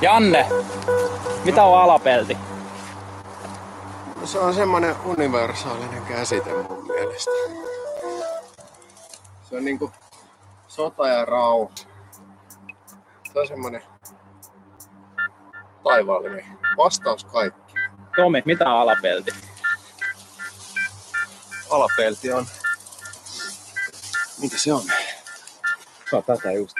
Janne, mitä on alapelti? No se on semmoinen universaalinen käsite mun mielestä. Se on niinku sota ja rauha. Se on semmoinen taivaallinen vastaus kaikki. Tomi, mitä on alapelti? Alapelti on... Mikä se on? Se on tätä just.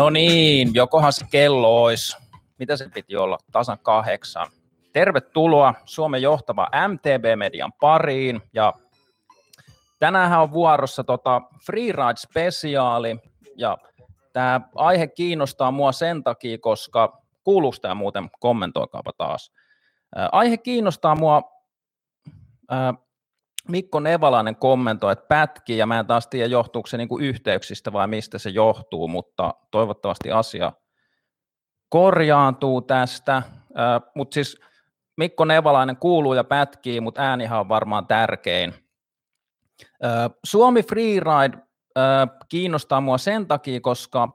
No niin, jokohan se kello olisi, mitä se piti olla, tasan kahdeksan. Tervetuloa Suomen johtava MTB-median pariin ja tänään on vuorossa tota Freeride-spesiaali ja tämä aihe kiinnostaa mua sen takia, koska kuuluuko tämä muuten, kommentoikaapa taas. Aihe kiinnostaa mua, Mikko Nevalainen kommentoi, että pätki, ja mä en taas tiedä johtuuko se niinku yhteyksistä vai mistä se johtuu, mutta toivottavasti asia korjaantuu tästä. Mutta siis Mikko Nevalainen kuuluu ja pätkii, mutta äänihan on varmaan tärkein. Suomi Freeride kiinnostaa mua sen takia, koska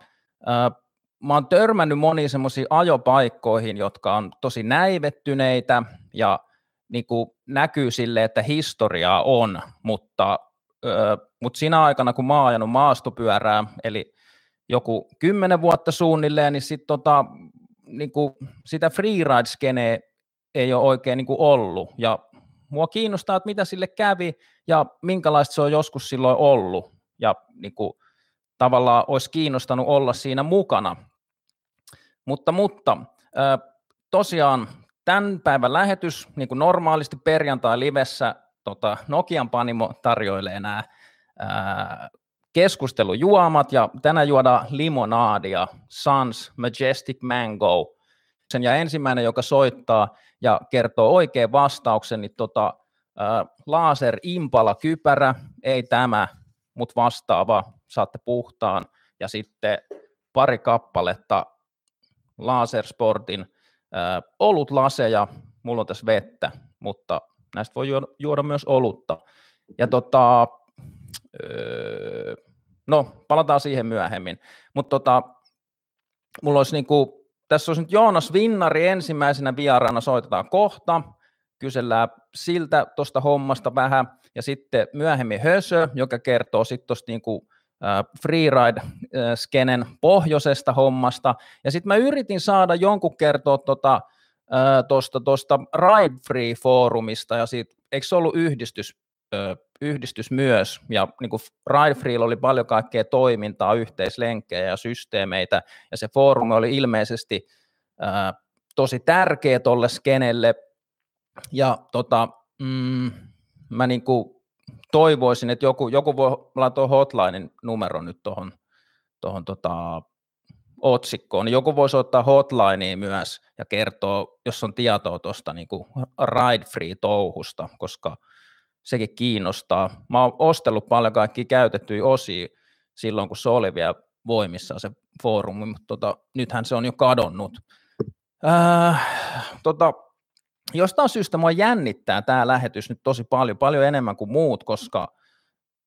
mä oon törmännyt moniin semmoisiin ajopaikkoihin, jotka on tosi näivettyneitä ja niin kuin näkyy sille, että historiaa on, mutta, ö, mutta siinä aikana, kun mä oon ajanut maastopyörää, eli joku kymmenen vuotta suunnilleen, niin, sit tota, niin kuin sitä freeride-skeneä ei ole oikein niin kuin ollut, ja mua kiinnostaa, että mitä sille kävi, ja minkälaista se on joskus silloin ollut, ja niin kuin, tavallaan olisi kiinnostanut olla siinä mukana. Mutta, mutta tosiaan tämän päivän lähetys, niin kuin normaalisti perjantai livessä, tota, Nokian Panimo tarjoilee nämä ää, keskustelujuomat, ja tänään juodaan limonaadia, Sans Majestic Mango. Sen ja ensimmäinen, joka soittaa ja kertoo oikein vastauksen, niin tota, ää, laser impala kypärä, ei tämä, mutta vastaava, saatte puhtaan, ja sitten pari kappaletta Lasersportin olut laseja, mulla on tässä vettä, mutta näistä voi juoda, myös olutta. Ja tota, no, palataan siihen myöhemmin. Mutta tota, mulla olisi niinku, tässä olisi nyt Joonas Vinnari ensimmäisenä vieraana, soitetaan kohta, kysellään siltä tuosta hommasta vähän, ja sitten myöhemmin Hösö, joka kertoo sitten tuosta niinku, freeride-skenen pohjoisesta hommasta, ja sitten mä yritin saada jonkun kertoa tuosta tota, tosta Ride Free-foorumista, ja siitä, eikö se ollut yhdistys, yhdistys myös, ja niin kuin Ride Free oli paljon kaikkea toimintaa, yhteislenkkejä ja systeemeitä, ja se foorumi oli ilmeisesti tosi tärkeä tuolle skenelle, ja tota, mm, mä niin kuin toivoisin, että joku, joku voi laittaa hotlinein numero nyt tuohon tohon tota, otsikkoon, niin joku voisi ottaa hotlineen myös ja kertoa, jos on tietoa tuosta niin ride free touhusta, koska sekin kiinnostaa. Mä oon ostellut paljon kaikki käytettyjä osia silloin, kun se oli vielä voimissa se foorumi, mutta tota, nythän se on jo kadonnut. Äh, tota, jostain syystä mua jännittää tämä lähetys nyt tosi paljon, paljon enemmän kuin muut, koska,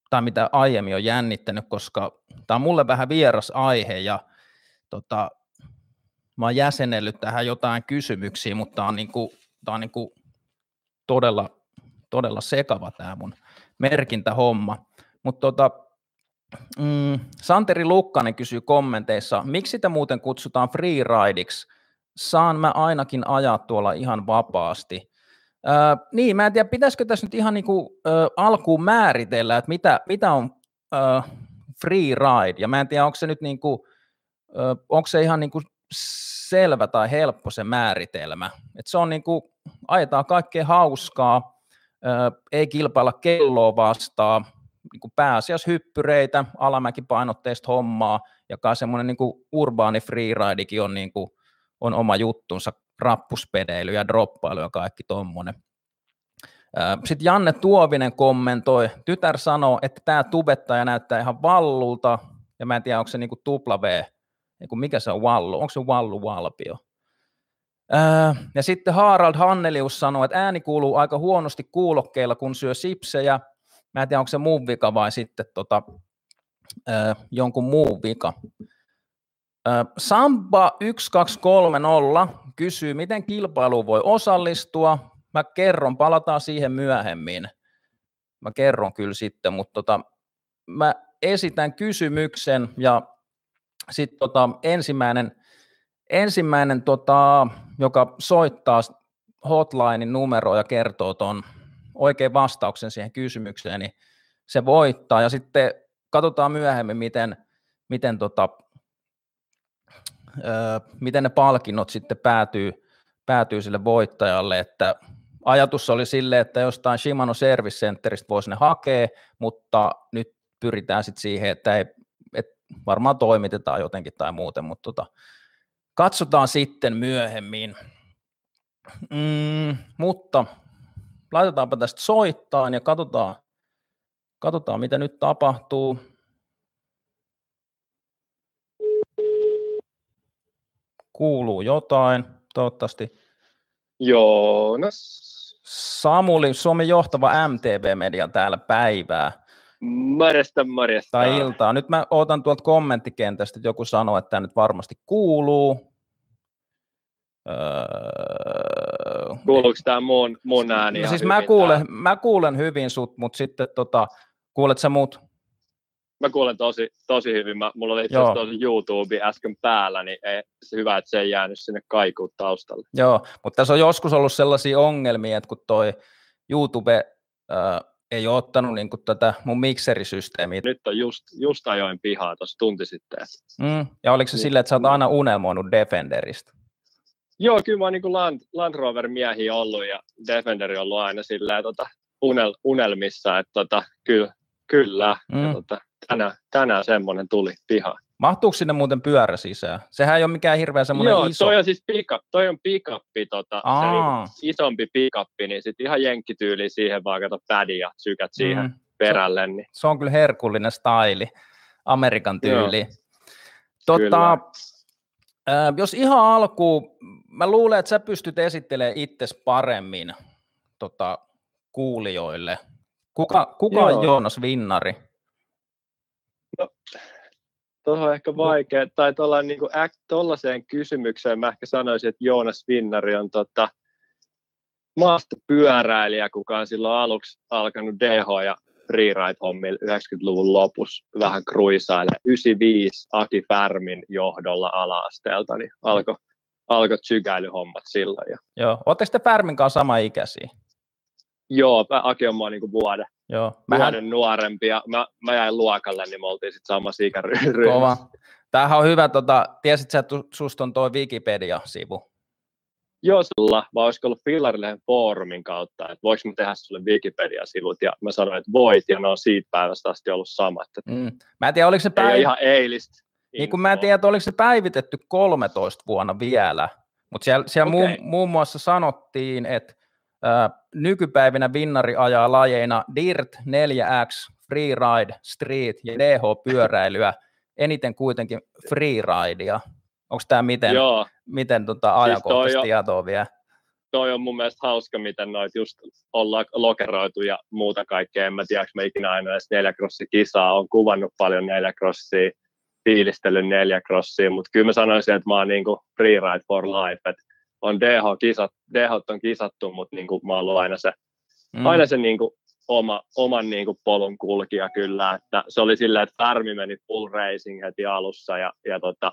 tai mitä aiemmin on jännittänyt, koska tämä on mulle vähän vieras aihe ja tota, mä oon jäsenellyt tähän jotain kysymyksiä, mutta tämä on, niinku, tää on niinku todella, todella sekava tämä mun merkintähomma. Mutta tota, mm, Santeri Lukkanen kysyy kommenteissa, miksi sitä muuten kutsutaan freeridiksi, saan mä ainakin ajaa tuolla ihan vapaasti. Öö, niin, mä en tiedä, pitäisikö tässä nyt ihan niinku, ö, alkuun määritellä, että mitä, mitä on ö, free ride, ja mä en tiedä, onko se nyt niinku, ö, onko se ihan niinku selvä tai helppo se määritelmä. Et se on niinku, ajetaan kaikkea hauskaa, ö, ei kilpailla kelloa vastaan, niinku pääasiassa hyppyreitä, alamäkipainotteista hommaa, ja semmoinen niinku urbaani freeridekin on niinku, on oma juttunsa, rappuspedeily ja droppailu ja kaikki tuommoinen. Sitten Janne Tuovinen kommentoi, tytär sanoo, että tämä tubettaja näyttää ihan vallulta, ja mä en tiedä, onko se niinku tupla V, niinku mikä se on vallu, onko se vallu valpio? Ja sitten Harald Hannelius sanoi, että ääni kuuluu aika huonosti kuulokkeilla, kun syö sipsejä. Mä en tiedä, onko se muun vika vai sitten tota, jonkun muun vika. Samba 1230 kysyy, miten kilpailuun voi osallistua. Mä kerron, palataan siihen myöhemmin. Mä kerron kyllä sitten, mutta tota, mä esitän kysymyksen ja sitten tota, ensimmäinen, ensimmäinen tota, joka soittaa hotlinein numeroa ja kertoo tuon oikein vastauksen siihen kysymykseen, niin se voittaa. Ja sitten katsotaan myöhemmin, miten, miten, tota, miten ne palkinnot sitten päätyy, päätyy sille voittajalle, että ajatus oli sille, että jostain Shimano Service Centeristä voisi ne hakea, mutta nyt pyritään sitten siihen, että ei, et varmaan toimitetaan jotenkin tai muuten, mutta tota, katsotaan sitten myöhemmin. Mm, mutta laitetaanpa tästä soittaan ja katsotaan, katsotaan mitä nyt tapahtuu. Kuuluu jotain, toivottavasti. Joonas. Samuli, Suomen johtava MTV-media täällä päivää. Marjesta, marjesta. Tai iltaa. Nyt mä otan tuolta kommenttikentästä, että joku sanoo, että tämä nyt varmasti kuuluu. Öö, Kuuluuko tämä mun, mun ääni? No siis mä kuulen, mä kuulen hyvin sut, mutta sitten tota, kuulet sä mut? Mä kuulen tosi, tosi hyvin. Mä, mulla oli itse asiassa YouTube äsken päällä, niin ei, se hyvä, että se ei jäänyt sinne kaikuun taustalle. Joo, mutta tässä on joskus ollut sellaisia ongelmia, että kun toi YouTube äh, ei ole ottanut niin kuin tätä mun mikserisysteemiä. Nyt on just, just ajoin pihaa tuossa tunti sitten. Mm, ja oliko se niin, silleen, että sä oot aina unelmoinut Defenderistä? Joo, kyllä mä oon niin Land, Land Rover-miehiä ollut ja Defenderi on ollut aina silleen, tota, unel, unelmissa, että tota, kyllä, kyllä. Mm. Ja, tota, tänään, tänään semmoinen tuli piha. Mahtuuko sinne muuten pyörä sisään? Sehän ei ole mikään hirveän semmoinen Joo, iso. toi on siis pika, toi on pikappi, tota, se niin isompi pikappi, niin sitten ihan jenkkityyli siihen vaan kato pädi ja sykät siihen mm. perälle. Niin. Se, se on kyllä herkullinen staili, Amerikan tyyli. Tota, äh, jos ihan alkuun, mä luulen, että sä pystyt esittelemään itsesi paremmin tota, kuulijoille. Kuka, kuka on Joonas Vinnari? No, tuohon on ehkä vaikea, tai tuollaiseen niin kysymykseen mä ehkä sanoisin, että Joonas Vinnari on tota, maastopyöräilijä, kuka on silloin aluksi alkanut DH- ja freeride-hommilla 90-luvun lopussa vähän kruisaille. 95 Aki Färmin johdolla ala-asteelta, niin alkoi alko tsykäilyhommat silloin. Ja... Joo, ootteko te Färmin kanssa sama ikäisiä? Joo, Aki on mua niinku vuoden, Joo. Mähän... vuoden nuorempi ja mä, mä jäin luokalle, niin me oltiin sitten samassa ikäryhmässä. Kova. Tämähän on hyvä, tota, tiesit sä, että susta on toi Wikipedia-sivu? Joo, sulla, vai olisiko ollut Fillarilehen foorumin kautta, että voiko mä tehdä sulle Wikipedia-sivut, ja mä sanoin, että voit, ja ne on siitä päivästä asti ollut samat. Mm. Mä en tiedä, oliko se päiv... ihan eilistä. Niin kuin mä en tiedä, että oliko se päivitetty 13 vuonna vielä, mutta siellä, siellä okay. muun, muun muassa sanottiin, että nykypäivinä Vinnari ajaa lajeina DIRT, 4X, Freeride, Street ja DH-pyöräilyä, eniten kuitenkin freeridea. Onko tämä miten, Joo. miten tota ajankohtaista siis tietoa vielä? Toi on mun mielestä hauska, miten noit just ollaan lokeroitu ja muuta kaikkea. En mä tiedä, mä ikinä aina edes neljäkrossi-kisaa. on kuvannut paljon neljäkrossia, fiilistellyt neljäkrossia, mutta kyllä mä sanoisin, että mä oon niinku freeride for life. Et on DH-kisat, DH on kisattu, mutta niin kuin mä oon ollut aina se, mm. aina se niin kuin oma, oman niin kuin polun kulkija kyllä, että se oli silleen, että Färmi meni full racing heti alussa ja, ja tota,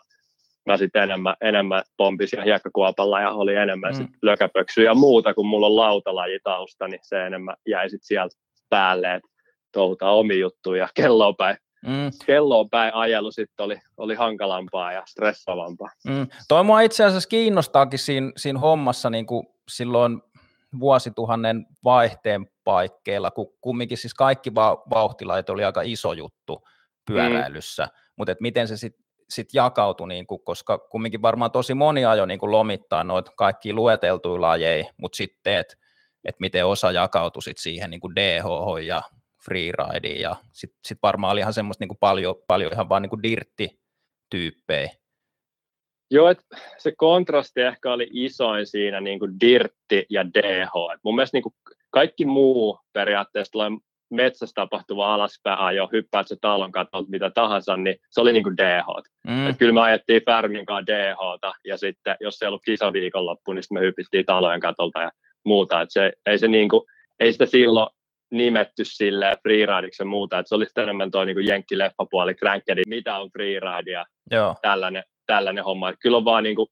mä sitten enemmän, enemmän pompisin hiekkakuopalla ja oli enemmän mm. sit lökäpöksyä ja muuta, kun mulla on lautalajitausta, niin se enemmän jäi sitten sieltä päälle, että touhutaan omi juttuja ja kelloon päin Mm. Kelloon päin ajelu sitten oli, oli hankalampaa ja stressaavampaa. Mm. Toi mua itse asiassa kiinnostaakin siinä, siinä hommassa niin kuin silloin vuosituhannen vaihteen paikkeilla, kun kumminkin siis kaikki vauhtilait oli aika iso juttu pyöräilyssä, mm. mutta miten se sitten sit jakautui, niin kuin, koska kumminkin varmaan tosi moni ajo niin kuin lomittaa noita kaikki lueteltuja lajeja, mutta sitten, että et miten osa jakautui sit siihen niin kuin DH ja freerideen ja sitten sit varmaan oli ihan semmoista niin kuin paljon, paljon ihan vaan niin kuin dirtti-tyyppejä. Joo, että se kontrasti ehkä oli isoin siinä niin kuin dirtti ja DH. Et mun mielestä niin kuin kaikki muu periaatteessa tulee metsässä tapahtuva alaspäin ajo, hyppäät se talon katolta mitä tahansa, niin se oli niin kuin DH. Mm. Et kyllä me ajettiin Färmin kanssa dh ja sitten jos se ei ollut kisaviikonloppu, niin sitten me hypittiin talojen katolta ja muuta. Et se, ei, se niin kuin, ei sitä silloin nimetty sille freeridiksi ja muuta, että se oli enemmän tuo niin jenkkileffapuoli, crankedi, mitä on freeride ja Joo. Tällainen, tällainen homma. Et kyllä on vaan niin kuin,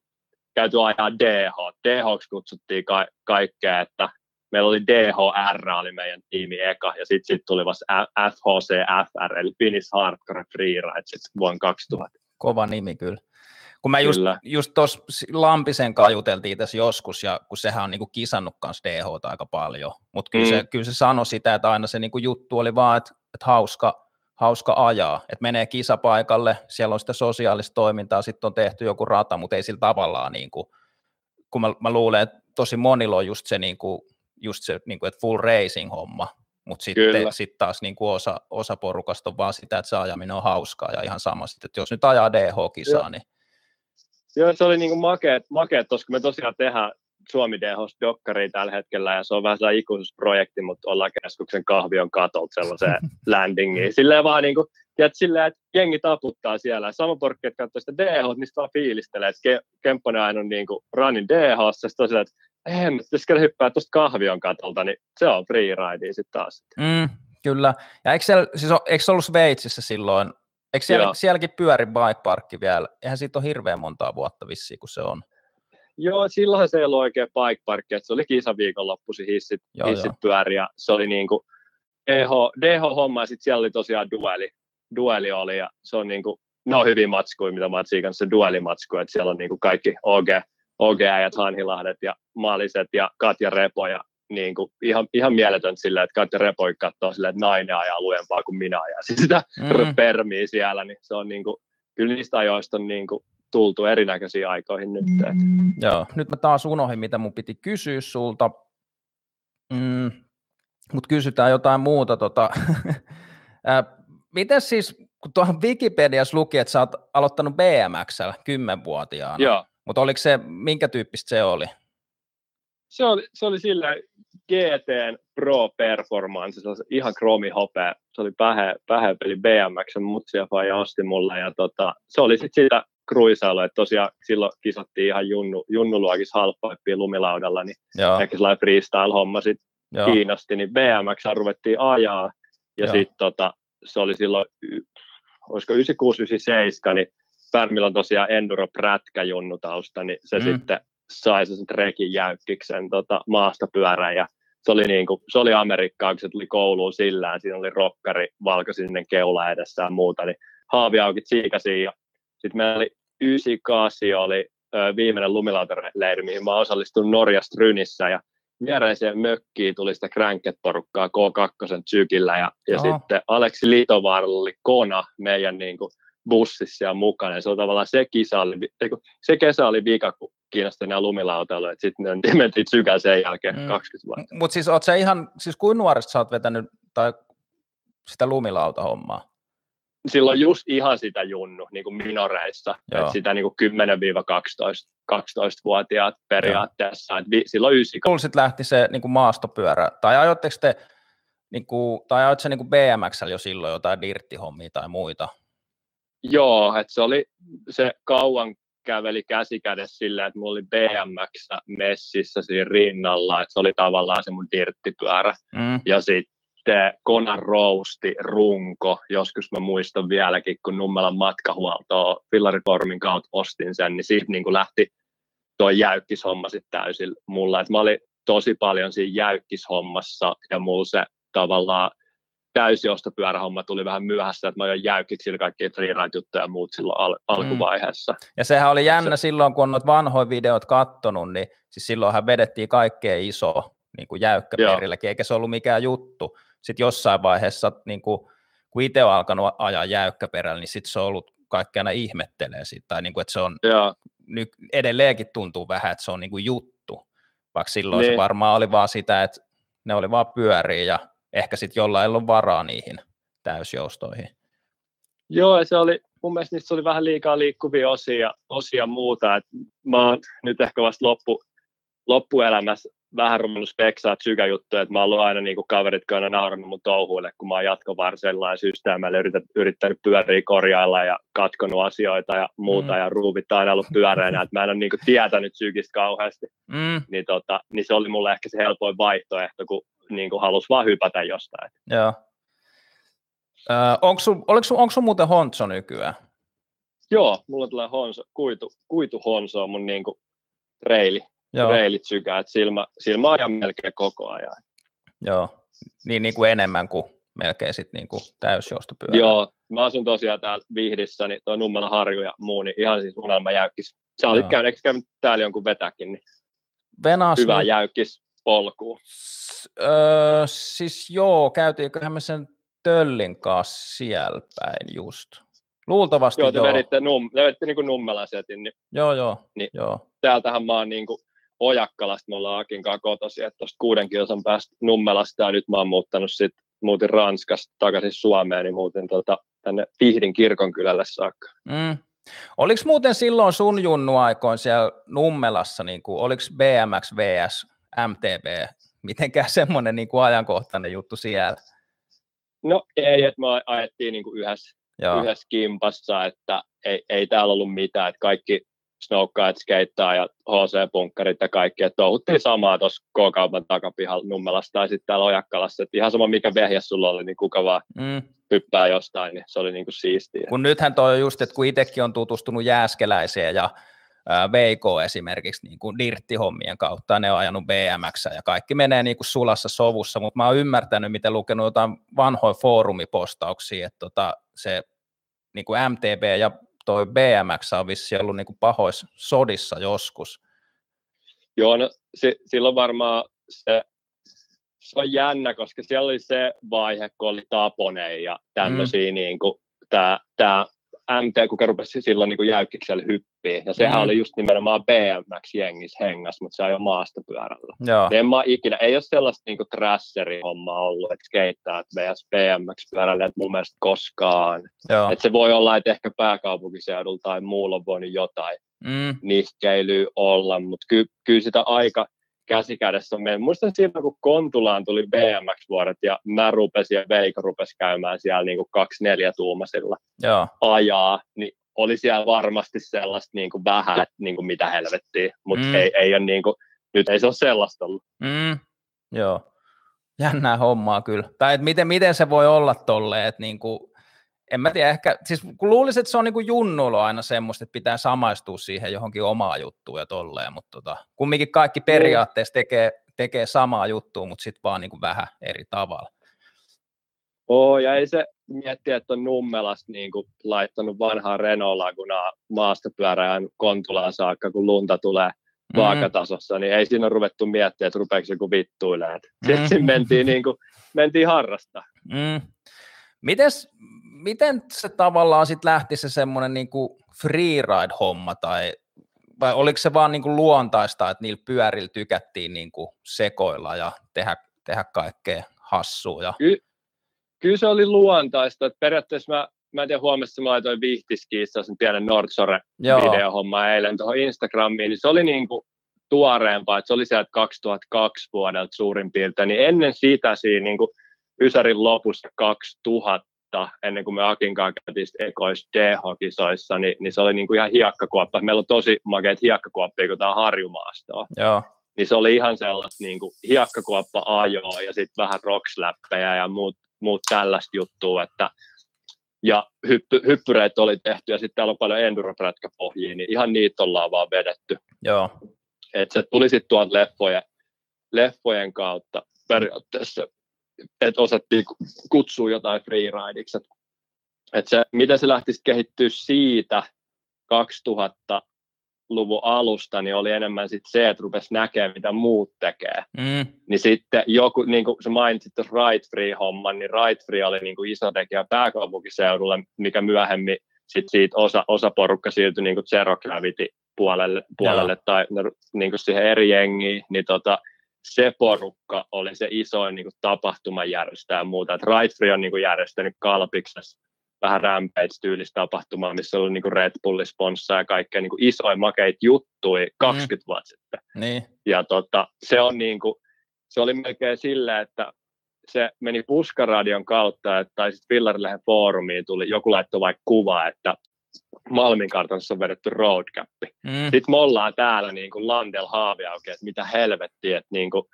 käyty ajaa DH. DH kutsuttiin ka- kaikkea, että meillä oli DHR, oli meidän tiimi eka, ja sitten sit tuli vasta FHCFR, eli Finnish Hardcore Freeride, sitten vuonna 2000. Kova nimi kyllä. Kun mä just, just tuossa Lampisen kanssa juteltiin tässä joskus, ja kun sehän on niinku kisannut kanssa DH aika paljon, mutta kyllä, mm. se, kyllä se sanoi sitä, että aina se niinku juttu oli vaan, että, että hauska, hauska ajaa, että menee kisapaikalle, siellä on sitä sosiaalista toimintaa, sitten on tehty joku rata, mutta ei sillä tavallaan, niin kuin, kun mä, mä luulen, että tosi monilla on just se, niin kuin, just se niin kuin, että full racing homma, mutta sitten sit taas niin kuin osa, osa porukasta on vaan sitä, että se ajaminen on hauskaa ja ihan sama sitten, että jos nyt ajaa DH-kisaa, niin Joo, se oli niinku makeet, makeet koska me tosiaan tehdään Suomi DHs dokkaria tällä hetkellä ja se on vähän sellainen ikuisuusprojekti, mutta ollaan keskuksen kahvion katolta sellaiseen landingiin. Silleen vaan niin kuin, tiedät, silleen, että jengi taputtaa siellä. Sama porkki, että katsoo sitä DH, niistä vaan fiilistelee, että Ke- Kempponen aina on niin kuin running DH, sitten tosiaan, että ei, jos hyppää tuosta kahvion katolta, niin se on freeride sitten taas. Mm, kyllä. Ja eikö, siellä, siis on, eikö se ollut Sveitsissä silloin Eikö siellä, sielläkin pyöri bike parkki vielä? Eihän siitä ole hirveän montaa vuotta vissiin, kun se on. Joo, silloin se ei ollut oikein bike parkki, se oli kisaviikonloppuisin hissit, joo, hissit joo. pyöri ja se oli niin kuin EH, DH-homma ja sitten siellä oli tosiaan dueli, dueli oli ja se on niin kuin, ne on hyvin matskuja, mitä mä oon kanssa duelimatskuja, että siellä on niin kuin kaikki OG, OG-äijät, Hanhilahdet ja Maaliset ja Katja Repo ja niin kuin, ihan, ihan mieletön sillä, että Katja Repoi katsoo sillä, että nainen ajaa lujempaa kuin minä ja sitä mm. permiä siellä, niin se on niin kuin, kyllä niistä ajoista on niin kuin, tultu erinäköisiin aikoihin nyt. Mm. Joo, nyt mä taas unohdin, mitä mun piti kysyä sulta, mm, mutta kysytään jotain muuta. Tota. Miten siis, kun tuohon Wikipediassa luki, että sä oot aloittanut BMXllä kymmenvuotiaana, Joo. mutta oliko se, minkä tyyppistä se oli? Se oli, se oli sillä GTn Pro Performance, se oli ihan kromi hopea. Se oli pähe, pähepeli BMX, mutsia ja osti mulle. Ja tota, se oli sitten sitä kruisailua, että tosiaan silloin kisattiin ihan junnu, junnuluokis halppaippiin lumilaudalla, niin Joo. ehkä sellainen freestyle-homma sitten kiinnosti, niin BMX ruvettiin ajaa, ja sitten tota, se oli silloin, olisiko 96-97, niin Pärmillä on tosiaan Enduro Prätkä junnutausta, niin se mm. sitten sai sen trekin jäykkiksen tota, maastopyörän ja se oli, niin kuin, se oli Amerikkaa, kun se tuli kouluun sillään, siinä oli rokkari, valkoisinen keula edessä ja muuta, niin haaviaukit siikasiin ja sitten meillä oli 98 oli ö, viimeinen lumilautaleiri, mihin mä osallistuin Norjasta Rynissä ja viereiseen mökkiin tuli sitä Cranket-porukkaa K2 sykillä ja, ja sitten Aleksi Litovaaralla oli Kona meidän niin kuin, bussissa ja mukana. Ja se, on tavallaan se, kisa oli, se kesä oli vika, kun kiinnosti nämä lumilautailu, että sitten ne mentiin sykään sen jälkeen mm. 20 vuotta. Mutta siis oot sä ihan, siis kuin nuoresta sä oot vetänyt tai sitä lumilautahommaa? Silloin just ihan sitä junnu, niin kuin minoreissa, että sitä niin kuin 10-12 12-vuotiaat periaatteessa. Et vi, silloin 90. sitten lähti se niin kuin maastopyörä, tai ajoitteko te, niin kuin, tai ajoit se niin kuin BMXllä jo silloin jotain dirttihommia tai muita? Joo, että se oli se kauan käveli käsi kädessä sillä, että mulla oli BMX messissä siinä rinnalla, että se oli tavallaan se mun dirttipyörä. Mm. Ja sitten Konan Rousti, runko, joskus mä muistan vieläkin, kun Nummelan matkahuoltoa Fillariformin kautta ostin sen, niin siitä niin lähti tuo jäykkishomma sitten täysin mulla. Et mä olin tosi paljon siinä jäykkishommassa ja mulla se tavallaan täysiostopyörähomma tuli vähän myöhässä, että mä oon jäykiksillä kaikkia freeride-juttuja ja muut silloin al- alkuvaiheessa. Mm. Ja sehän oli jännä se... silloin, kun on noita vanhoja videot kattonut, niin siis silloinhan vedettiin kaikkea iso niin kuin jäykkäperilläkin, eikä se ollut mikään juttu. Sitten jossain vaiheessa, niin kuin, kun itse on alkanut ajaa jäykkäperällä, niin sitten se on ollut kaikki aina ihmettelee sitä, tai niin kuin, että se on, nyt edelleenkin tuntuu vähän, että se on niin kuin juttu, vaikka silloin niin. se varmaan oli vaan sitä, että ne oli vaan pyöriä ja ehkä sitten jollain on varaa niihin täysjoustoihin. Joo, se oli, mun mielestä niissä oli vähän liikaa liikkuvia osia, osia muuta. Et mä oon nyt ehkä vasta loppu, loppuelämässä vähän ruvennut speksaa sykäjuttuja, että mä oon ollut aina niin kuin kaverit, jotka on naurannut mun touhuille, kun mä oon jatkovarsella ja systeemillä yrittänyt, yrittänyt pyöriä korjailla ja katkonut asioita ja muuta, mm. ja ruuvit aina ollut pyöreänä, että mä en ole niin kuin tietänyt sykistä kauheasti, Mm, niin, tota, niin se oli mulle ehkä se helpoin vaihtoehto, kun niin kuin halusi vaan hypätä jostain. joo. Öö, onko sun, oliko sun, onko sun muuten Hontso nykyään? Joo, mulla tulee honso, kuitu, kuitu honso on mun niin kuin reili, Joo, reilit sykää, että silmä, silmä ajan melkein koko ajan. joo. Niin, niin kuin enemmän kuin melkein sit niin kuin täysjoustopyörä. Joo, mä asun tosiaan täällä Vihdissä, niin tuo Nummela Harju ja muu, niin ihan siis unelma jäykkis. Sä olit käynyt, eikö käynyt täällä jonkun vetäkin, niin Venas, hyvä jäykkis polkuun. Öö, siis joo, käytiinköhän me sen Töllin kanssa siellä päin just. Luultavasti Joo, joo. te Joo, veditte, num, te veditte niin Nummelan setin, niin joo, joo, Niin. joo. täältähän mä oon niin kuin Ojakkalasta, me ollaan Akin kanssa kotoisin, että tuosta kuuden kilsan päästä Nummelasta, ja nyt mä oon muuttanut sit, muutin Ranskasta takaisin Suomeen, niin muutin tota, tänne Vihdin kirkonkylälle saakka. Mm. Oliko muuten silloin sun junnuaikoin siellä Nummelassa, niin kuin, oliko BMX vs MTB, mitenkään semmoinen niin kuin ajankohtainen juttu siellä? No ei, että me ajettiin niin kuin yhdessä Joo, yhdessä kimpassa, että ei, ei täällä ollut mitään, että kaikki snowkait, skeittaa ja HC-punkkarit ja kaikki, että touhuttiin samaa tuossa K-kaupan takapihalla Nummelassa tai sitten täällä Ojakkalassa, että ihan sama mikä vehjä sulla oli, niin kuka vaan mm. hyppää jostain, niin se oli niinku siistiä. kun nythän toi on just, että kun itsekin on tutustunut Jääskeläiseen ja Veiko esimerkiksi niin kuin dirttihommien kautta, ne on ajanut BMX ja kaikki menee niin kuin sulassa sovussa, mutta mä oon ymmärtänyt, miten lukenut jotain vanhoja foorumipostauksia, että tota, se niin kuin MTB ja toi BMX on vissi ollut niin kuin pahoissa sodissa joskus. Joo, no si, silloin varmaan se, se on jännä, koska siellä oli se vaihe, kun oli Taponen ja tämmöisiä, mm. niin kuin, tämä, tämä MT, kuka rupesi silloin niin kuin jäykkiksellä hyppiä, ja sehän Mm. oli just nimenomaan BMX-jengissä hengas, mutta se ajoi maastopyörällä. Joo, En mä ikinä, ei ole sellaista niinku trasseri-hommaa ollut, että skeittaat vs BMX-pyörällä, että mun mielestä koskaan. joo. Et se voi olla, että ehkä pääkaupunkiseudulla tai muulla on voinut jotain Mm, nihkeilyä olla, mutta ky, kyllä sitä aika käsikädessä on meidän. Muistan silloin, kun Kontulaan tuli BMX-vuodet ja mä rupesin ja Veiko rupesi käymään siellä niinku kaksi neljä tuumasilla joo, ajaa, niin oli siellä varmasti sellaista niinku vähän, että niinku mitä helvettiä, mutta Mm. ei, ei ole niinku, nyt ei se ole sellaista ollut. mm, joo. Jännää hommaa kyllä. Tai että miten, miten se voi olla tolleen, että niinku, en mä tiedä, ehkä, siis kun luulisin, että se on niin kuin junnuilla aina semmoista, että pitää samaistua siihen johonkin omaa juttuun ja tolleen, mutta tota, kumminkin kaikki periaatteessa tekee, tekee samaa juttua, mutta sitten vaan niin kuin vähän eri tavalla. Oo, ja ei se mietti, että on Nummelasta niin kuin laittanut vanhaa Renault Lagunaa maastopyörään Kontulaan saakka, kun lunta tulee Mm. vaakatasossa, niin ei siinä ole ruvettu miettimään, että rupeeko joku vittuilemaan. Mm. Sitten mentiin, niin kuin, mentiin harrasta. Mm. Mites, miten se tavallaan sitten lähti se semmoinen niin freeride-homma, tai vai oliko se vaan niin kuin luontaista, että niillä pyörillä tykättiin niin kuin sekoilla ja tehdä, tehdä kaikkea hassua? Ja... Kyllä se oli luontaista, että periaatteessa mä, mä en tiedä, huomassa mä laitoin Vihtiskiissa sen pienen Nordsore videohomma eilen tuohon Instagramiin, niin se oli niin kuin tuoreempaa, että se oli sieltä 2002 vuodelta suurin piirtein, niin ennen sitä siinä niin kuin Ysärin lopussa 2000, ennen kuin me Akin kanssa käytiin ekois DH-kisoissa, niin, niin se oli niin kuin ihan hiekkakuoppa. Meillä on tosi makeat hiekkakuoppia, kun tämä on harjumaastoa. joo, Niin se oli ihan sellaista niin kuin hiekkakuoppa ajoa ja sitten vähän rocksläppejä ja muut, muut tällaista juttua, että ja hyppy, hyppyreitä oli tehty ja sitten täällä on paljon enduroprätkäpohjia, niin ihan niitä ollaan vaan vedetty. joo, Et se tuli sitten tuolta leffojen, leffojen kautta periaatteessa, että osattiin ku- kutsua jotain freeridiksi. Et, et se, miten se lähti sit kehittyä siitä 2000-luvun alusta, niin oli enemmän sit se, että rupesi näkemään, mitä muut tekee. mm, Niin sitten joku, niin kuin sä mainitsit tuossa Ride Free-homman, niin Ride Free oli niin kuin iso tekijä pääkaupunkiseudulla, mikä myöhemmin sit siitä osa, osa porukka siirtyi niin kuin Zero Gravity puolelle, puolelle tai niin kuin siihen eri jengiin, niin tota, se porukka oli se isoin niin kuin tapahtumajärjestäjä ja muuta. Et Ride Free on niin kuin järjestänyt Kalpiksessa vähän Rampage-tyylistä tapahtumaa, missä oli niin Red Bullin sponssa ja kaikkea niin isoja makeita juttui 20 mm. vuotta sitten. Niin. Ja tota, se, on niin kuin, se oli melkein sillä, että se meni Puskaradion kautta, että, tai sitten Villarilehen foorumiin tuli, joku laittoi vaikka kuva, että Malmin kartanossa on vedetty roadcappi. Mm. Sitten me ollaan täällä niin kuin Landel Haaviauke, että mitä helvettiä, että niin kuin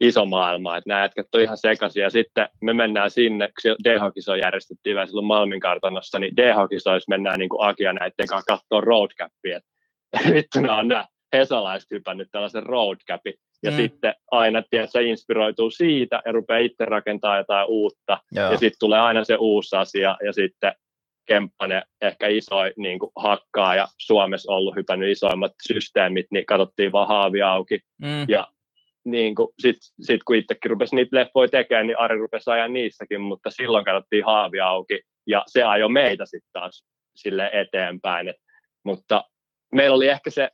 iso maailma, että nämä jätkät on ihan sekaisin, ja sitten me mennään sinne, kun DH-kiso järjestettiin vielä silloin Malmin kartanossa, niin DH-kisoissa mennään niin kuin Akia näiden kanssa katsoa roadcappia, että vittu nämä on nämä hesalaiset hypännyt tällaisen roadcapin, ja mm. sitten aina se inspiroituu siitä ja rupeaa itse rakentaa jotain uutta, Joo. ja sitten tulee aina se uusi asia, ja sitten Kemppanen ehkä isoin niin kuin hakkaa ja Suomessa ollut hypännyt isoimmat systeemit, niin katsottiin vaan haavi auki. Mm. Ja niin kuin, sit, sit kun itsekin rupesi niitä leffoja tekemään, niin Ari rupesi ajaa niissäkin, mutta silloin katsottiin haavi auki ja se ajoi meitä sitten taas sille eteenpäin. Et, mutta meillä oli ehkä se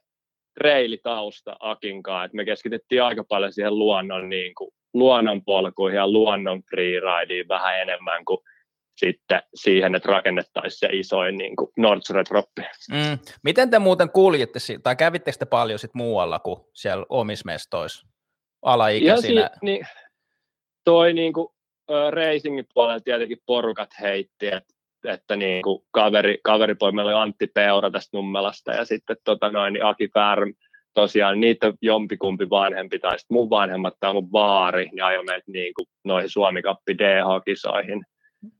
reilitausta Akinkaan, että me keskityttiin aika paljon siihen luonnon, niin kuin, luonnon polkuihin ja luonnon freerideen vähän enemmän kuin sitten siihen, että rakennettaisiin se isoin niin kuin Nordsredroppi. Mm. Miten te muuten kuljitte, tai kävittekö te paljon sit muualla kuin siellä omissa mestoissa alaikäisinä? Ja si- niin, toi niin kuin, uh, racingin puolella tietenkin porukat heitti, että että niin kuin kaveri, kaveri meillä oli Antti Peura tästä Nummelasta ja sitten tota noin, niin Aki Färm, tosiaan niitä jompikumpi vanhempi tai sitten mun vanhemmat tai mun baari, niin ajoi meitä niin kuin noihin Suomi-kappi DH-kisoihin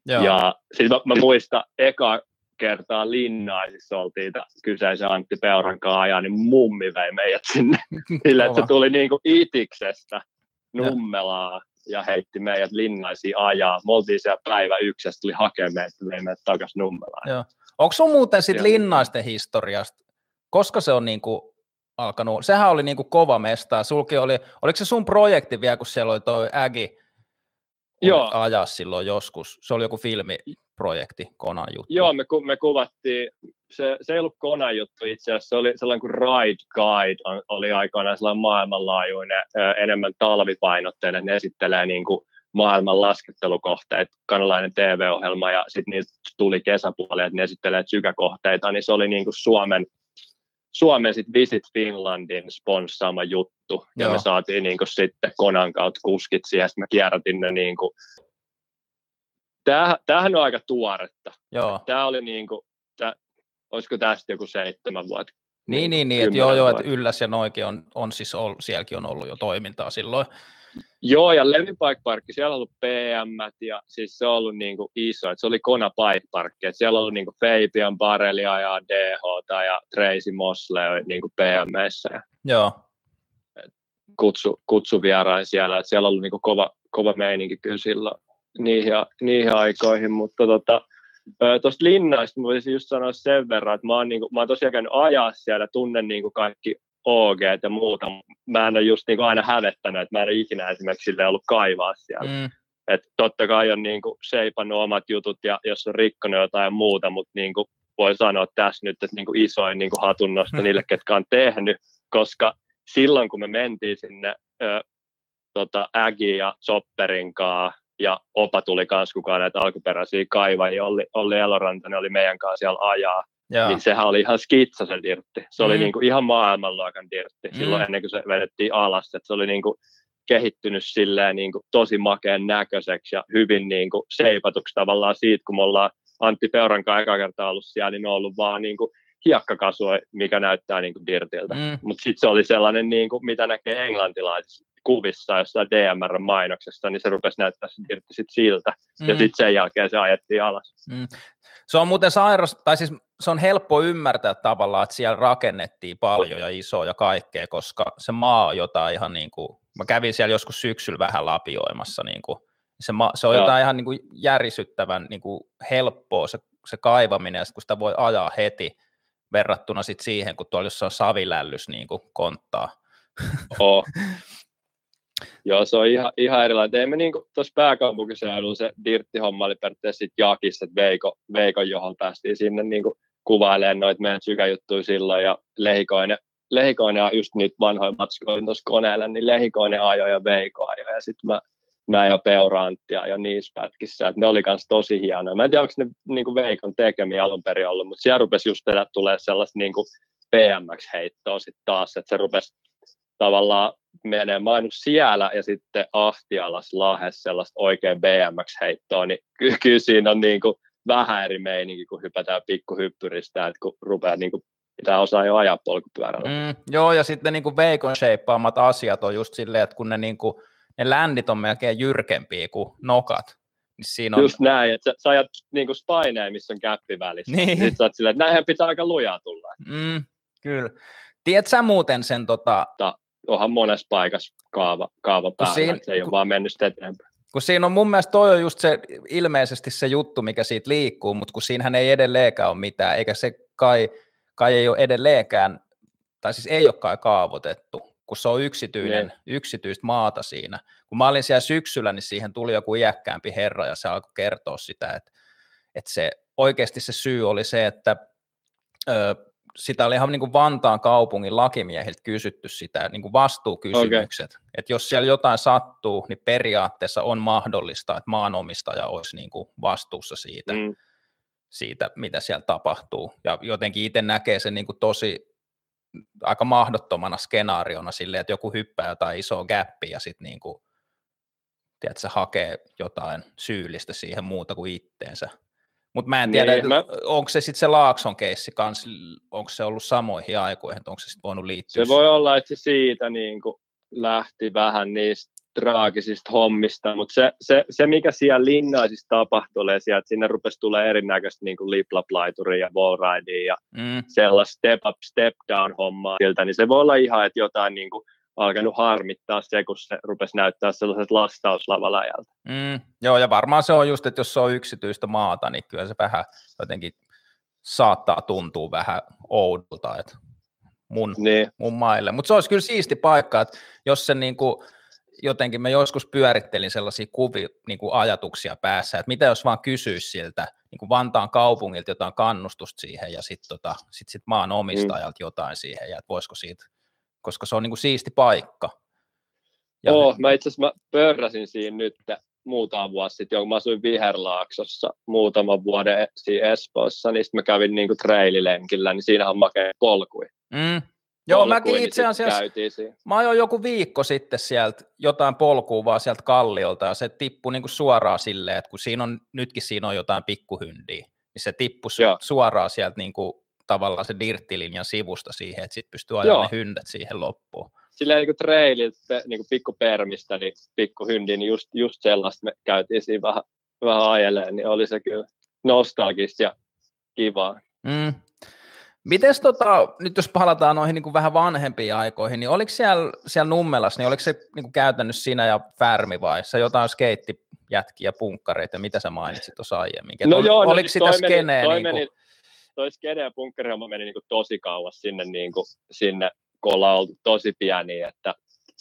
Joo. Ja siis mä, mä muistan eka kertaa Linnaisissa oltiin kyseisen Antti Peuran kanssa niin mummi vei meidät sinne. Sillä, että se tuli niinku itiksestä nummelaa ja heitti meidät linnaisiin ajaa. Me oltiin siellä päivä yksi ja tuli hakemaan meidät, vei meidät takaisin nummelaan. Joo. Onko sun muuten sit linnaisten historiasta, koska se on niinku alkanut, sehän oli niinku kova mesta, sulki oli, oliko se sun projekti vielä, kun siellä oli toi Ägi, Joo. ajaa silloin joskus. Se oli joku filmiprojekti, Konan juttu. Joo, me, ku, me kuvattiin, se, se ei ollut Konan juttu itse asiassa, se oli sellainen kuin Ride Guide, oli aikoinaan sellainen maailmanlaajuinen, enemmän talvipainotteinen, ne esittelee niin kuin maailman laskettelukohteet, kanalainen TV-ohjelma, ja sitten niistä tuli kesäpuolelle, että ne esittelee sykäkohteita, niin se oli niin kuin Suomen Suomen sit Visit Finlandin sponssaama juttu, Joo. ja me saatiin niin kuin, sitten Konan kautta kuskit siihen, sitten mä kierrätin ne niin kuin, Tämähän, tämähän on aika tuoretta. Joo. Tämä oli niin kuin, tämä, olisiko tästä joku seitsemän vuotta? Niin, niin, niin että joo, joo, että Ylläs ja Noikin on, on siis ollut, sielläkin on ollut jo toimintaa silloin. Joo, ja Levi Bike Park, siellä on ollut PM, ja siis se on ollut niin kuin iso, että se oli Kona Bike Park, että siellä on ollut niin kuin Fabian Barelia ja DH ja Tracy Mosley niin kuin PMssä. Joo. Kutsu, kutsu vierain siellä, että siellä on ollut niin kuin kova, kova meininki kyllä silloin niihin, niihin aikoihin, mutta tota, Tuosta linnaista voisin just sanoa sen verran, että mä oon, niin kuin, mä oon tosiaan käynyt ajaa siellä, tunnen niin kuin kaikki OG ja muuta. Mä en ole just niin kuin aina hävettänyt, että mä en ole ikinä esimerkiksi sille ollut kaivaa siellä. Mm. Et totta kai on niin kuin seipannut omat jutut ja jos on rikkonut jotain muuta, mutta niin kuin voi sanoa tässä nyt, että niin kuin isoin niin kuin hatunnosta niille, ketkä on tehnyt, koska silloin kun me mentiin sinne ö, tota, Ägi ja Chopperin kanssa, ja Opa tuli kanssa kukaan näitä alkuperäisiä kaivajia, Olli, Olli Eloranta, oli meidän kanssa siellä ajaa, Joo. niin sehän oli ihan skitsa se dirtti. Se mm. oli niin kuin ihan maailmanluokan dirtti mm. silloin ennen kuin se vedettiin alas. Että se oli niin kuin kehittynyt silleen niin kuin tosi makeen näköiseksi ja hyvin niin kuin seipatuksi tavallaan siitä, kun me ollaan Antti Peuran kanssa eka kertaa ollut siellä, niin ne on ollut vaan niin kuin hiekkakasvoi, mikä näyttää niin kuin dirtiltä. Mm. Mutta sitten se oli sellainen, niin kuin, mitä näkee englantilaisissa kuvissa jossain DMR-mainoksessa, niin se rupesi näyttää se dirtti sit siltä. Mm. Ja sitten sen jälkeen se ajettiin alas. Mm. Se on muuten sairas, tai siis se on helppo ymmärtää tavallaan, että siellä rakennettiin paljon ja isoa ja kaikkea, koska se maa on jotain ihan niin kuin, mä kävin siellä joskus syksyllä vähän lapioimassa, niin kuin, se, ma, se on Joo. jotain ihan niin kuin järisyttävän niin kuin helppoa se, se kaivaminen, ja kun sitä voi ajaa heti verrattuna sit siihen, kun tuolla jossain savilällys niin kuin konttaa. Oh. Joo, se on ihan, ihan erilainen. Teimme niin tuossa pääkaupunkiseudulla se dirtti-homma oli periaatteessa sitten Jakissa, että Veiko, Veikon johon päästiin sinne niin kuin kuvailemaan noita meidän sykäjuttuja silloin ja Lehikoinen, Lehikoinen ja just niitä vanhoja matskoja tuossa koneella, niin Lehikoinen ajoi ja Veiko ajoi ja sitten mä mä ja Peuranttia ja niissä pätkissä, että ne oli myös tosi hienoja. Mä en tiedä, onko ne niin Veikon tekemiä alun perin ollut, mutta siellä rupesi just tulee sellaista niin kuin BMX-heittoa sitten taas, että se rupesi tavallaan menee mainus siellä ja sitten Ahtialas Lahes sellaista oikein BMX-heittoa, niin ky- kyllä siinä on niin kuin vähän eri meininki, kun hypätään pikkuhyppyristä, että kun rupeaa niin kuin pitää osaa jo ajaa polkupyörällä. Mm, joo, ja sitten niin kuin veikon shapaamat asiat on just silleen, että kun ne, niin kuin, ne ländit on melkein jyrkempiä kuin nokat, niin siinä on... Just näin, että sä, sä ajat niin kuin spineen, missä on käppi välissä. Niin. Sitten sä oot silleen, että näinhän pitää aika lujaa tulla. Mm, kyllä. Tiedätkö sä muuten sen, tota, Onhan monessa paikassa kaava, kaava päällä, siinä- että se ei kun- ole vaan mennyt eteenpäin. kun siinä on mun mielestä toi on just se ilmeisesti se juttu, mikä siitä liikkuu, mutta kun siinähän ei edelleenkään ole mitään, eikä se kai, kai ei ole edelleenkään, tai siis ei ole kai kaavoitettu, kun se on yksityinen, yksityistä maata siinä. Kun mä olin siellä syksyllä, niin siihen tuli joku iäkkäämpi herra ja se alkoi kertoa sitä, että, että se oikeasti se syy oli se, että ö, sitä oli ihan niin kuin Vantaan kaupungin lakimiehiltä kysytty sitä niin kuin vastuukysymykset, okay. että jos siellä jotain sattuu, niin periaatteessa on mahdollista, että maanomistaja olisi niin kuin vastuussa siitä, mm. Siitä, mitä siellä tapahtuu. Ja jotenkin itse näkee sen niin kuin tosi aika mahdottomana skenaariona silleen, että joku hyppää jotain isoa gäppiä ja sitten niin kuin, tiedät, se hakee jotain syyllistä siihen muuta kuin itteensä. Mutta mä en tiedä, Niin, mä- onko se sitten se Laakson keissi kanssa, onko se ollut samoihin aikoihin, että onko se sitten voinut liittyä. Se voi olla, että se siitä niin kuin lähti vähän niistä traagisista hommista, mutta se, se, se, mikä siellä linnaisissa tapahtui, oli siellä, että sinne rupesi tulee erinäköistä niin kuin liplaplaituria ja wallridea ja Mm, sellaista step up, step down hommaa siltä, niin se voi olla ihan, että jotain niin kuin alkanut harmittaa se, kun se rupesi näyttää sellaiset lastauslavaläjältä. mm, joo, ja varmaan se on just, että jos se on yksityistä maata, niin kyllä se vähän jotenkin saattaa tuntua vähän oudolta, että mun, Niin, mun maille. Mutta se olisi kyllä siisti paikka, että jos se niinku, jotenkin, mä joskus pyörittelin sellaisia kuvi, niinku ajatuksia päässä, että mitä jos vaan kysyisi siltä niinku Vantaan kaupungilta jotain kannustusta siihen ja sitten tota, sit, sit maan omistajalta jotain siihen ja että voisiko siitä, koska se on niinku siisti paikka. Ja Joo, mä itse asiassa mä pörräsin siinä nyt muutama vuosi sitten, kun mä asuin Viherlaaksossa muutaman vuoden siinä Espoossa, niin sitten mä kävin niinku traililenkillä, niin siinähän on makea polkui. Mm. Joo, mäkin niin itse asiassa, siinä. mä ajoin joku viikko sitten sieltä jotain polkua vaan sieltä kalliolta ja se tippui niinku suoraan silleen, että kun siinä on, nytkin siinä on jotain pikkuhyndiä, niin se tippui Joo. suoraan sieltä niinku tavallaan se dirttilinjan sivusta siihen, että sitten pystyy ajamaan Joo. ne hyndät siihen loppuun. Silleen niin kuin traililta, niin kuin pikkupermistä, niin pikkuhyndi, niin just, just sellaista me käytiin siinä vähän, vähän ajeleen, niin oli se kyllä nostalgista ja kivaa. Mm. Mites tota, nyt jos palataan noihin niin kuin vähän vanhempiin aikoihin, niin oliko siellä, siellä Nummelassa, niin oliko se niin kuin käytännössä sinä ja Färmi vai se jotain skeittijätkiä, punkkareita, mitä sä mainitsit tuossa aiemmin? Et ol- no oliko siis sitä toi meni- toi, niin kuin, meni, toi skene ja punkkerihomma meni niin kuin tosi kauas sinne, niin kuin, sinne, kun ollaan oltu tosi pieniä, että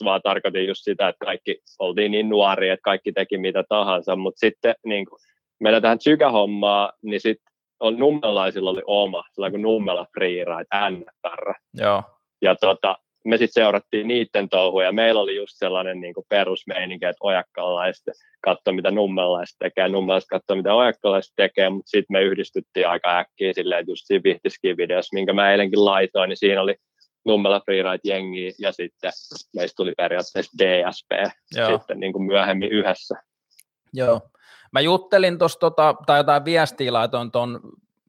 vaan tarkoitin just sitä, että kaikki oltiin niin nuoria, että kaikki teki mitä tahansa, mutta sitten niin kuin, meillä tähän psykähommaa, niin sitten on nummelaisilla oli oma, sellainen kuin Nummela Freeride, NFR, Joo. ja tota, me sitten seurattiin niiden touhuja. Meillä oli just sellainen niin kuin perusmeininki, että ojakkalaiset katsoi, mitä nummelaiset tekee, nummelaiset katsoi, mitä ojakkalaiset tekee, mutta sitten me yhdistyttiin aika äkkiä silleen, että just siinä Vihtiski-videossa, minkä mä eilenkin laitoin, niin siinä oli Nummela Freeride-jengi ja sitten meistä tuli periaatteessa DSP Joo. sitten niin kuin myöhemmin yhdessä. Joo. Mä juttelin tuossa, tota, tai jotain viestiä laitoin tuon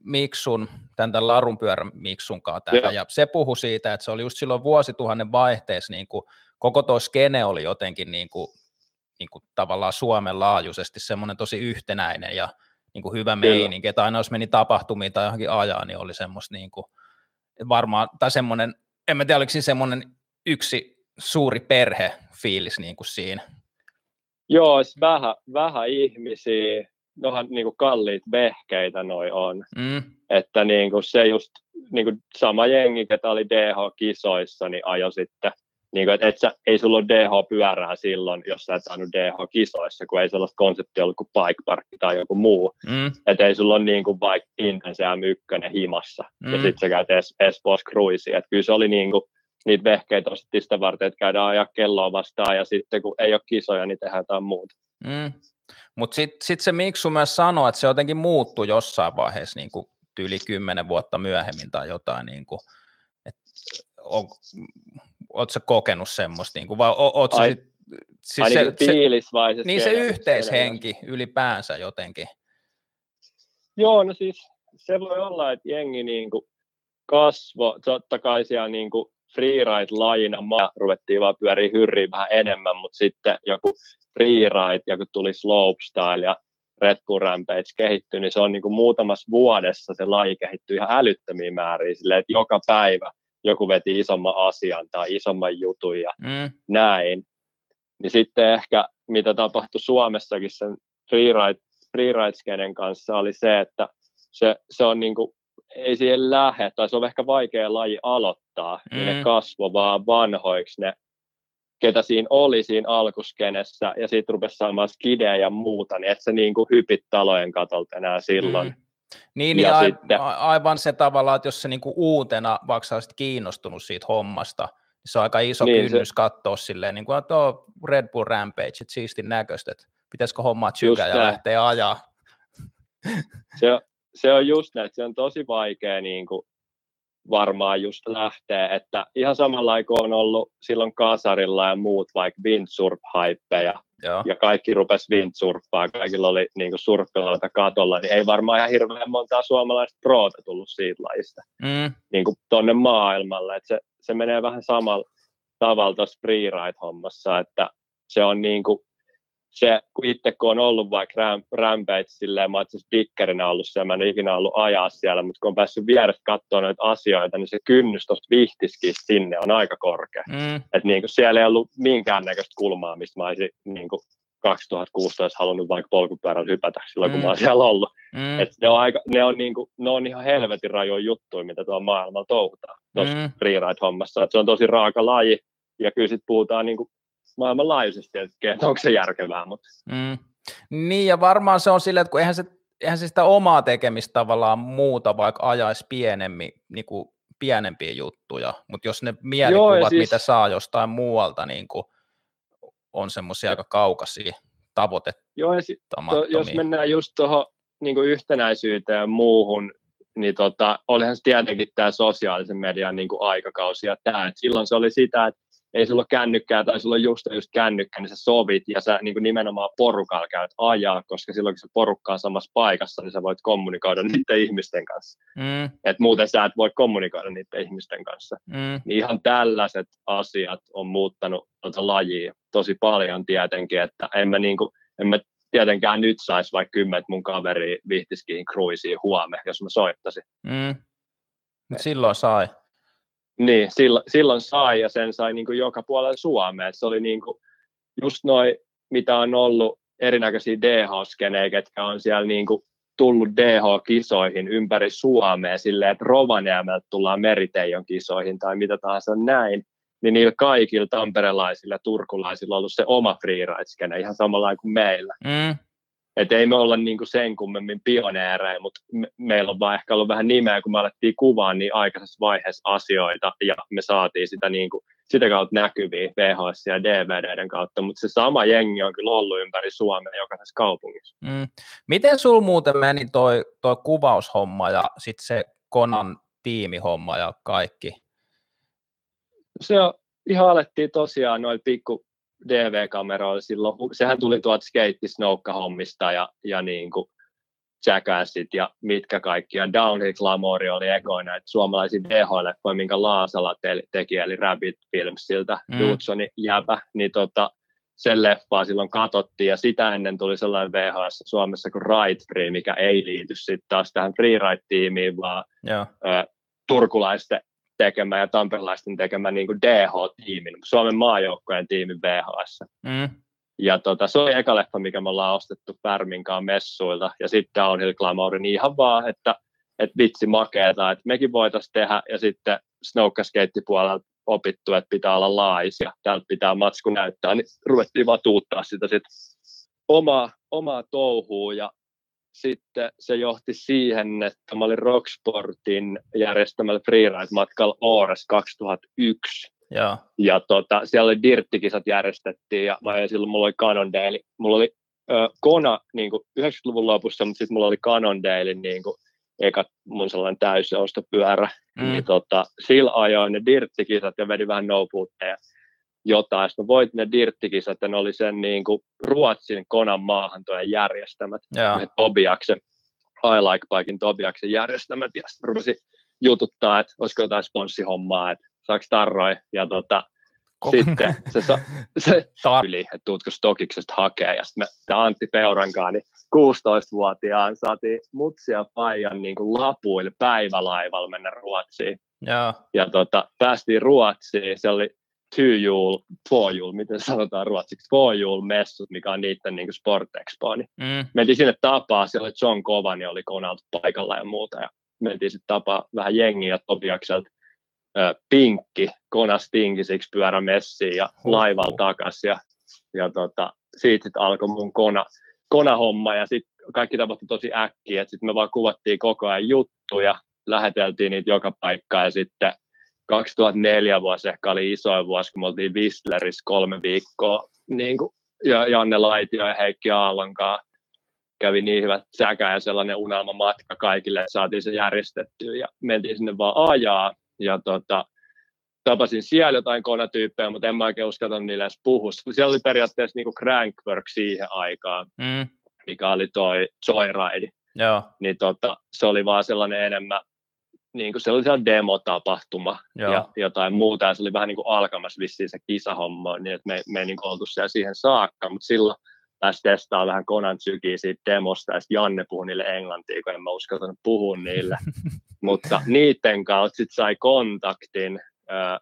Miksun, tämän, tämän larunpyörän Miksun kanssa tähän, Joo. ja se puhui siitä, että se oli just silloin vuosituhannen vaihteessa, niin kuin, koko tuo skene oli jotenkin niin kuin, niin kuin tavallaan Suomen laajuisesti semmoinen tosi yhtenäinen ja niin kuin hyvä Kyllä. meininki, että aina jos meni tapahtumiin tai johonkin ajaa, niin oli semmoista niin kuin, varmaan, tai semmoinen, en mä tiedä, oliko siinä semmoinen yksi suuri perhe fiilis niin kuin siinä. Joo, vähän, vähän ihmisiä, nohan niin kuin kalliit vehkeitä noi on. Mm, että niin kuin se just niin kuin sama jengi, ketä oli DH-kisoissa, niin ajo sitten, niin kuin, että et sä, ei sulla ole DH-pyörää silloin, jos sä et saanut DH-kisoissa, kun ei sellaista konseptia ollut kuin bike park tai joku muu. mm, Että ei sulla ole niin kuin vaikka Intense M1 himassa, mm. ja sitten sä käyt es- Espoossa cruiseen. Että kyllä se oli niin kuin, niitä vehkeitä ostettiin sitä varten, että käydään ajaa kelloa vastaan, ja sitten kun ei ole kisoja, niin tehdään jotain muuta. Mm. Mutta sitten sit se Miksu myös sanoi, että se jotenkin muuttui jossain vaiheessa niin kuin yli kymmenen vuotta myöhemmin tai jotain, niin kuin, että on, ootko kokenut semmoista, niin kuin, vai ootko Ai, sit, siis se, niin, se, se niin se yhteishenki ylipäänsä jotenkin. Joo, no siis se voi olla, että jengi niin kuin kasvo, totta kai siellä niin kuin freeride-lajina ruvettiin vaan pyöriä hyrriin vähän enemmän, mutta sitten joku freeride ja kun tuli slopestyle ja Red Bull Rampage kehittyi, niin se on niin kuin muutamassa vuodessa se laji kehittyi ihan älyttömiin määriin, silleen, että joka päivä joku veti isomman asian tai isomman jutun ja Mm. näin. Niin sitten ehkä, mitä tapahtui Suomessakin sen freeride, freeride kanssa, oli se, että se, se on niin kuin, ei siihen lähde, tai se on ehkä vaikea laji aloittaa, mm. niin ne Mm. kasvo vaan vanhoiksi ne, ketä siinä oli siinä alkuskenessä, ja sitten rupesi saamaan skidejä ja muuta, niin et sä niin kuin hypit talojen katolta enää silloin. Mm. Niin, Ja a, sitten- a, aivan se tavallaan, että jos se niinku uutena, vaikka sä olisit kiinnostunut siitä hommasta, niin se on aika iso Niin, niin, kynnys se... katsoa silleen, niin kuin, on Red Bull Rampage, että siistin näköistä, että pitäisikö hommaa tsykää ja lähteä ajaa. se, on- se on just näin, että se on tosi vaikea niin kuin varmaan just lähteä, että ihan samalla kuin on ollut silloin kasarilla ja muut vaikka windsurf-hypeja, Joo. ja kaikki rupes windsurfaa, kaikilla oli niin kuin surffilaita katolla, niin ei varmaan ihan hirveän montaa suomalaista proota tullut siitä lajista. Mm, niin kuin tonne maailmalle, että se, se menee vähän samalla tavalla tuossa freeride-hommassa, että se on niin kuin, se, kun itse kun on ollut vaikka Ram, Rampage, silleen, mä oon asiassa dikkerinä ollut siellä, mä en ikinä ollut ajaa siellä, mutta kun on päässyt vierestä katsoa noita asioita, niin se kynnys tuosta vihtiskin sinne on aika korkea. mm, että niin kuin siellä ei ollut minkäännäköistä kulmaa, mistä mä olisin niin kuin 2016 halunnut vaikka polkupyörällä hypätä silloin, kun Mm. mä oon siellä ollut. mm, Et ne, on aika, ne, on niin kuin, ne on ihan helvetin rajoja juttuja, mitä tuolla maailmalla touhutaan tuossa mm, freeride-hommassa. Et se on tosi raaka laji, ja kyllä sitten puhutaan niin kuin maailmanlaajuisesti, että onko se järkevää, mutta mm. Niin, ja varmaan se on silleen, että kun eihän se, eihän se sitä omaa tekemistä tavallaan muuta, vaikka ajaisi pienemmin, niin kuin pienempiä juttuja, mutta jos ne mielikuvat, siis- mitä saa jostain muualta, niin kuin, on semmoisia aika kaukaisia tavoitteita. joo, jos mennään just tuohon niin yhtenäisyyteen ja muuhun, niin tota, olihan se tietenkin tämä sosiaalisen median niin kuin aikakausi ja tämä, silloin se oli sitä, että ei sulla ole kännykkää tai sulla on just, just kännykkä, niin sä sovit ja sä niin kuin nimenomaan porukalla käyt ajaa, koska silloin kun se porukka on samassa paikassa, niin sä voit kommunikoida niiden ihmisten kanssa. Mm, Et muuten sä et voi kommunikoida niiden ihmisten kanssa. mm, Niin ihan tällaiset asiat on muuttanut tuota lajia tosi paljon tietenkin, että en mä, niinku, en mä tietenkään nyt saisi vaikka kymmentä mun kaveria vihtiskiin kruisiin huomenna, jos mä soittaisin. mm. Mut silloin sai. Niin, silloin, silloin sai ja sen sai niin kuin joka puolella Suomea. Se oli niin kuin just noin, mitä on ollut erinäköisiä DH-skenejä, ketkä on siellä niin kuin tullut DH-kisoihin ympäri Suomea silleen, että Rovaniemeltä tullaan Meriteijon kisoihin tai mitä tahansa näin, niin niillä kaikilla tamperelaisilla ja turkulaisilla on ollut se oma freeride-skene ihan samalla kuin meillä. Mm, Et ei me olla niinku sen kummemmin pioneereja, mutta me, meillä on vaan ehkä ollut vähän nimeä, kun me alettiin kuvaa niin aikaisessa vaiheessa asioita ja me saatiin sitä, niinku, sitä kautta näkyviä VHS ja DVDiden kautta, mutta se sama jengi on kyllä ollut ympäri Suomea jokaisessa kaupungissa. mm. Miten sul muuten meni toi, toi kuvaushomma ja sitten se Konan tiimihomma ja kaikki? Se on, ihan alettiin tosiaan noin pikku DV-kameroilla silloin, sehän tuli tuolta skeittisnoukka-hommista ja, ja niin kuin Jackassit ja mitkä kaikki, ja Downhill Glamour oli ekoina, että suomalaisia DH-leffoja, minkä Laasala te- teki, eli Rabbit Filmsiltä, Mm. Dudsonin jäbä, niin tota, sen leffaa silloin katsottiin, ja sitä ennen tuli sellainen VHS Suomessa kuin Ride Free, mikä ei liity sitten taas tähän Freeride-tiimiin, vaan Joo. ö, turkulaisten tekemä ja tamperelaisten tekemä niin kuin DH-tiimin, Suomen maajoukkojen tiimin VHS. Mm, Ja tota, se oli eka leffa, mikä me ollaan ostettu Pärminkaan messuilta. Ja sitten Downhill niin ihan vaan, että, että vitsi makeeta, että mekin voitaisiin tehdä. Ja sitten snowkaskeitti-puolella opittu, että pitää olla lais ja täältä pitää matsku näyttää, niin ruvettiin vaan tuuttaa sitä sit omaa, omaa touhua ja sitten se johti siihen, että mä olin Rocksportin järjestämällä freeride-matkalla Oores 2001 joo. ja tota, siellä oli dirttikisat järjestettiin ja mä olin silloin, mulla oli Cannondale, mulla oli Kona niin kuin 90-luvun lopussa, mutta sitten mulla oli Cannondale niin kuin eka mun sellainen täysostopyörä, mm. niin tota, sillä ajoin ne dirttikisat ja vedin vähän no ja jotain. Sitten voitin ne dirttikisat ne oli sen niin kuin Ruotsin Konan maahantojen järjestämät, yeah. Tobiaksen, I Like Bikein Tobiaksen järjestämät, ja sitten rupesin jututtaa, että olisiko jotain sponssihommaa, että saako tarroi, ja tota, sitten se, sa, se yli, että tuutko Stokiksesta hakee, ja sitten me Antti Peurankaan, niin 16-vuotiaan saatiin mutsia paijan niin kuin lapuille päivälaivalla mennä Ruotsiin. Ja, ja tota, päästiin Ruotsiin, se oli two-jule, four-jule, miten sanotaan ruotsiksi, four-jule messut, mikä on niiden niin sport expo, niin mm. mentiin sinne tapaa, siellä oli John Kovani oli Konalta paikalla ja muuta, ja mentiin sitten tapaa vähän jengiä Topiakselta pinkki, konas tinkisiksi pyörä messiin ja laivalla takas ja, ja tota, siitä sitten alkoi mun kona, kona-homma ja sitten kaikki tapahtui tosi äkkiä, että sitten me vaan kuvattiin koko ajan juttuja, läheteltiin niitä joka paikkaan ja sitten 2004 vuosi ehkä oli isoin vuosi, kun me oltiin Whistlerissä kolme viikkoa niin kuin, ja Janne Laitio ja Heikki Aallonkaan kävi niin hyvät säkä ja sellainen unelmamatka kaikille, että saatiin se järjestettyä ja mentiin sinne vaan ajaa ja tota, tapasin siellä jotain konatyyppejä, mutta en mä oikein uskata niille edes puhua. Siellä oli periaatteessa niinku Crankwork siihen aikaan, mm. mikä oli toi Joyride. Joo. Niin tota, se oli vaan sellainen enemmän, niin kuin se oli siellä demotapahtuma Joo. ja jotain muuta, ja se oli vähän niin kuin alkamassa vissiin se kisahomma, niin että me, me ei niin oltu siellä siihen saakka, mutta silloin pääsi testaa vähän Konan sykiä siitä demosta, ja Janne puhui niille englantia, kun en mä uskaltanut puhua niille. Mutta niiden kautta sitten sai kontaktin äh,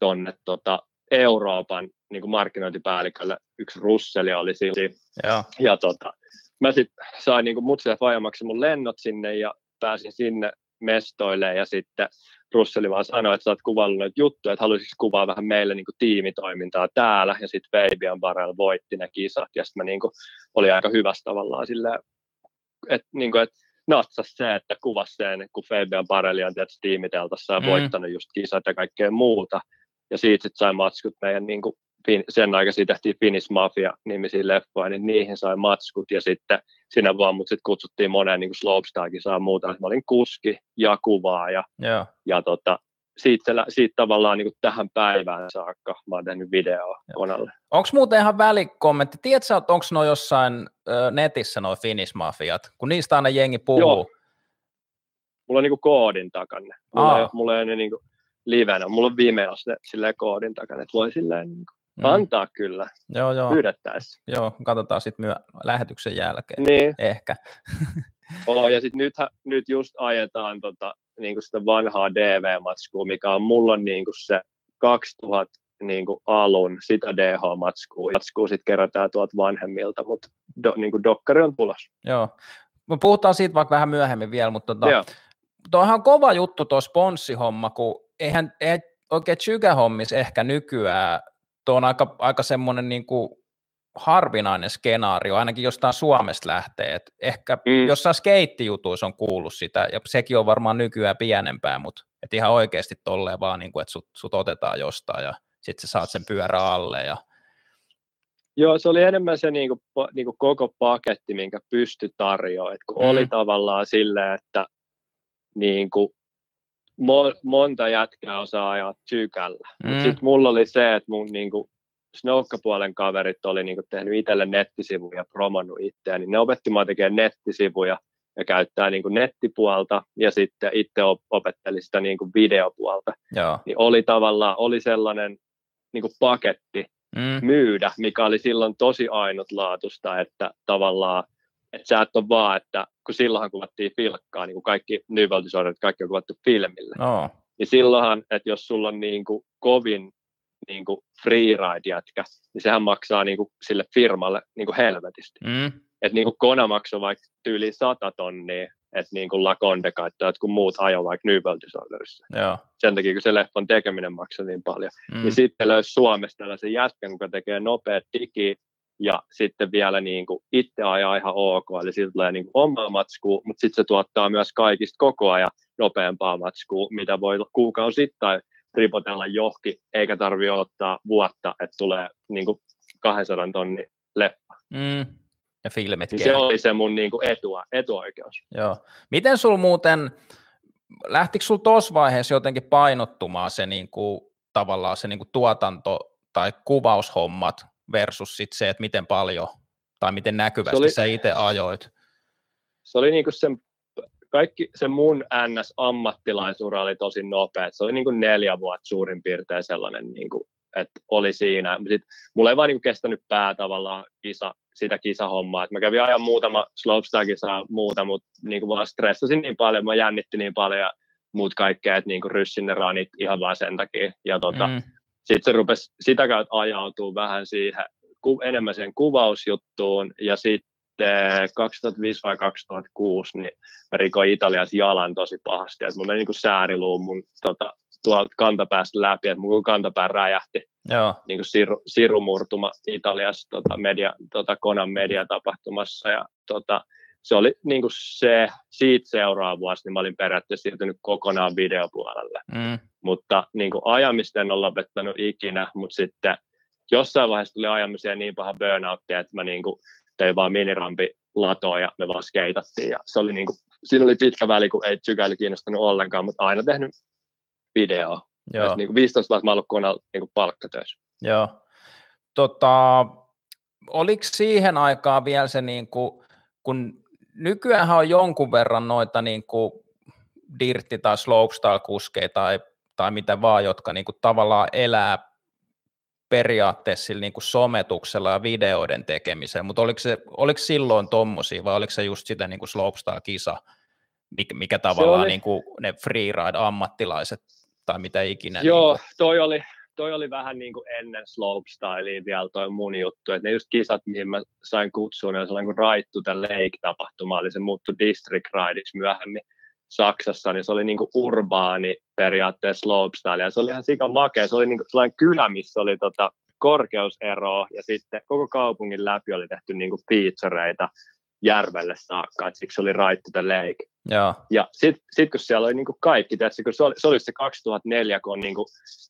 tuonne tota, Euroopan niin kuin markkinointipäällikölle. Yksi Russeli oli siinä. Ja, ja tota, mä sitten sain niin mut ja Faija mun lennot sinne ja pääsin sinne mestoille ja sitten Russeli vaan sanoi, että sä oot kuvannut noita juttuja, että haluaisit kuvaa vähän meille niin kuin tiimitoimintaa täällä, ja sitten Fabian Barrel voitti ne kisat, ja sitten mä niin kuin, oli aika hyvässä tavallaan silleen, että, niin kuin, että natsas se, että kuvasi sen, kun Fabian Barrel on tietysti tiimiteltassa ja mm. voittanut just kisat ja kaikkea muuta, ja siitä sitten sai matskut meidän niin kuin, sen aikaisia tehtiin Finnish Mafia-nimisiä leffoja, niin niihin sai matskut. Ja sitten sinä vaan mut sitten kutsuttiin moneen niin slopestyle saa muuta. Mä olin kuski ja kuvaa ja, yeah. ja tota, siitä, siitä tavallaan niin tähän päivään saakka mä oon tehnyt videoa konalle. Onko muuten ihan välikommentti? Tiedätkö, onko ne jossain ö, netissä noin Finnish Mafiat, kun niistä aina jengi puhuu? Joo. Mulla on niin koodin takana. Mulla, ei, mulla ei ne niin livenä. Mulla on viimeos ne koodin takana, että voi silleen niin kuin. Antaa kyllä, joo, joo. pyydettäessä. Joo, katsotaan sitten myö- lähetyksen jälkeen. Niin. Ehkä. oh, ja sitten nyt, nyt just ajetaan tota, niinku sitä vanhaa DV-matskua, mikä on mulla niinku se 2000 niinku alun sitä DH-matskua. Matskua sitten kerätään tuolta vanhemmilta, mutta do, niinku dokkari on tulossa. Joo. Me puhutaan siitä vaikka vähän myöhemmin vielä, mutta tota, tuohan on kova juttu tuo sponssihomma, kun eihän, eihän oikein hommis ehkä nykyään tuo on aika, aika semmoinen niin kuin harvinainen skenaario, ainakin jostain Suomesta lähtee. Et ehkä mm. jossain skeittijutuissa on kuullut sitä, ja sekin on varmaan nykyään pienempää, mutta et ihan oikeasti tolleen vaan, niin kuin, että sut, sut otetaan jostain ja sitten sä saat sen pyörä alle. Ja... Joo, se oli enemmän se niin kuin, niin kuin koko paketti, minkä pysty tarjoamaan. kun mm. oli tavallaan silleen, että niin kuin, mo, monta jätkää osaa ajaa tykällä. Mm. Sitten mulla oli se, että mun niinku, snowkkapuolen kaverit oli niinku tehnyt itselle nettisivuja ja promonnut itseään, niin ne opetti mua tekemään nettisivuja ja käyttää niinku nettipuolta ja sitten itse opetteli sitä niinku videopuolta. Joo. Niin oli tavallaan, oli sellainen niinku paketti mm. myydä, mikä oli silloin tosi ainutlaatusta, että tavallaan että sä et ole vaan, että kun silloinhan kuvattiin filkkaa, niin kuin kaikki nyvaltisoidat, kaikki on kuvattu filmille. No. Niin silloinhan, että jos sulla on niin kuin kovin niin kuin freeride-jätkä, niin sehän maksaa niin kuin sille firmalle niin kuin helvetisti. Mm. Että niin kuin Kona maksoi vaikka tyyli 100 tonnia, että niin kuin Laconde tai jotkut muut ajoi vaikka New World Sen takia, kun se leffan tekeminen maksoi niin paljon. Mm. Niin sitten löysi Suomesta tällaisen jätkän, joka tekee nopeat digi, ja sitten vielä niin kuin itse ajaa ihan ok, eli siitä tulee niin kuin omaa matskua, mutta sitten se tuottaa myös kaikista koko ajan nopeampaa matskua, mitä voi kuukausittain ripotella johki, eikä tarvitse ottaa vuotta, että tulee niin kuin 200 tonni leffa. Mm. ja filmit. Niin se oli se mun niin kuin etua, etuoikeus. Joo. Miten sul muuten, lähtikö sul tuossa vaiheessa jotenkin painottumaan se niin kuin, tavallaan se niin kuin tuotanto tai kuvaushommat versus sit se, että miten paljon tai miten näkyvästi oli, sä itse ajoit? Se oli niin kuin sen, kaikki se mun NS-ammattilaisura oli tosi nopea. Se oli niin kuin neljä vuotta suurin piirtein sellainen, niin kuin, että oli siinä. Sit, mulla ei vaan niin kuin kestänyt pää tavallaan kisa, sitä kisahommaa. Et mä kävin ajan muutama slopestyle-kisaa muuta, mutta niin kuin vaan stressasin niin paljon, mä jännitti niin paljon ja muut kaikkea, että niin kuin ryssin ne ranit ihan vaan sen takia. Ja tota, mm. Sitten se rupesi sitä kautta ajautuu vähän siihen enemmän sen kuvausjuttuun ja sitten 2005 vai 2006 niin mä rikoin Italiassa jalan tosi pahasti, että mun meni niin sääriluun mun tota, tuolta kantapäästä läpi, että mun kantapää räjähti. Joo. Niin kuin siru, sirumurtuma Italiassa tota, media, tota, Konan mediatapahtumassa ja tota, se oli niin kuin se, siitä seuraava vuosi, niin mä olin periaatteessa siirtynyt kokonaan videopuolelle. Mm. Mutta niin kuin ajamista en ole lopettanut ikinä, mutta sitten jossain vaiheessa tuli ajamisia niin paha burnouttia, että mä niin kuin tein vaan minirampi latoa ja me vaan skeitattiin. Ja se oli niin kuin, siinä oli pitkä väli, kun ei tsykäily kiinnostanut ollenkaan, mutta aina tehnyt videoa. Joo. Niin kuin 15 vuotta mä ollut koneella niin kuin palkkatöissä. Joo. Tota, oliko siihen aikaan vielä se, niin kuin, kun nykyään on jonkun verran noita niin kuin dirtti- tai slopestyle-kuskeja tai, tai mitä vaan, jotka niin kuin tavallaan elää periaatteessa sillä niin kuin sometuksella ja videoiden tekemisellä, mutta oliko, se, oliko silloin tommosia vai oliko se just sitä niin kuin slopestyle-kisa, mikä, mikä tavallaan oli... niin kuin ne freeride-ammattilaiset tai mitä ikinä? Joo, niin kuin... toi, oli, toi oli vähän niin kuin ennen slopestylea vielä toi mun juttu, että ne just kisat, mihin mä sain kutsuun, oli sellainen kuin Ride to the Lake-tapahtuma, eli se muuttui District Rideiksi myöhemmin, Saksassa, niin se oli niinku urbaani periaatteessa slopestyle, ja se oli ihan sika makea. Se oli niinku sellainen kylä, missä oli tota korkeusero, ja sitten koko kaupungin läpi oli tehty niinku featureita järvelle saakka, että siksi oli Right to the Lake. Joo. Ja sitten sit, kun siellä oli niin kuin kaikki, tietysti, kun se oli, se oli se 2004, kun on niin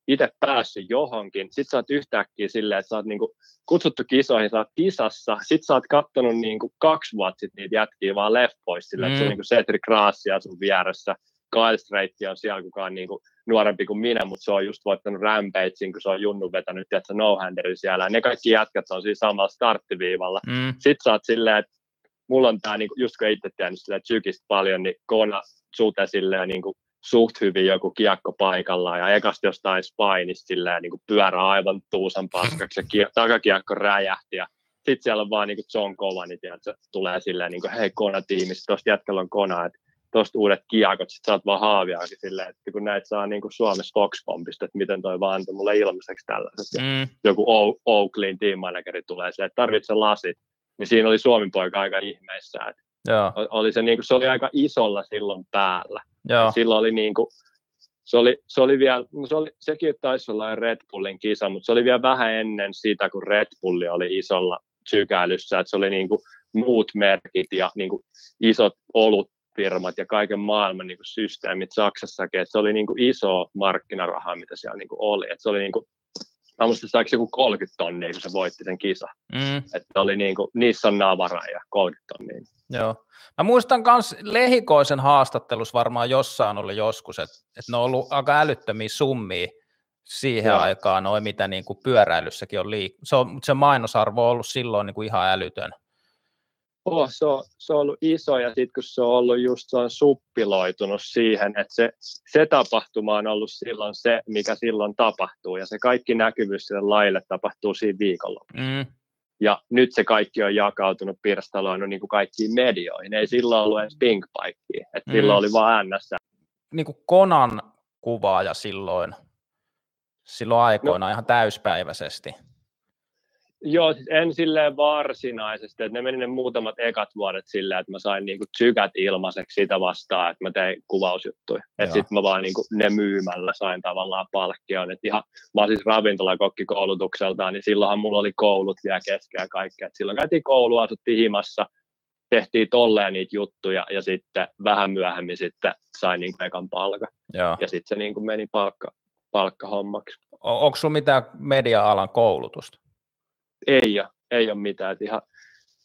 itse päässyt johonkin, sitten sä oot yhtäkkiä silleen, että sä oot niin kuin kutsuttu kisoihin, sä oot kisassa, sitten sä oot kattonut niin kuin kaksi vuotta sitten niitä jätkiä vaan leffoissa, silleen, mm. että se on niin Cedric Grassia sun vieressä, Kyle Strait on siellä, kuka on niin kuin nuorempi kuin minä, mutta se on just voittanut Rampagein, kun se on Junnu vetänyt, että no handeri siellä. Ne kaikki jätkät on siinä samalla starttiviivalla. Mm. Sitten sä oot silleen, että mulla on tämä, niin just kun itse tiennyt sillä tsykistä paljon, niin Kona suute silleen niin kuin suht hyvin joku kiekko paikallaan ja ekasti jostain spainista silleen niin kuin pyörä aivan tuusan paskaksi ja kie- takakiekko räjähti ja sitten siellä on vaan niin kuin John Kova, niin tiedät, tulee silleen niin kuin, hei Kona-tiimissä, tuosta jätkällä on Kona, että tuosta uudet kiekot, sit sä oot vaan haaviaakin silleen, että kun näitä saa niin kuin Suomessa Fox-pompista, että miten toi vaan antoi mulle ilmaiseksi tällaiset. Mm. Joku Oakleyn team manageri tulee silleen, että tarvitset lasit, niin siinä oli Suomen poika aika. Että Joo. Oli se, niin kuin, se oli aika isolla silloin päällä. Joo. Silloin oli niin kuin, se oli, se oli vielä, no se oli, sekin taisi olla Red Bullin kisa, mutta se oli vielä vähän ennen sitä, kun Red Bulli oli isolla sykäilyssä, että se oli niin kuin muut merkit ja niin kuin isot olutfirmat ja kaiken maailman niin kuin systeemit Saksassakin, että se oli niin kuin iso markkinaraha, mitä siellä niin kuin oli, että se oli niin kuin mä muistan, saiko joku 30 tonnia, kun se voitti sen kisa. Mm. Että oli niin kuin, niissä on navara ja 30 tonnia. Joo. Mä muistan myös Lehikoisen haastattelussa varmaan jossain oli joskus, että, että ne on ollut aika älyttömiä summia siihen Joo. aikaan, noin mitä niin kuin pyöräilyssäkin on liik- se, on, se mainosarvo on ollut silloin niin kuin ihan älytön. Oh, se, on, se on ollut iso ja sitten kun se on ollut just se on suppiloitunut siihen, että se, se tapahtuma on ollut silloin se, mikä silloin tapahtuu ja se kaikki näkyvyys sille laille tapahtuu siinä viikonlopussa. Mm. Ja nyt se kaikki on jakautunut, pirstaloinut niin kuin kaikkiin medioihin. Ei silloin ollut edes pink että mm. silloin oli vaan NS. Niin kuin Konan kuvaaja silloin, silloin aikoina no, ihan täyspäiväisesti. Joo, siis en silleen varsinaisesti, että ne meni ne muutamat ekat vuodet silleen, että mä sain niinku tsykät ilmaiseksi sitä vastaan, että mä tein kuvausjuttuja. Että sitten mä vaan niinku ne myymällä sain tavallaan palkkion. Että ihan, mä siis ravintolakokki koulutukseltaan, niin silloinhan mulla oli koulut vielä kesken ja kaikkea. Et silloin käytiin koulua, asuttiin himassa, tehtiin tolleen niitä juttuja ja sitten vähän myöhemmin sitten sain niinku ekan palkan. Joo. Ja sitten se niinku meni palkka, palkkahommaksi. Onko sulla mitään media-alan koulutusta? Ei ole, ei ole mitään. Että ihan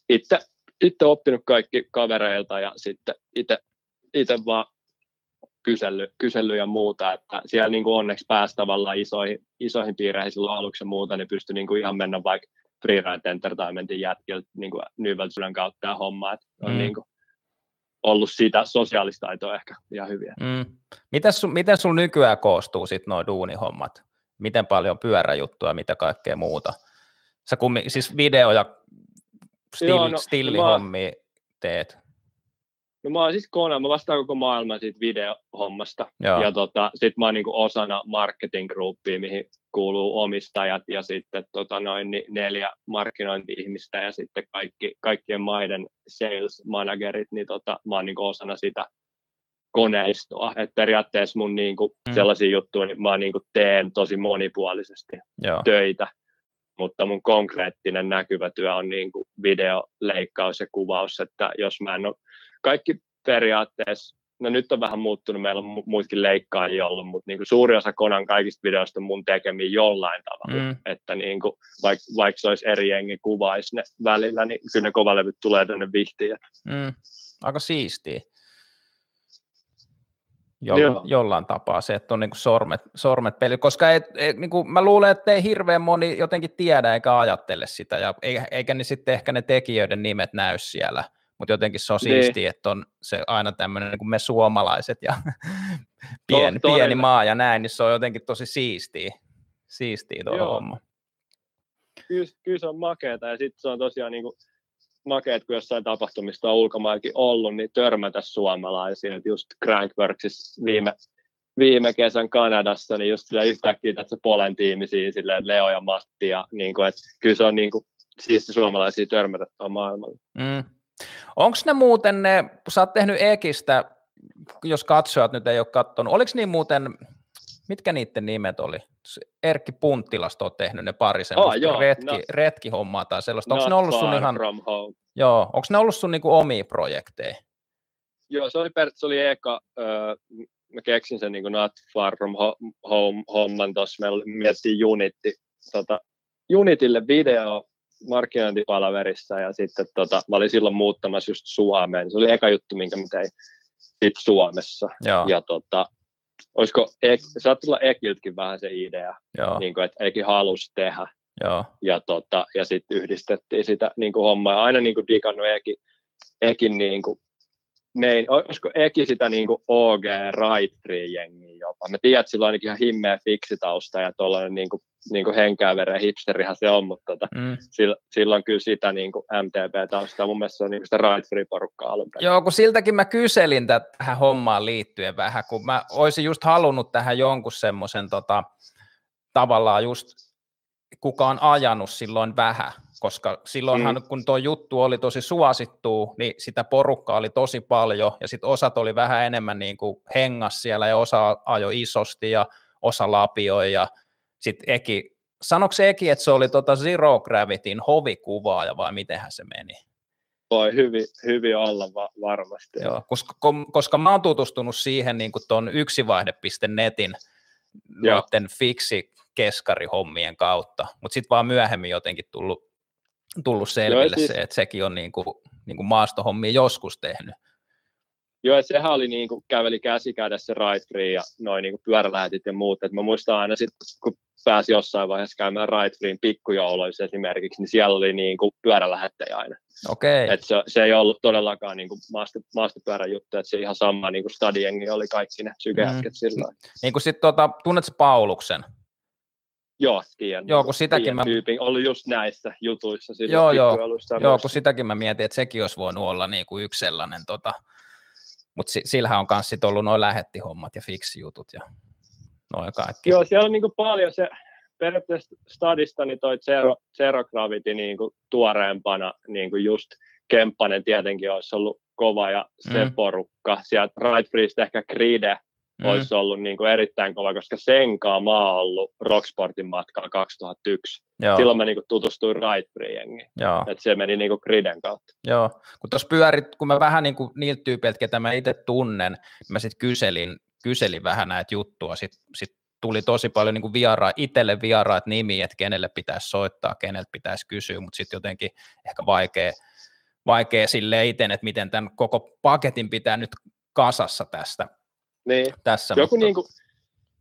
itse, itse oppinut kaikki kavereilta ja sitten itse, itse vaan kysellyt, kysellyt ja muuta, että siellä niin kuin onneksi pääsi tavallaan isoihin, isoihin piireihin silloin aluksi ja muuta, niin pystyi niin kuin ihan mennä vaikka Freeride Entertainmentin jätkiltä niin Nyveltsylän kautta tämä homma, että on mm. niin kuin ollut siitä sosiaalista taitoa ehkä ihan hyviä. Mm. Miten, sun, miten sun nykyään koostuu sitten nuo duunihommat? Miten paljon pyöräjuttuja, mitä kaikkea muuta? Sä kummi, siis video- ja still, Joo, no, stillihommia teet. No mä oon siis kone, mä vastaan koko maailman siitä videohommasta. Joo. Ja tota, sit mä oon niinku osana marketing groupia, mihin kuuluu omistajat ja sitten tota noin niin neljä markkinointi-ihmistä ja sitten kaikki, kaikkien maiden sales managerit, niin tota, mä oon niinku osana sitä koneistoa. Et periaatteessa mun niinku mm. sellaisia juttuja, niin mä niinku teen tosi monipuolisesti Joo. töitä mutta mun konkreettinen näkyvä työ on niin kuin videoleikkaus ja kuvaus, että jos mä en ole kaikki periaatteessa, no nyt on vähän muuttunut, meillä on muitakin leikkaajia ollut, mutta niin kuin suuri osa Konan kaikista videoista on mun tekemiä jollain tavalla, mm. että niin kuin, vaikka, vaikka se olisi eri jengi kuvaisi ne välillä, niin kyllä ne kovalevyt tulee tänne vihtiin. Mm. Aika siistiä. Jo, jollain tapaa se, että on niin kuin sormet, sormet peli, koska et, et, niin kuin mä luulen, että ei hirveän moni jotenkin tiedä eikä ajattele sitä, ja eikä ne sitten ehkä ne tekijöiden nimet näy siellä, mutta jotenkin se on niin. siistiä, että on se aina tämmöinen niin kuin me suomalaiset ja pieni, to, pieni maa ja näin, niin se on jotenkin tosi siistiä, siistiä tuo homma. Kyllä, kyllä se on makeeta ja sitten se on tosiaan niin kuin makeet, kun jossain tapahtumista on ulkomaillakin ollut, niin törmätä suomalaisia. Et just Crankworksissa viime, viime kesän Kanadassa, niin just yhtäkkiä tässä Polen tiimisiä, silleen Leo ja Matti, ja niin kuin, että kyllä se on niin kuin, siisti suomalaisia törmätä maailmalla. Mm. Onko ne muuten ne, sä oot tehnyt Ekistä, jos katsojat nyt ei ole katsonut, oliko niin muuten, mitkä niiden nimet oli? Erkki Punttilasta on tehnyt ne pari semmoista oh, joo, retki, no, retkihommaa tai sellaista. Onko ne ollut sun ihan, joo, onko ne ollut sun niinku omia projekteja? Joo, se oli, se oli eka, öö, mä keksin sen niinku Not Far From Home homman tuossa, me miettii Unity, tota, Unitille video markkinointipalaverissa ja sitten tota, mä olin silloin muuttamassa just Suomeen. Se oli eka juttu, minkä mä tein sit Suomessa. Joo. Ja tota, olisiko, saattaa olla Ekiltkin vähän se idea, niin kuin, että Eki halusi tehdä. Joo. Ja, tota, ja sitten yhdistettiin sitä niin kuin hommaa. Ja aina niin kuin digannut Eki, Ekin niin kuin, mein, olisiko Eki sitä niin kuin OG Right Free jengiä jopa. Mä tiedän, että sillä on ainakin ihan himmeä fiksitausta ja tuollainen niin kuin, niin kuin henkää veren hipsterihan se on, mutta tota, mm. sillä, sillä, on kyllä sitä niin kuin MTP-taustaa. Mun mielestä se on niin kuin sitä Right Free-porukkaa alun Joo, kun siltäkin mä kyselin tähän hommaan liittyen vähän, kun mä olisin just halunnut tähän jonkun semmoisen tota, tavallaan just kuka on ajanut silloin vähän, koska silloinhan mm. kun tuo juttu oli tosi suosittu, niin sitä porukkaa oli tosi paljon ja sitten osat oli vähän enemmän niin kuin hengas siellä ja osa ajoi isosti ja osa lapioi ja sitten Eki, sanoiko Eki, että se oli tota Zero Gravityn hovikuvaaja vai mitenhän se meni? Voi hyvin, hyvin olla va- varmasti. Joo, koska, koska mä oon tutustunut siihen niin tuon yksivaihde.netin noiden fiksi keskarihommien kautta, mutta sitten vaan myöhemmin jotenkin tullut, tullut selville Joo, siis, se, että sekin on niin kuin, niin kuin maastohommia joskus tehnyt. Joo, että sehän oli niin kuin, käveli käsi kädessä Ride Free ja noin niin pyörälähetit ja muut. Et mä muistan aina sitten, kun pääsi jossain vaiheessa käymään Ride Freein pikkujouluissa esimerkiksi, niin siellä oli niin kuin pyörälähettejä aina. Okay. Et se, se, ei ollut todellakaan niin kuin maasto, maastopyörän juttu, että se ihan sama niin kuin stadiengi oli kaikki ne sykehätket mm. silloin. Niin kuin sitten tuota, tunnetko Pauluksen? Joo, tiedän. Joo, kun sitäkin mä... Tyypin, oli just näissä jutuissa. Joo, joo, joo, kun sitäkin mä mietin, että sekin olisi voinut olla niin kuin yksi sellainen, tota, mutta sillähän on myös ollut noin lähettihommat ja fiksi-jutut ja noin kaikki. Joo, siellä on niin kuin paljon se, periaatteessa stadista niin toi Zero, Zero Gravity niin kuin tuoreempana, niin kuin just Kemppanen tietenkin olisi ollut kova ja se mm. porukka. Sieltä Right Freest ehkä Kride mm. olisi ollut niin kuin erittäin kova, koska sen kanssa mä oon ollut Rocksportin matkalla 2001. Joo. Silloin mä niin kuin tutustuin Right Free-jengiin. Että se meni niin kuin Griden kautta. Joo, kun tuossa pyörit, kun mä vähän niin kuin niiltä tyypeiltä, ketä mä itse tunnen, niin mä sitten kyselin, kyselin vähän näitä juttua, sitten sit tuli tosi paljon niin viera, itselle vieraat nimiä, että kenelle pitäisi soittaa, kenelle pitäisi kysyä, mutta sitten jotenkin ehkä vaikea, vaikea sille itse, että miten tämän koko paketin pitää nyt kasassa tästä. Niin. Tässä, joku, mutta... niin kuin,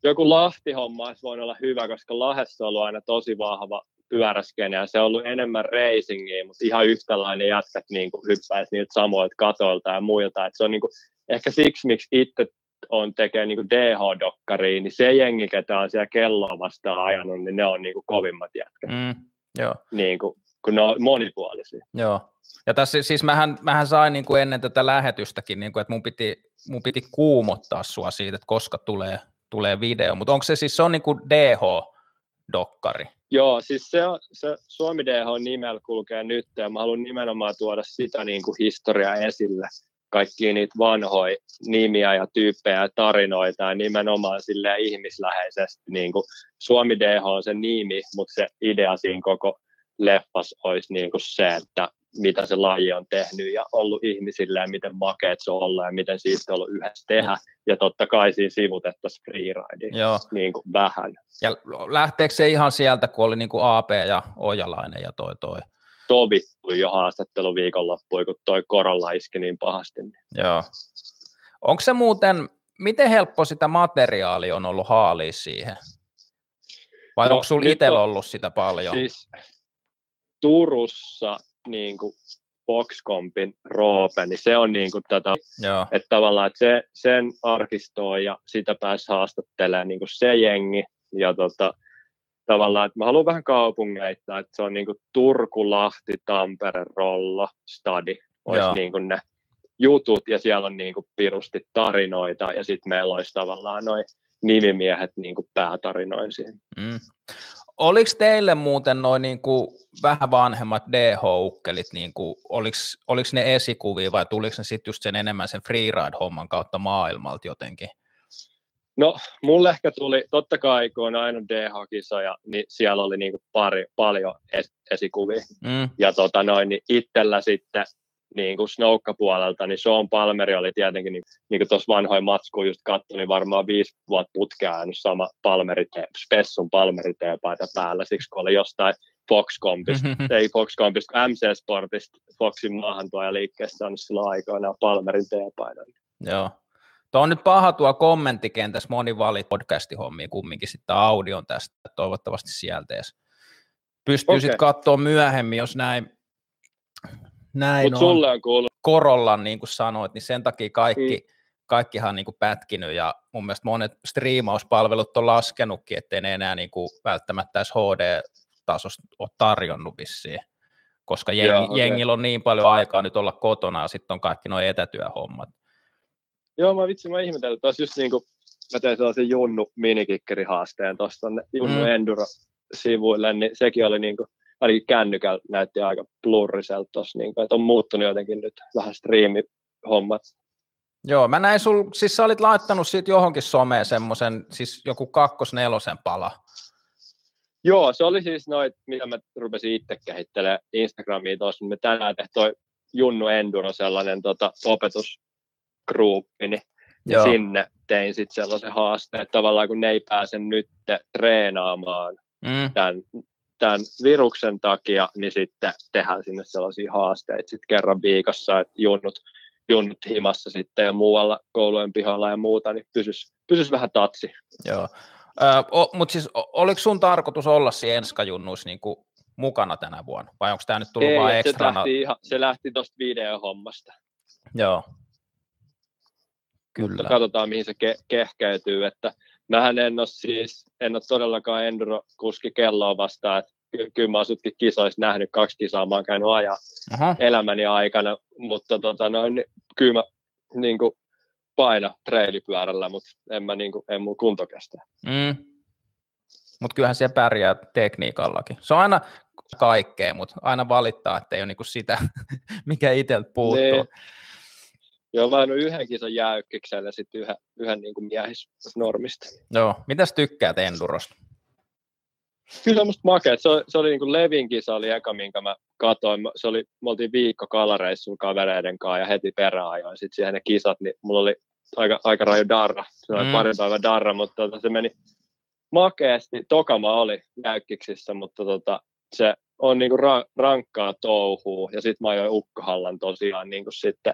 joku Lahti-homma olisi voinut olla hyvä, koska Lahdessa on ollut aina tosi vahva pyöräskene ja se on ollut enemmän racingia, mutta ihan yhtälainen jätkät niin kuin hyppäisi niiltä samoilta katoilta ja muilta. Et se on niin kuin, ehkä siksi, miksi itse on tekee niin DH-dokkariin, niin se jengi, ketä on siellä kelloa vastaan ajanut, niin ne on niin kuin kovimmat jätkät. Mm, joo. Niin kuin, kun ne on monipuolisia. Joo. Ja tässä siis mähän, mähän sain niin kuin ennen tätä lähetystäkin, niin kuin, että mun piti, mun piti kuumottaa sua siitä, että koska tulee, tulee video, mutta onko se siis, se on niin kuin DH-dokkari? Joo, siis se, se Suomi DH nimellä kulkee nyt, ja mä haluan nimenomaan tuoda sitä niin kuin historiaa esille, kaikkia niitä vanhoja nimiä ja tyyppejä ja tarinoita ja nimenomaan sille ihmisläheisesti. Niin kuin Suomi DH on se nimi, mutta se idea siinä koko leffas olisi niin kuin se, että mitä se laji on tehnyt ja ollut ihmisille ja miten makeet se on ollut ja miten siitä on ollut yhdessä tehdä. Ja totta kai siinä sivutettaisiin freeriding Joo. niin kuin vähän. Ja lähteekö se ihan sieltä, kun oli niin kuin AP ja Ojalainen ja toi toi? Sovittu jo haastattelu viikonloppuun, kun toi korolla iski niin pahasti. Joo. Onko se muuten, miten helppo sitä materiaalia on ollut haalia siihen? Vai no, onko sinulla itsellä ollut sitä paljon? Siis Turussa niin kuin Foxcompin Roope, niin se on niin kuin tätä, Joo. että tavallaan että se, sen arkistoon ja sitä pääsi haastattelemaan niin kuin se jengi, ja tota, tavallaan, että mä haluan vähän kaupungeita, että se on niin kuin Turku, Lahti, Tampere, Rollo, Stadi, olisi niin kuin ne jutut, ja siellä on niin kuin pirusti tarinoita, ja sitten meillä olisi tavallaan noin nimimiehet niin kuin päätarinoin siihen. Mm. Oliko teille muuten noin niin kuin vähän vanhemmat DH-ukkelit, niin kuin, oliko, oliko ne esikuvia vai tuliko ne sitten just sen enemmän sen freeride-homman kautta maailmalta jotenkin? No, mulle ehkä tuli, totta kai kun on aina DH-kisoja, niin siellä oli niin kuin pari, paljon es, esikuvia. Mm. Ja tota noin, niin itsellä sitten niin kuin Snoukka-puolelta, niin Sean Palmeri oli tietenkin, niin, niin kuin tuossa vanhoin matsku just katsoin, niin varmaan viisi vuotta putkea nyt sama Palmeri, Spessun Palmeri paita päällä, siksi kun oli jostain Foxcompista, mm-hmm. ei Foxcompista, MC Sportista, Foxin maahantuoja liikkeessä on silloin aikoinaan Palmerin teepaidan. Joo. Tuo on nyt paha tuo kommenttikentässä, moni valit podcastin hommiin kumminkin sitten audion tästä, toivottavasti sieltä edes. Pystyy okay. sitten katsoa myöhemmin, jos näin, näin Mut on. sulle on kuullut. Korolla, niin kuin sanoit, niin sen takia kaikki, mm. kaikkihan on niin kuin pätkinyt ja mun mielestä monet striimauspalvelut on laskenutkin, ettei ne enää niin kuin välttämättä edes HD-tasosta ole tarjonnut vissiin, koska jengi, Joo, okay. jengillä on niin paljon aikaa nyt olla kotona ja sitten on kaikki nuo etätyöhommat. Joo, mä vitsi, mä ihmetellyt, tuossa just niin kuin, mä tein sellaisen Junnu minikikkerihaasteen tuossa tonne Junnu mm. Enduro-sivuille, niin sekin oli niin kuin, ainakin kännykällä näytti aika blurriselta tuossa, niin että on muuttunut jotenkin nyt vähän striimihommat. Joo, mä näin sul, siis sä olit laittanut siitä johonkin someen semmoisen, siis joku kakkos-nelosen pala. Joo, se oli siis noin, mitä mä rupesin itse kehittelemään Instagramiin tuossa, me tänään tehtiin toi Junnu Enduro sellainen tota, opetusgruppi, niin Joo. sinne tein sitten sellaisen haasteen, että tavallaan kun ne ei pääse nyt treenaamaan mm. tämän tämän viruksen takia, niin sitten tehdään sinne sellaisia haasteita sitten kerran viikossa, että junnut, junnut himassa sitten ja muualla koulujen pihalla ja muuta, niin pysyisi pysys vähän tatsi. Joo, ö, mutta siis oliko sun tarkoitus olla siinä enskajunnuissa niin kuin mukana tänä vuonna, vai onko tämä nyt tullut Ei, vain ekstrana? Se lähti, ihan, se lähti tuosta videohommasta. Joo. Kyllä. Mutta katsotaan, mihin se ke- kehkeytyy, että Mähän en ole siis, en ole todellakaan Enduro-kuski kelloa vastaan, että ky- kyllä mä oon kisoissa nähnyt kaksi kisaa, mä oon käynyt ajaa Aha. elämäni aikana, mutta tota, noin, kyllä mä niin kuin, paina treilipyörällä, mutta en mä niin kuin, en mun kunto kestä. Mm. Mutta kyllähän se pärjää tekniikallakin. Se on aina kaikkea, mutta aina valittaa, että ei ole niinku sitä, mikä itseltä puuttuu. Niin. Joo, mä oon yhden kisan jäykkiksellä ja sitten yhden, yhden niin kuin miehisnormista. Joo, mitäs tykkäät Endurosta? Kyllä se musta makea. Se, se oli niin kuin Levin kisa oli eka, minkä mä katoin. Se oli, me oltiin viikko kalareissulla kavereiden kanssa ja heti perään ajoin sitten siihen ne kisat, niin mulla oli aika, aika raju darra. Se oli mm. pari päivän darra, mutta tota, se meni makeasti. Tokama oli jäykkiksissä, mutta tota, se on niinku ra- rankkaa touhua, ja sitten mä ajoin Ukkohallan tosiaan niinku sitten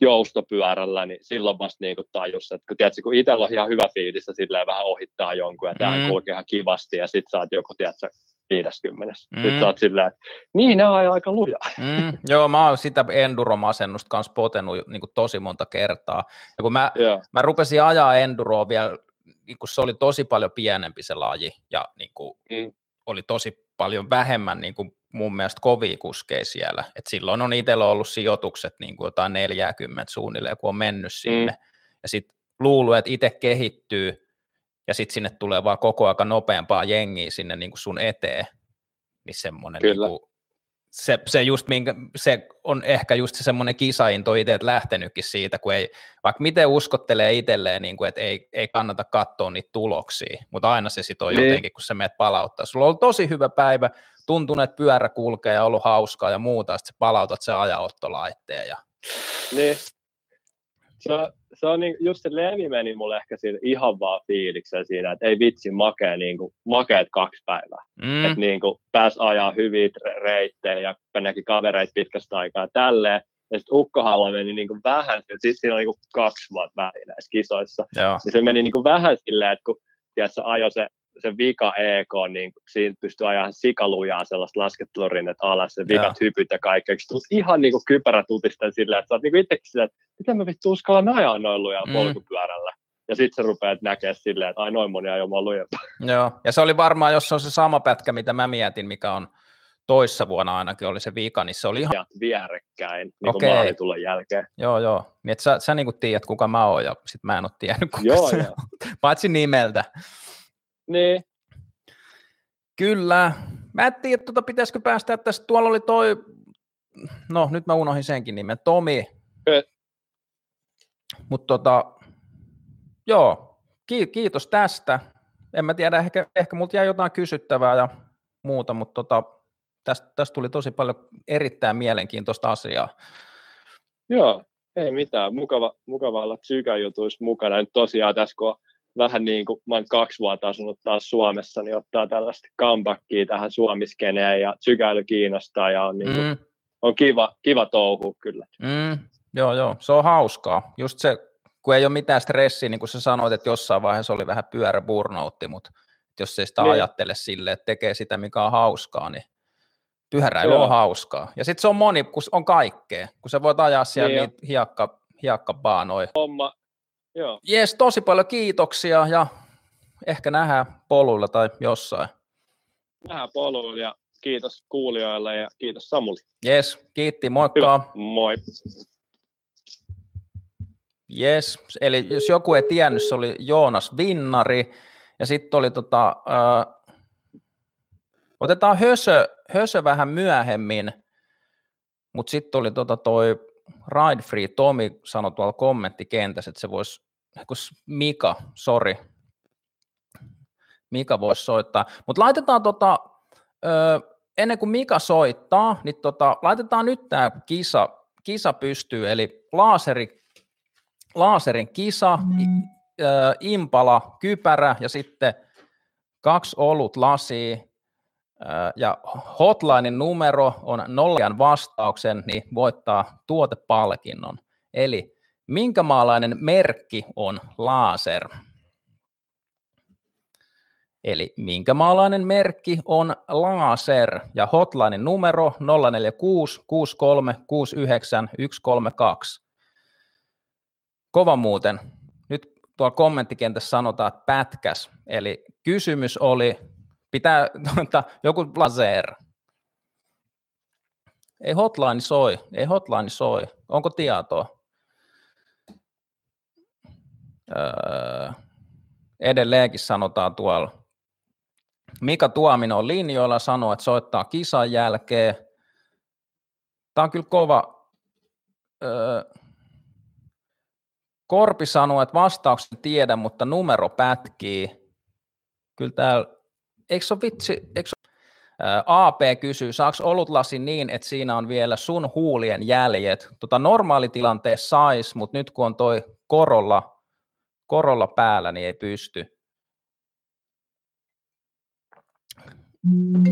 joustopyörällä, niin silloin vasta niinku tajus, että kun, tiedätkö, kun itsellä on ihan hyvä fiilis, silleen vähän ohittaa jonkun, ja tämä mm. kulkee ihan kivasti, ja sitten saat joku, tiedätkö, 50. Mm. Sitten sä oot silleen, että niin, ne on aika lujaa. Mm, joo, mä oon sitä enduromasennusta kanssa potenut niin kuin tosi monta kertaa. Ja kun mä, yeah. mä rupesin ajaa enduroa vielä, niin kun se oli tosi paljon pienempi se laji, ja niin kuin mm. oli tosi paljon vähemmän niin kuin mun mielestä kovia kuskeja siellä. Et silloin on itsellä ollut sijoitukset niin kuin jotain 40 suunnilleen, kun on mennyt sinne. Mm. Ja sitten luullut, että itse kehittyy, ja sitten sinne tulee vaan koko aika nopeampaa jengiä sinne niin kuin sun eteen, niin semmoinen Kyllä. Niin kuin, se, se, just minkä, se on ehkä just se semmoinen kisainto itse lähtenytkin siitä, kun ei, vaikka miten uskottelee itselleen, niin kuin, että ei, ei kannata katsoa niitä tuloksia, mutta aina se sitten on niin. jotenkin, kun se meet palauttaa. Sulla on tosi hyvä päivä, tuntunut, että pyörä kulkee ja ollut hauskaa ja muuta, sitten palautat se ajaottolaitteen. Ja... Niin. Se, se on niin, just se levi meni mulle ehkä siinä ihan vaan fiiliksen siinä, että ei vitsi makea niin kuin, makeet kaksi päivää. Mm. Että niin kuin, pääs ajaa hyviä reittejä ja näki kavereita pitkästä aikaa tälleen. Ja sitten Ukkohalla meni niin kuin vähän, sitten siinä oli niin kuin kaksi vuotta väliin näissä kisoissa. Joo. Niin se meni niin kuin vähän silleen, että kun tiedätkö, ajo se se vika EK, niin siinä pystyy ajaa sikalujaa sellaista laskettelurinnetta alas, se vikat hypyt ja kaikkeksi. Tulet ihan niin kuin kypärä tutisten silleen, että sä oot niin itsekin silleen, että miten mä vittu uskallan ajaa noin lujaa mm. polkupyörällä. Ja sitten sä rupeat näkemään silleen, että ai noin moni ajoi lujempaa. Joo, ja se oli varmaan, jos se on se sama pätkä, mitä mä mietin, mikä on toissa vuonna ainakin oli se vika, niin se oli ihan... vierekkäin, niin okay. kuin tulon jälkeen. Joo, joo. Niin, että sä, sä niin kuin tiedät, kuka mä oon, ja sit mä en ole tiennyt, kuka joo, joo. Paitsi nimeltä. Niin. Kyllä. Mä en tiedä, tuota, pitäisikö päästä tästä. Tuolla oli toi, no nyt mä unohdin senkin nimen, Tomi. Mutta tota, joo, kiitos tästä. En mä tiedä, ehkä, ehkä multa jäi jotain kysyttävää ja muuta, mutta tota, tästä, tästä tuli tosi paljon erittäin mielenkiintoista asiaa. Joo, ei mitään. Mukava, mukava olla psykäjutuissa mukana. Nyt tosiaan tässä, kun vähän niin kuin mä kaksi vuotta asunut taas Suomessa, niin ottaa tällaista comebackia tähän suomiskeneen ja sykäily kiinnostaa ja on, niin kuin, mm. on kiva, kiva touhu kyllä. Mm. Joo, joo, se on hauskaa. Just se, kun ei ole mitään stressiä, niin kuin sä sanoit, että jossain vaiheessa oli vähän pyörä burnoutti, mutta jos ei sitä niin. ajattele sille, että tekee sitä, mikä on hauskaa, niin pyöräily on hauskaa. Ja sitten se on moni, kun on kaikkea, kun sä voit ajaa siellä niin niitä hiekka, hiekkabaanoja. Homma, Joo. Jes, tosi paljon kiitoksia ja ehkä nähdään poluilla tai jossain. Nähdään poluilla ja kiitos kuulijoille ja kiitos Samuli. Jes, kiitti, moikka. Hyvä. Moi. Jes, eli jos joku ei tiennyt, se oli Joonas Vinnari ja sitten oli tota, äh, otetaan hösö, hösö vähän myöhemmin, mutta sitten oli tota toi Ride Free Tomi sanoi tuolla kommenttikentässä, että se voisi, Mika, sorry, Mika voisi soittaa, mutta laitetaan tota, ö, ennen kuin Mika soittaa, niin tota, laitetaan nyt tämä kisa, kisa pystyy, eli laaseri, laaserin kisa, mm. ö, impala, kypärä ja sitten kaksi olut lasia, ja hotlinein numero on nollan vastauksen, niin voittaa tuotepalkinnon. Eli minkä maalainen merkki on laser? Eli minkä maalainen merkki on laser? Ja hotlinein numero 046 63 69 132. Kova muuten. Nyt tuolla kommenttikentässä sanotaan, että pätkäs. Eli kysymys oli, Pitää tuota, joku laser. Ei hotline soi, ei hotline soi. Onko tietoa? Öö, edelleenkin sanotaan tuolla. Mika Tuominen on linjoilla, sanoo, että soittaa kisan jälkeen. Tämä on kyllä kova. Öö, Korpi sanoo, että vastauksen tiedä, mutta numero pätkii. Kyllä täällä eikö se ole vitsi, eikö AP kysyy, saako olutlasi niin, että siinä on vielä sun huulien jäljet? Tota normaalitilanteessa sais, mutta nyt kun on toi korolla, korolla päällä, niin ei pysty.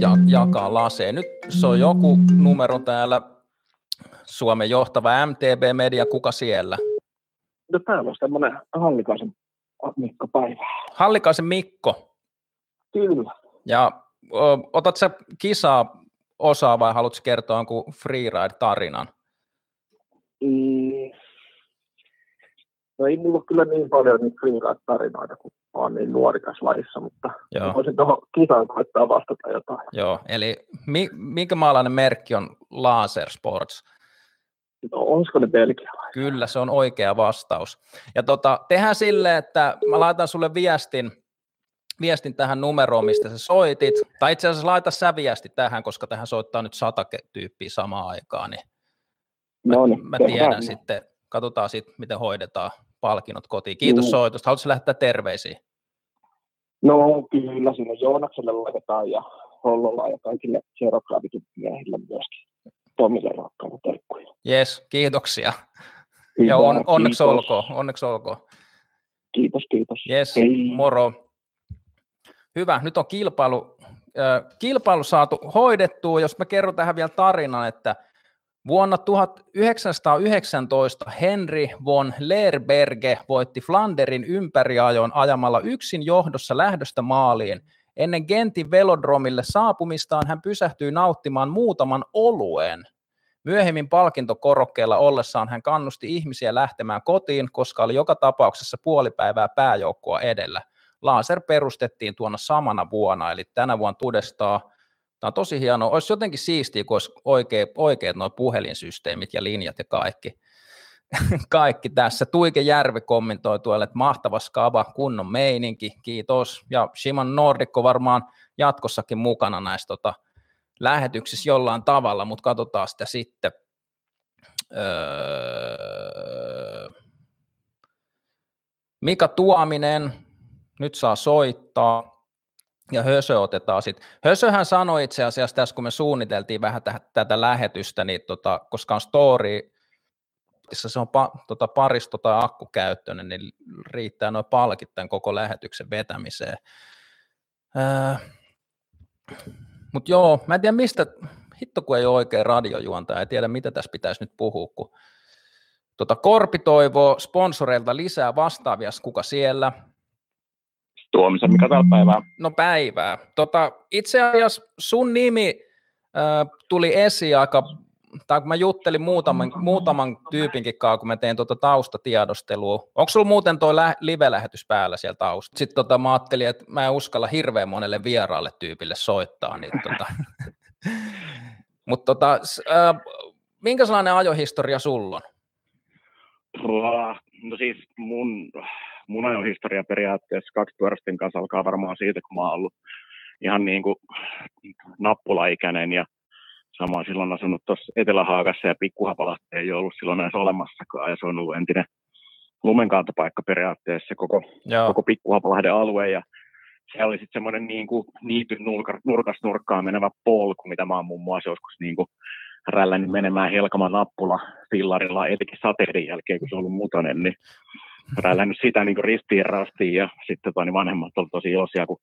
ja, jakaa laseen. Nyt se on joku numero täällä, Suomen johtava MTB Media, kuka siellä? No täällä on semmoinen Hallikaisen Mikko Päivä. Hallikaisen Mikko. Kyllä. Ja otat sä kisaa osaa vai haluatko kertoa jonkun freeride-tarinan? Mm. No ei mulla kyllä niin paljon niitä freeride-tarinoita, kun olen niin nuori tässä lajissa, mutta Joo. voisin tuohon kisaan koittaa vastata jotain. Joo, eli mi, minkä maalainen merkki on Laser Sports? No, olisiko ne belgialaisia? Kyllä, se on oikea vastaus. Ja tota, tehdään silleen, että mä laitan sulle viestin, viestin tähän numeroon, mistä sä soitit. Tai itse asiassa laita sä viesti tähän, koska tähän soittaa nyt sata tyyppiä samaan aikaan. Niin No niin, mä tehdään tiedän niin. sitten, katsotaan sitten, miten hoidetaan palkinnot kotiin. Kiitos Juu. soitosta. Haluatko lähettää terveisiä? No kyllä, siinä Joonakselle laitetaan ja Hollolla ja kaikille Serogravikin miehille myöskin. Tomille rakkaita terkkuja. Jes, kiitoksia. Ja Hyvä, on, onneksi kiitos. olkoon, onneksi olkoon. Kiitos, kiitos. Jes, Hei. moro. Hyvä, nyt on kilpailu, kilpailu saatu hoidettua. Jos mä kerron tähän vielä tarinan, että vuonna 1919 Henry von Leerberge voitti Flanderin ympäriajon ajamalla yksin johdossa lähdöstä maaliin. Ennen Gentin velodromille saapumistaan hän pysähtyi nauttimaan muutaman oluen. Myöhemmin palkintokorokkeella ollessaan hän kannusti ihmisiä lähtemään kotiin, koska oli joka tapauksessa puoli päivää pääjoukkoa edellä. Laser perustettiin tuona samana vuonna, eli tänä vuonna tudestaa. Tämä on tosi hienoa. Olisi jotenkin siistiä, kun olisi oikeat, oikeat nuo puhelinsysteemit ja linjat ja kaikki. kaikki tässä. Tuike Järvi kommentoi tuolle, että mahtava skava, kunnon meininki, kiitos. Ja Shimon Nordikko varmaan jatkossakin mukana näissä tota, lähetyksissä jollain tavalla, mutta katsotaan sitä sitten. Öö... Mika Tuominen, nyt saa soittaa, ja Hösö otetaan sitten. Hösöhän sanoi itse asiassa tässä, kun me suunniteltiin vähän täh- tätä lähetystä, niin tota, koska on story, se on pa, tota, paristo tai akkukäyttöinen, niin riittää noin palkit tämän koko lähetyksen vetämiseen. Öö, Mutta joo, mä en tiedä mistä, hitto kun ei ole oikein radiojuontaja, ei tiedä mitä tässä pitäisi nyt puhua, kun tota, Korpi toivoo sponsoreilta lisää vastaavia, kuka siellä, Tuomisen, mikä täällä päivää. No päivää. Tota, itse asiassa sun nimi äh, tuli esiin aika, tai kun mä juttelin muutaman, muutaman tyypinkin kanssa, kun mä tein tuota taustatiedostelua. Onko sulla muuten toi lä- live-lähetys päällä siellä taustalla? Sitten tota, mä ajattelin, että mä en uskalla hirveän monelle vieraalle tyypille soittaa. Niin, tota. Mutta tota, äh, minkä sellainen ajohistoria sulla on? No siis mun, mun ajohistoria periaatteessa kaksipyöräisten kanssa alkaa varmaan siitä, kun mä oon ollut ihan niin kuin nappulaikäinen ja sama silloin asunut tuossa Etelä-Haagassa ja Pikkuhapalasta ei ollut silloin edes olemassakaan ja se on ollut entinen lumenkaantopaikka periaatteessa koko, Joo, koko Pikkuhapalahden alue ja se oli sitten semmoinen niin kuin niityn nurka, nurkasta nurkkaan menevä polku, mitä mä oon muun muassa joskus niin kuin rällänyt menemään Helkaman nappula fillarilla, etenkin sateiden jälkeen, kun se on ollut mutonen, niin rällänyt sitä niin kuin ristiin rastiin ja sitten toi, niin vanhemmat oli tosi iloisia, kun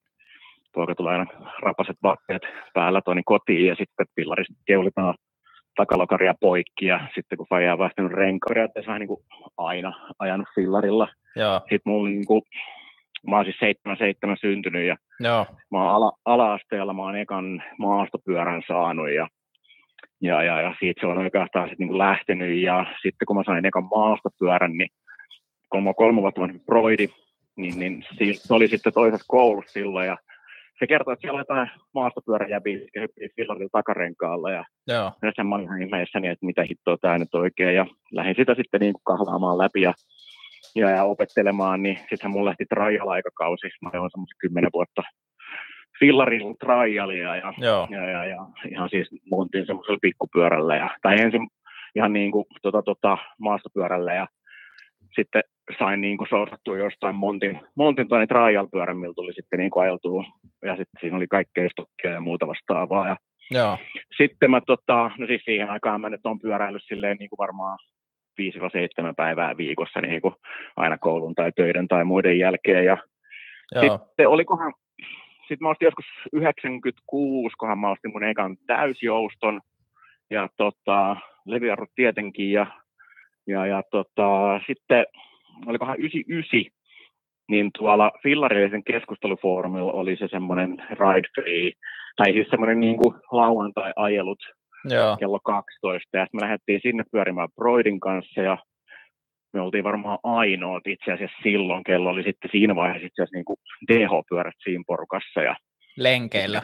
poika tulee aina rapaset vaatteet päällä toi, niin kotiin ja sitten fillarista keulitaan takalokaria poikki ja sitten kun faija on vaihtanut renkaan, periaatteessa vähän niin kuin aina ajanut fillarilla. joo, Sitten mulla niin kuin, mä oon siis 77 syntynyt ja joo, mä oon ala, ala-asteella, mä oon ekan maastopyörän saanut ja, ja, ja, ja siitä se on oikeastaan sit niinku lähtenyt ja sitten kun mä sain ekan maastopyörän, niin oon kolme vuotta vanhempi broidi, niin, niin se oli sitten toisessa koulussa silloin ja se kertoo, että siellä on jotain hyppii fillarilla takarenkaalla ja joo, yhdessä mä olin ihan ihmeessäni, että mitä hittoa tämä nyt oikein. Ja lähdin sitä sitten niin kuin kahlaamaan läpi ja, ja, ja opettelemaan, niin sittenhän mulla lähti trial-aikakausi. Mä olin semmoisen kymmenen vuotta fillarin trialia ja, joo, ja, ja, ja, ihan siis montin semmoisella pikkupyörällä. Ja, tai ensin ihan niin kuin tota, tota, maastopyörällä ja sitten sain niin kuin sortattua jostain montin, montin toinen trial-pyörän, millä tuli sitten niin kuin ajeltua. Ja sitten siinä oli kaikkea stokkia ja muuta vastaavaa. Ja joo, sitten mä tota, no siis siihen aikaan mä nyt on pyöräillyt silleen niin kuin varmaan 5-7 päivää viikossa niin kuin aina koulun tai töiden tai muiden jälkeen. Ja joo, sitten olikohan sitten mä ostin joskus 96, kohan mä ostin mun ekan täysjouston ja tota, leviarvot tietenkin ja, ja, ja tota, sitten olikohan 99, niin tuolla Fillarillisen keskustelufoorumilla oli se semmoinen ride free, tai siis semmoinen niin kuin lauantai-ajelut Joo. kello 12, ja sitten me lähdettiin sinne pyörimään Broidin kanssa, ja me oltiin varmaan ainoat itse asiassa silloin, kello oli sitten siinä vaiheessa itse asiassa niin kuin DH-pyörät siinä porukassa. Ja, Lenkeillä.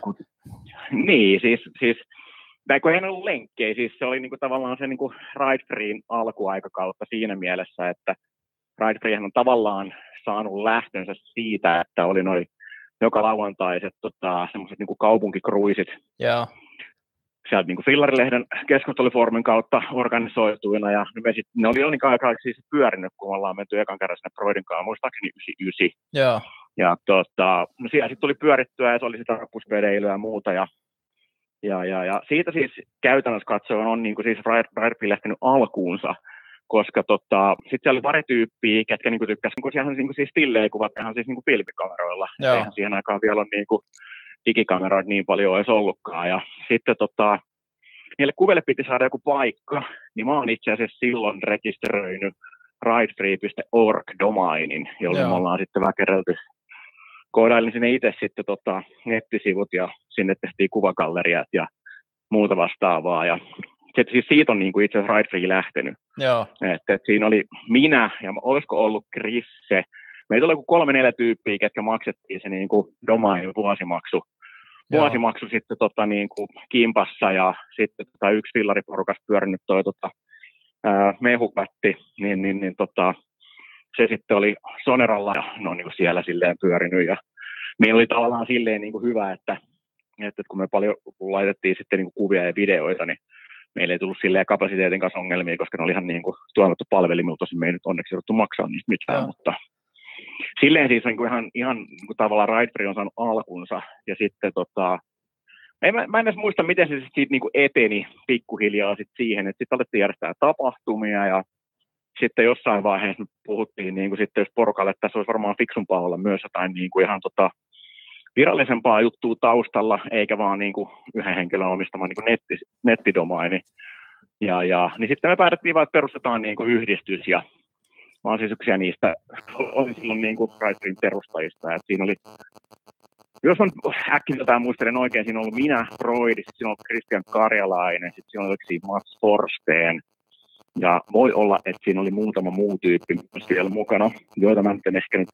Niin, siis, siis tai kun ei ollut lenkkejä, siis se oli niin kuin tavallaan se niin kuin Ride Freein alkuaikakautta siinä mielessä, että Ride Free on tavallaan saanut lähtönsä siitä, että oli noin joka lauantaiset tota, semmoiset niin kaupunkikruisit. Joo sieltä niin Fillarilehden keskustelufoorumin kautta organisoituina, ja me sit, ne oli niin aikaa siis pyörinyt, kun ollaan menty ekan kerran sinne Broidin kanssa, muistaakseni 99. Joo. Ja tota, no siellä sitten tuli pyörittyä, ja se oli sitä rappusvedeilyä ja muuta, ja, ja, ja, ja siitä siis käytännössä katsoen on niin kuin siis Ride lähtenyt alkuunsa, koska tota, sitten siellä oli pari tyyppiä, ketkä niin tykkäsivät, kun siellä niin siis stillejä kuvat ihan siis niin pilvikameroilla. Eihän siihen aikaan vielä ole niin kuin, digikameroita niin paljon edes ollutkaan. Ja sitten tota, niille kuville piti saada joku paikka, niin mä oon itse asiassa silloin rekisteröinyt ridefree.org-domainin, jolle Joo. me ollaan sitten väkerelty. Koodailin sinne itse sitten tota, nettisivut ja sinne tehtiin kuvagalleriat ja muuta vastaavaa. Ja se, siis siitä on niin kuin itse asiassa Ridefree lähtenyt. Joo. Et, et siinä oli minä ja olisiko ollut Krisse, meitä oli kolme neljä tyyppiä, ketkä maksettiin se niin kuin domain vuosimaksu. Vuosimaksu sitten tota, niin kuin kimpassa ja sitten tota, yksi fillariporukas pyörinyt toi tota, ää, mehukatti, niin, niin, niin tota, se sitten oli Soneralla ja no niin kuin siellä silleen pyörinyt ja meillä oli tavallaan silleen niin kuin hyvä, että, että kun me paljon laitettiin sitten niin kuin kuvia ja videoita, niin meillä ei tullut silleen kapasiteetin kanssa ongelmia, koska ne oli ihan niin kuin tuotettu palvelimilla, tosin me ei nyt onneksi jouduttu maksaa niistä mitään, ja. mutta silleen siis niin kuin ihan, ihan niin kuin tavallaan Ridefree on saanut alkunsa, ja sitten tota, ei, mä, mä en edes muista, miten se sitten siitä niin kuin eteni pikkuhiljaa sit siihen, että sitten alettiin järjestää tapahtumia, ja sitten jossain vaiheessa puhuttiin, niin kuin sitten jos porukalle, tässä olisi varmaan fiksumpaa olla myös jotain niin kuin ihan tota, virallisempaa juttua taustalla, eikä vaan niin kuin yhden henkilön omistama niin kuin netti, nettidomaini. Ja, ja, niin sitten me päätettiin vaan, että perustetaan niin kuin yhdistys, ja olen siis yksiä niistä, olin silloin niin kuin perustajista, että siinä oli, jos mä jotain muistelen oikein, siinä on ollut minä, Freud, sitten siinä on Christian Karjalainen, sitten siinä oli Mats Forsteen, ja voi olla, että siinä oli muutama muu tyyppi siellä mukana, joita mä en ehkä nyt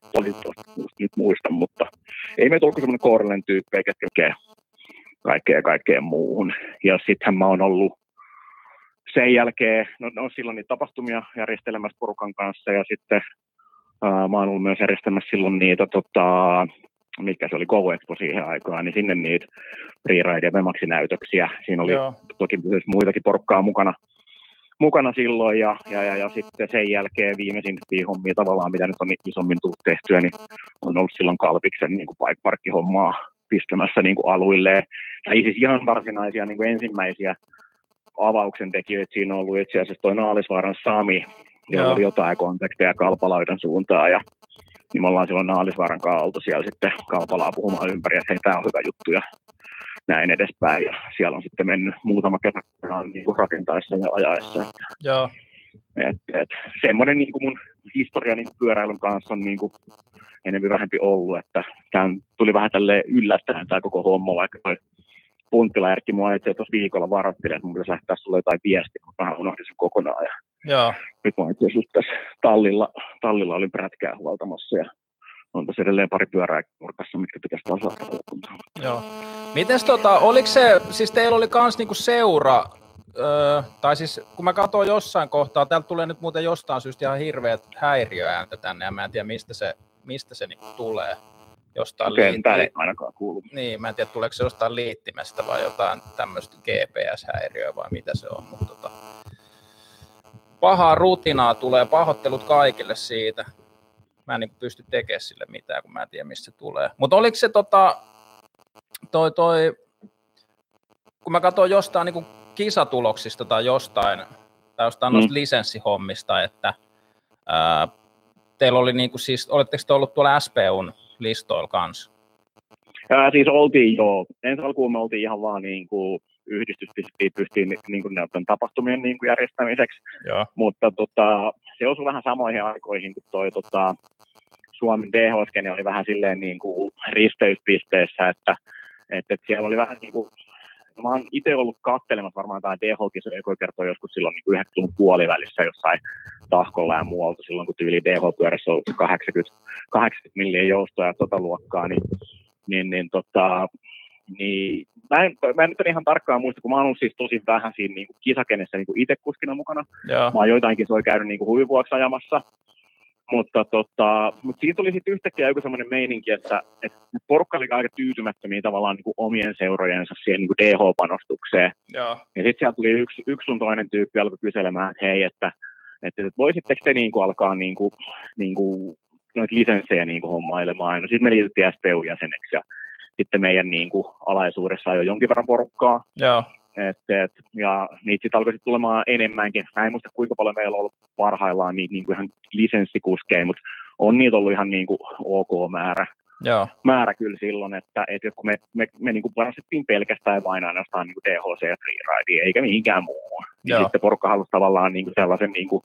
nyt muista, mutta ei meitä ollut semmoinen koordellinen tyyppi, eikä kaikkea kaikkea muuhun. Ja sittenhän mä oon ollut sen jälkeen, no, no silloin niitä tapahtumia järjestelemässä porukan kanssa ja sitten ää, mä oon ollut myös järjestämässä silloin niitä, tota, mikä se oli Go Expo siihen aikaan, niin sinne niitä freeride- ja Vemaxi-näytöksiä. Siinä oli Joo. toki myös muitakin porukkaa mukana, mukana silloin ja, ja, ja, ja, sitten sen jälkeen viimeisin hommia tavallaan, mitä nyt on isommin tullut tehtyä, niin on ollut silloin Kalpiksen niin kuin bike parkkihommaa pistämässä niin kuin aluilleen. Ei siis ihan varsinaisia niin kuin ensimmäisiä avauksen tekijöitä siinä on ollut itse asiassa toi Naalisvaaran Sami, jolla oli jotain kontakteja Kalpalaidan suuntaan ja niin me ollaan silloin Naalisvaaran kanssa oltu siellä sitten Kalpalaa puhumaan ympäri, että hei, tämä on hyvä juttu ja näin edespäin. Ja siellä on sitten mennyt muutama kerta niin kuin rakentaessa ja ajaessa. Joo. Et, et, semmoinen niin kuin mun historia niin pyöräilyn kanssa on niin kuin enemmän vähempi ollut, että tämä tuli vähän tälle yllättäen tämä koko homma, vaikka toi Punttila Erkki mua itse tuossa viikolla varoitteli, että mun pitäisi lähteä sulle jotain viestiä, mutta vähän unohdin sen kokonaan. Ja Joo. Nyt mä itse tässä tallilla, tallilla olin prätkää huoltamassa ja on tässä edelleen pari pyörää nurkassa, mitkä pitäisi tasata. Joo. Mites tota, oliko se, siis teillä oli kans niinku seura, öö, tai siis kun mä katsoin jossain kohtaa, täältä tulee nyt muuten jostain syystä ihan hirveät häiriöääntä tänne, ja mä en tiedä mistä se, mistä se niinku tulee jostain okay, liittimestä. ei ainakaan kuulu. Niin, mä en tiedä tuleeko se jostain liittimestä vai jotain tämmöistä GPS-häiriöä vai mitä se on, mutta tota, pahaa rutinaa tulee, pahoittelut kaikille siitä. Mä en niin pysty tekemään sille mitään, kun mä en tiedä, mistä se tulee. Mutta oliko se tota, toi, toi, kun mä katsoin jostain niin kisatuloksista tai jostain, tai jostain mm. noista lisenssihommista, että ää, teillä oli niin kuin siis, oletteko te ollut tuolla SPUn listoilla kanssa? Ja siis oltiin jo, ensi alkuun me oltiin ihan vaan niin kuin yhdistys pystiin niin kuin näiden tapahtumien niin kuin järjestämiseksi, Joo. mutta tota, se osui vähän samoihin aikoihin kuin toi tota, Suomen DH-skene oli vähän silleen niin kuin risteyspisteessä, että, että, että siellä oli vähän niin kuin No, mä oon itse ollut kattelemassa varmaan jotain DH-kisoja, joka kertoo joskus silloin niin 90-luvun puolivälissä jossain tahkolla ja muualta, silloin kun tyyli DH-pyörässä on 80, 80 milliä joustoa ja tota luokkaa, niin, niin, niin, tota, niin mä, en, mä en nyt ihan tarkkaan muista, kun mä oon ollut siis tosi vähän siinä niin kuin kisakenessä niin kuin itse kuskina mukana. Joo. Mä oon joitain kisoja käynyt niin kuin huvivuoksi ajamassa, mutta, tota, mutta siinä tuli sitten yhtäkkiä joku semmoinen meininki, että, että porukka oli aika tyytymättömiä tavallaan niin kuin omien seurojensa siihen niin kuin DH-panostukseen. Joo. Ja sitten sieltä tuli yksi, yksi sun toinen tyyppi alkoi kyselemään, että hei, että, että, että voisitteko te niin kuin alkaa niin kuin, niin kuin noita lisenssejä niin kuin hommailemaan. No sitten me liityttiin SPU-jäseneksi ja sitten meidän niin kuin, alaisuudessa jo jonkin verran porukkaa. Joo. Et, et, ja niitä sitten alkoi sit tulemaan enemmänkin. Mä en muista kuinka paljon meillä on ollut parhaillaan niitä niin kuin ihan lisenssikuskeja, mutta on niitä ollut ihan niin kuin ok määrä, Joo. määrä kyllä silloin, että, että kun me, me, me niin panostettiin pelkästään vain ainoastaan niin DHC ja freeride, eikä mihinkään muuhun. Joo. sitten porukka halusi tavallaan niin kuin sellaisen niin kuin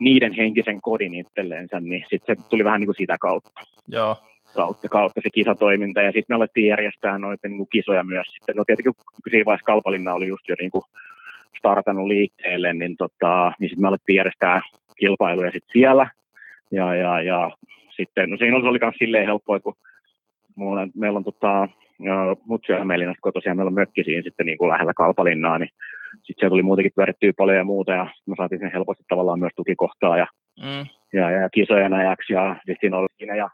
niiden henkisen kodin itselleensä, niin sitten se tuli vähän niin kuin sitä kautta Joo. Kautta, kautta se kisatoiminta. Ja sitten me alettiin järjestää noita niin kisoja myös. Sitten, no tietenkin kun siinä vaiheessa Kalpalinna oli just jo niin kuin startannut liikkeelle, niin, tota, niin sitten me alettiin järjestää kilpailuja sit siellä. Ja, ja, ja sitten, no siinä oli myös silleen helppoa, kun mulla, meillä on tota, Mutsi ja Hämeenlinnasta kotoisin, meillä on mökki siinä sitten niin kuin lähellä Kalpalinnaa, niin sitten siellä tuli muutenkin pyörittyä paljon ja muuta, ja me saatiin sen helposti tavallaan myös tukikohtaa ja, Mm. ja, ja kisojen ajaksi, ja sitten siinä oli siinä, ja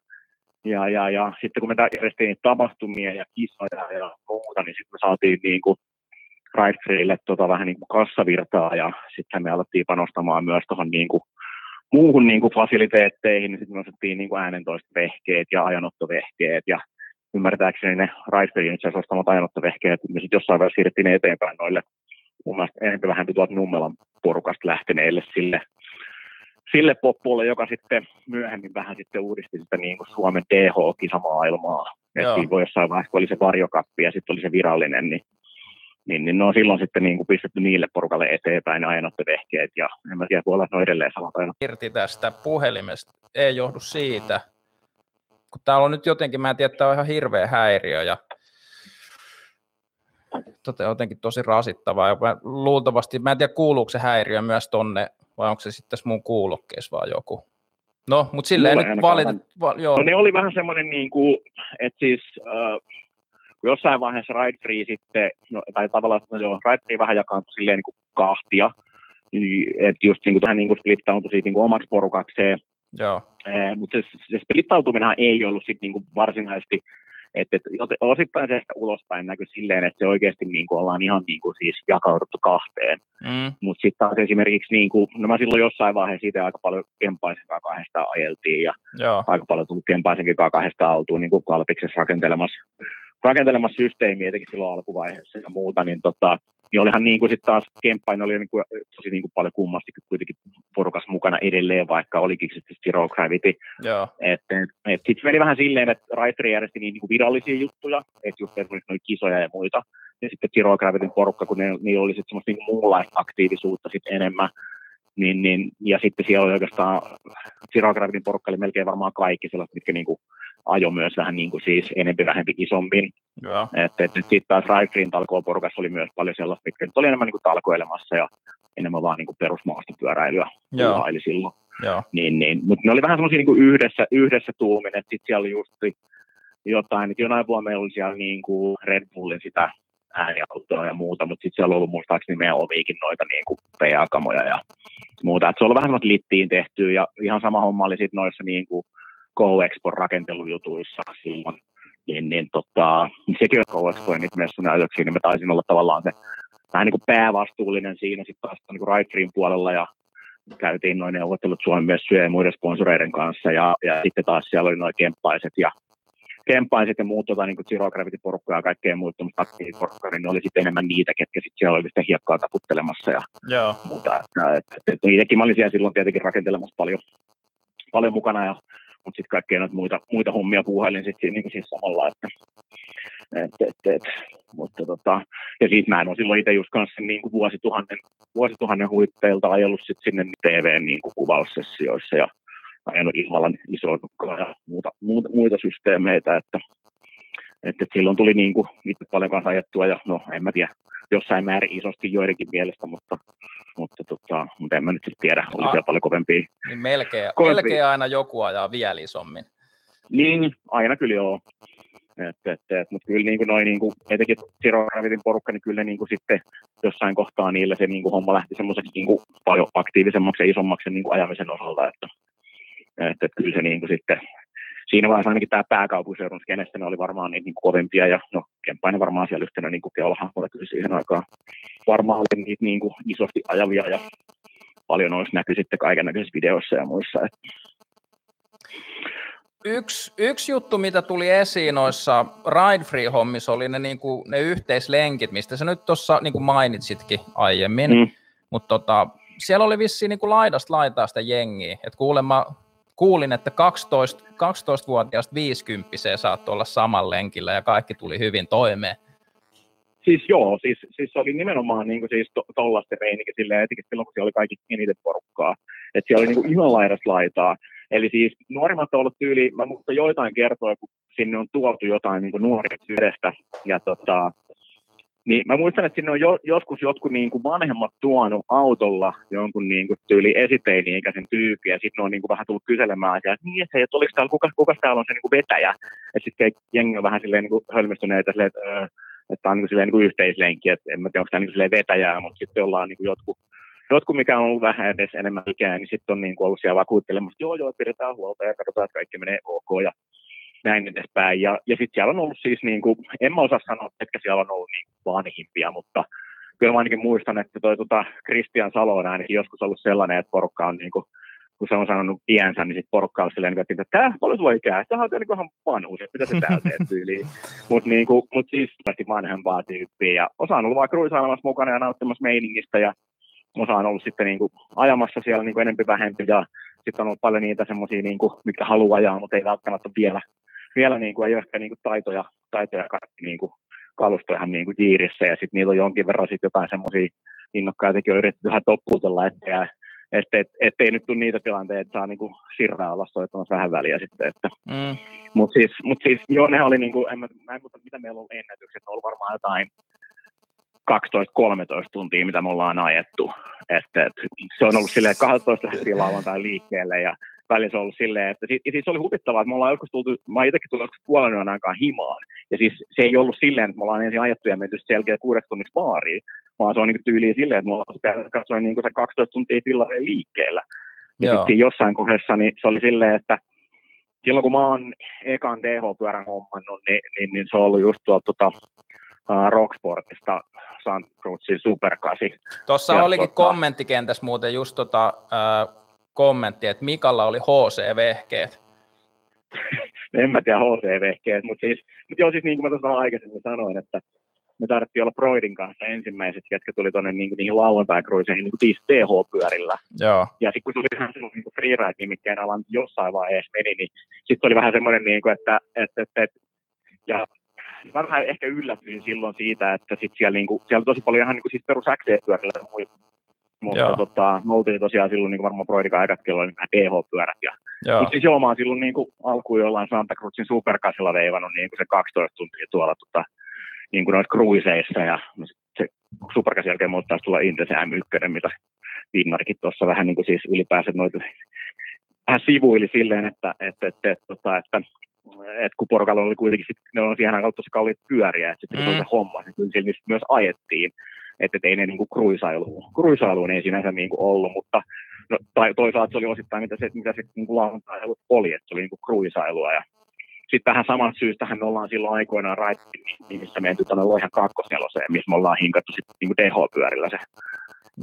ja, ja, ja sitten kun me järjestettiin niitä tapahtumia ja kisoja ja muuta, niin sitten me saatiin niin kuin Ride tota vähän niin kuin kassavirtaa ja sitten me alettiin panostamaan myös tuohon niin kuin muuhun niin kuin fasiliteetteihin, niin sitten me ostettiin niin kuin äänentoistovehkeet ja ajanottovehkeet ja ymmärtääkseni ne Ride Freelin itse asiassa ostamat ajanottovehkeet, me sitten jossain vaiheessa siirrettiin eteenpäin noille. Mun mielestä enemmän vähän tuolta Nummelan porukasta lähteneille sille sille poppuulle, joka sitten myöhemmin vähän sitten uudisti sitä niin kuin Suomen DH-kisamaailmaa. Joo. Että voi jossain vaiheessa, kun oli se varjokappi ja sitten oli se virallinen, niin, niin, niin ne on silloin sitten niin kuin pistetty niille porukalle eteenpäin ne ajanottovehkeet ja en mä tiedä, voi olla, että edelleen samat ajanot. irti tästä puhelimesta ei johdu siitä, kun täällä on nyt jotenkin, mä en tiedä, tämä on ihan hirveä häiriö ja jotenkin tosi rasittavaa. Ja luultavasti, mä en tiedä kuuluuko se häiriö myös tonne, vai onko se sitten tässä mun kuulokkeessa vaan joku. No, mutta silleen Mulla ei nyt valitet, va, joo, No ne oli vähän semmoinen, niin kuin, että siis äh, jossain vaiheessa Ride Free sitten, no, tai tavallaan, no joo, Ride Free vähän jakaantui silleen niin kuin kahtia, niin, että just niin kuin, tähän niin kuin splittautui siitä niin kuin omaksi porukakseen, joo, Eh, mutta se, se splittautuminenhan ei ollut sit niinku varsinaisesti, että et, joten osittain se ehkä ulospäin näkyy silleen, että se oikeasti niinku ollaan ihan niinku siis jakauduttu kahteen. mm, Mutta sitten taas esimerkiksi, niinku, no mä silloin jossain vaiheessa siitä aika paljon Kempaisen kanssa kahdesta ajeltiin ja joo, aika paljon tullut Kempaisenkin kanssa kahdesta oltua niinku kalpiksessa rakentelemassa, rakentelemassa systeemiä etenkin silloin alkuvaiheessa ja muuta, niin tota, niin olihan niin kuin sitten taas Kemppain oli niin kuin, tosi niin kuin paljon kummasti kuitenkin porukas mukana edelleen, vaikka olikin sitten Zero Gravity. joo, Et, et, et sitten meni vähän silleen, että Raitri järjesti niin, niin kuin virallisia juttuja, että just esimerkiksi noita kisoja ja muita. Ja sitten Zero Gravityn porukka, kun ne, niillä oli sitten semmoista niin muunlaista aktiivisuutta sitten enemmän. Niin, niin, ja sitten siellä oli oikeastaan, Gravityn porukka oli melkein varmaan kaikki sellaiset, mitkä niin kuin ajo myös vähän niin kuin siis enempi vähempi isommin. Että et, nyt sitten taas Raitrin talkooporukassa oli myös paljon sellaista, mitkä nyt oli enemmän niin kuin talkoilemassa ja enemmän vaan niin kuin perusmaastopyöräilyä Joo. puuhaili silloin. Niin, niin. Mutta ne oli vähän semmoisia niin yhdessä, yhdessä tuumin, että sitten siellä oli just jotain, että jonain vuonna meillä oli siellä niin kuin Red Bullin sitä ääniautoa ja muuta, mutta sitten siellä on ollut muistaakseni meidän omiikin noita niin kuin PA-kamoja ja muuta. Et se on ollut vähän semmoista littiin tehty ja ihan sama homma oli sitten noissa niin kuin Go-Expon rakentelujutuissa silloin. Niin, niin tota, sekin on Go-Expo ja niitä messunäytöksiä, niin mä taisin olla tavallaan se vähän niin kuin päävastuullinen siinä sitten taas niin kuin Ride puolella ja käytiin noin neuvottelut Suomen messujen ja muiden sponsoreiden kanssa ja, ja sitten taas siellä oli noin kemppaiset ja kemppaiset ja muut tota, niin kuin Zero Gravity porukkaa ja kaikkea muuta tämmöistä aktiiviporukkaa, niin ne oli sitten enemmän niitä, ketkä sitten siellä oli sitä hiekkaa taputtelemassa ja joo, muuta. Että, et, et, niitäkin mä olin siellä silloin tietenkin rakentelemassa paljon, paljon mukana, ja, mutta sitten kaikkea noita muita, muita hommia puuhailin sitten niin kuin siis samalla, että Et, et, et. Mutta tota, ja siitä mä en ole silloin itse just kanssa niin kuin vuosituhannen, vuosituhannen huippeilta ajellut sit sinne TV niin kuin kuvaussessioissa ja ajanut ilmalla isoa ja muuta, muuta, muita systeemeitä, että, että, silloin tuli niin kuin itse paljon kanssa ajettua ja no en mä tiedä, jossain määrin isosti joidenkin mielestä, mutta, mutta, tota, mutta en mä nyt sitten tiedä, oli siellä paljon kovempia. Niin melkein, kovempia. melkein aina joku ajaa vielä isommin. Niin, aina kyllä joo. Et, et, et, mutta kyllä niin kuin noin, niin kuin, etenkin Zero Gravitin porukka, niin kyllä niin kuin sitten jossain kohtaa niille se niin kuin homma lähti semmoiseksi niin kuin paljon aktiivisemmaksi ja isommaksi niin kuin ajamisen osalta, että, että, kyllä se niin kuin sitten siinä vaiheessa ainakin tämä pääkaupunkiseudun skenestä ne oli varmaan niin, niin kovempia ja no Kemppainen varmaan siellä yhtenä niin kuin keulahahmolla kyllä siihen aikaan varmaan oli niitä niin kuin isosti ajavia ja paljon noissa näkyi sitten kaiken näköisissä videoissa ja muissa. Että Yksi, yksi juttu, mitä tuli esiin noissa Ride Free-hommissa, oli ne, niin kuin, ne yhteislenkit, mistä sä nyt tuossa niin mainitsitkin aiemmin, mm. mutta tota, siellä oli vissiin niin kuin laidasta laitaa sitä jengiä, että kuulemma kuulin, että 12, 12-vuotiaasta 50 saattoi olla saman lenkillä ja kaikki tuli hyvin toimeen. Siis joo, siis, siis se oli nimenomaan niin kuin siis to, tollasten meininki silleen, etenkin silloin, kun siellä oli kaikki eniten porukkaa. Että siellä oli niin kuin ihan laidasta laitaa. Eli siis nuorimmat on ollut tyyli, mä muistan joitain kertoa, kun sinne on tuotu jotain niin nuoria edestä. Ja tota, niin mä muistan, että sinne on jo, joskus jotkut niin kuin vanhemmat tuonut autolla jonkun niin kuin tyyli esiteini-ikäisen tyypin, ja sitten on niin kuin vähän tullut kyselemään, että niin, että, että oliko täällä, kuka, kuka täällä on se niin kuin vetäjä? Että sitten jengi on vähän silleen niin kuin hölmistyneitä, silleen, että, että tämä on niin kuin, silleen, niin kuin yhteislenki, että en mä tiedä, onko tämä niin vetäjää, mutta sitten ollaan niin kuin jotkut jotkut, mikä on ollut vähän edes enemmän ikää, niin sitten on niin kuin ollut siellä vakuuttelemassa, että joo, joo, pidetään huolta ja katsotaan, että kaikki menee ok ja näin edespäin. Ja, ja sitten siellä on ollut siis, niin kuin, en mä osaa sanoa, että siellä on ollut niin vanhimpia, mutta kyllä mä ainakin muistan, että toi tota, Christian Salo on ainakin joskus ollut sellainen, että porukka on niin kuin, kun se on sanonut iänsä, niin sitten porukka on silleen, että tämä paljon sulla ikää, tämä on niin ihan vanhuus, että mitä se täällä teet tyyliin. Mutta niin mut siis vanhempaa tyyppiä ja osa on ollut vaikka ruisailemassa mukana ja nauttimassa meiningistä ja osa on ollut sitten niin kuin ajamassa siellä niin kuin enempi vähempi ja sitten on ollut paljon niitä semmoisia, niin kuin, mitkä haluaa ajaa, mutta ei välttämättä vielä, vielä niin kuin, ei ole ehkä niin kuin taitoja, taitoja niin kuin, kalusto ihan niin kuin jiirissä ja sitten niillä on jonkin verran sitten jotain semmoisia innokkaitakin on yritetty vähän toppuutella, että että et, et, ei nyt tule niitä tilanteita, että saa niinku sirraa olla soittamassa vähän väliä sitten. Että. Mm. Mutta siis, mut siis, joo, ne oli, niinku, en, mä, mä en muista, mitä meillä on ennätykset, on ollut varmaan jotain 12-13 tuntia, mitä me ollaan ajettu. Että, et, se on ollut silleen, että 12 lähdettiin lauantai liikkeelle ja välillä se on ollut silleen, että siis, siis oli huvittavaa, että me ollaan joskus tultu, mä oon itsekin tullut joskus puolen yön aikaan himaan. Ja siis se ei ollut silleen, että me ollaan ensin ajettu ja menty selkeä kuudeksi tunniksi baariin, vaan se on niin tyyliin silleen, että me ollaan katsoin niin se 12 tuntia fillareen liikkeellä. Ja sitten jossain kohdassa niin se oli silleen, että silloin kun mä oon ekan DH-pyörän hommannut, niin, niin, niin, se on ollut just tuolta tota, uh, Rocksportista Santa Cruzin Super 8. Tuossa olikin tota... kommenttikentässä muuten just tota, uh, kommentti, että Mikalla oli HC-vehkeet. en mä tiedä HC-vehkeet, mutta siis, mut joo, siis niin kuin mä tuossa aikaisemmin sanoin, että me tarvittiin olla Broidin kanssa ensimmäiset, jotka tuli tuonne niin, niihin lauantai-cruiseihin niin TH-pyörillä. Joo. Ja sitten kun tuli ihan silloin niin freeride-nimikkeen alan jossain vaiheessa meni, niin sitten oli vähän semmoinen, niin kuin, että, että, että, että ja mä vähän ehkä yllätyin silloin siitä, että sit siellä, niin kuin, siellä oli tosi paljon ihan niin kuin, siis perus XC-pyörillä mutta joo. tota, me oltiin tosiaan silloin niin kuin varmaan Broidikan aikat kello niin DH-pyörät. Ja, mutta siis joo, mä oon silloin niin kuin, alkuun jollain Santa Cruzin superkasilla veivannut niin kuin se 12 tuntia tuolla tota, niin kuin noissa cruiseissa ja se superkäs jälkeen mulla taas tulla Intese M1, mitä Vinnarikin tuossa vähän niin kuin siis ylipäänsä noita vähän sivuili silleen, että, että, että, että, että, että että kun porukalla oli kuitenkin, sit, ne on siihen aikaan tosi kalliit pyöriä, että sitten mm. se homma, niin kyllä siellä myös ajettiin, että et ei ne niinku kruisailuun, kruisailuun ei sinänsä niinku ollut, mutta no, tai toisaalta se oli osittain mitä se, mitä se niinku lauantailu oli, että se oli niinku kruisailua ja sitten vähän samasta syystähän me ollaan silloin aikoinaan raittiin, niin missä menty tuonne Loihan kakkosneloseen, missä me ollaan hinkattu sitten niin DH-pyörillä se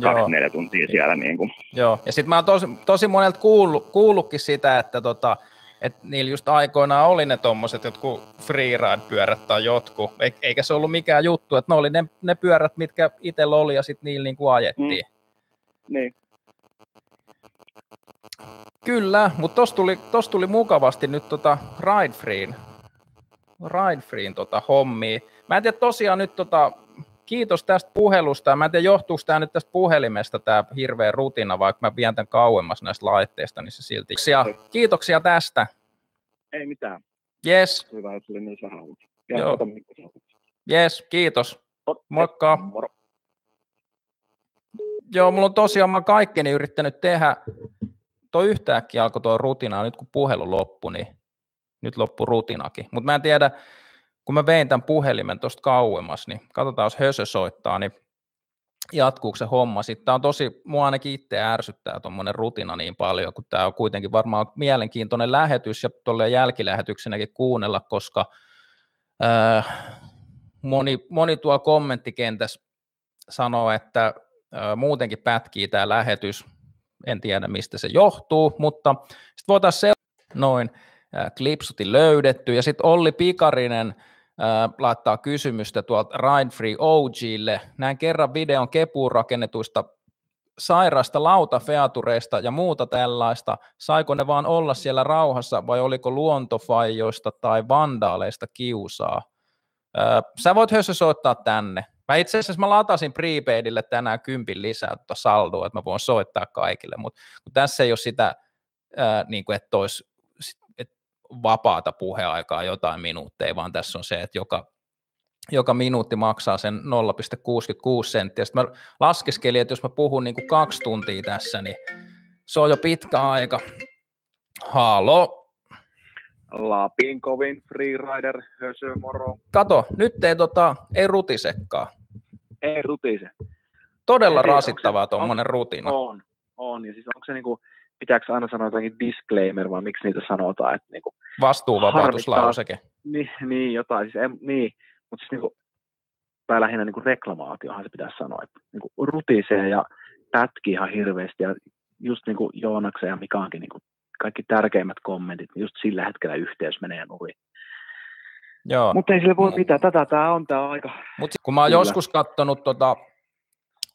kaksi neljä tuntia siellä. Niin kuin. Joo, ja sitten mä oon tosi, tosi monelta kuullut, kuullutkin sitä, että tota, et niillä just aikoinaan oli ne tommoset jotkut freeride-pyörät tai jotkut, eikä se ollut mikään juttu, että ne oli ne, ne pyörät, mitkä itsellä oli ja sitten niillä niinku ajettiin. Mm. Niin. Kyllä, mutta tuossa tuli, tos tuli mukavasti nyt tota Ride Free Ride Freein tota hommia. Mä en tiedä tosiaan nyt tota, kiitos tästä puhelusta. Mä en tiedä, johtuuko tämä nyt tästä puhelimesta, tämä hirveä rutina, vaikka mä vien tämän kauemmas näistä laitteista, niin se silti. Kiitoksia tästä. Ei mitään. Yes. Hyvä, että oli niin. Joo. Yes, kiitos. Moikka. Moro. Joo, mulla on tosiaan mä kaikkeni yrittänyt tehdä. Tuo yhtäkkiä alkoi tuo rutina, nyt kun puhelu loppui, niin nyt loppu rutinakin. Mutta mä en tiedä, kun mä vein tämän puhelimen tuosta kauemmas, niin katsotaan, jos Hösö soittaa, niin jatkuuko se homma. Sitten tämä on tosi, mua ainakin itse ärsyttää tuommoinen rutina niin paljon, kun tämä on kuitenkin varmaan mielenkiintoinen lähetys ja tuolle jälkilähetyksenäkin kuunnella, koska äh, moni, moni tuolla kommenttikentässä sanoo, että äh, muutenkin pätkii tämä lähetys, en tiedä mistä se johtuu, mutta sitten voitaisiin se noin, äh, klipsuti löydetty, ja sitten Olli Pikarinen äh, laittaa kysymystä tuolta Ride Free OGlle. Näin kerran videon kepuun rakennetuista sairaasta lautafeatureista ja muuta tällaista. Saiko ne vaan olla siellä rauhassa vai oliko luontofajoista tai vandaaleista kiusaa? Sä voit hössö soittaa tänne. Mä itse asiassa mä latasin prepaidille tänään kympin lisää tuota saldoa, että mä voin soittaa kaikille, mutta mut tässä ei ole sitä, ää, niin kuin, että olisi vapaata puheaikaa jotain minuutteja, vaan tässä on se, että joka, joka minuutti maksaa sen 0,66 senttiä. Sitten mä laskeskelin, että jos mä puhun niin kuin kaksi tuntia tässä, niin se on jo pitkä aika. Halo, Lapin kovin freerider, hösö, moro. kato, nyt ei, tota, ei rutisekkaa. Ei rutise. Todella tiedä, rasittavaa tuommoinen rutina. On, on. Ja siis onko se niinku, pitääkö aina sanoa jotakin disclaimer vai miksi niitä sanotaan, että niinku, Vastuuvapautuslauseke. niin, niin jotain, siis en, niin, mutta siis niinku, tai lähinnä niinku reklamaatiohan se pitäisi sanoa, että niinku rutisee ja pätkii ihan hirveästi ja just niinku Joonaksen ja Mikaankin niinku kaikki tärkeimmät kommentit, niin just sillä hetkellä yhteys menee nurin. Joo. Mutta ei sille voi Mu- mitään, tätä tämä on, tämä on aika, Mutta kun mä oon Kyllä. joskus katsonut, tota,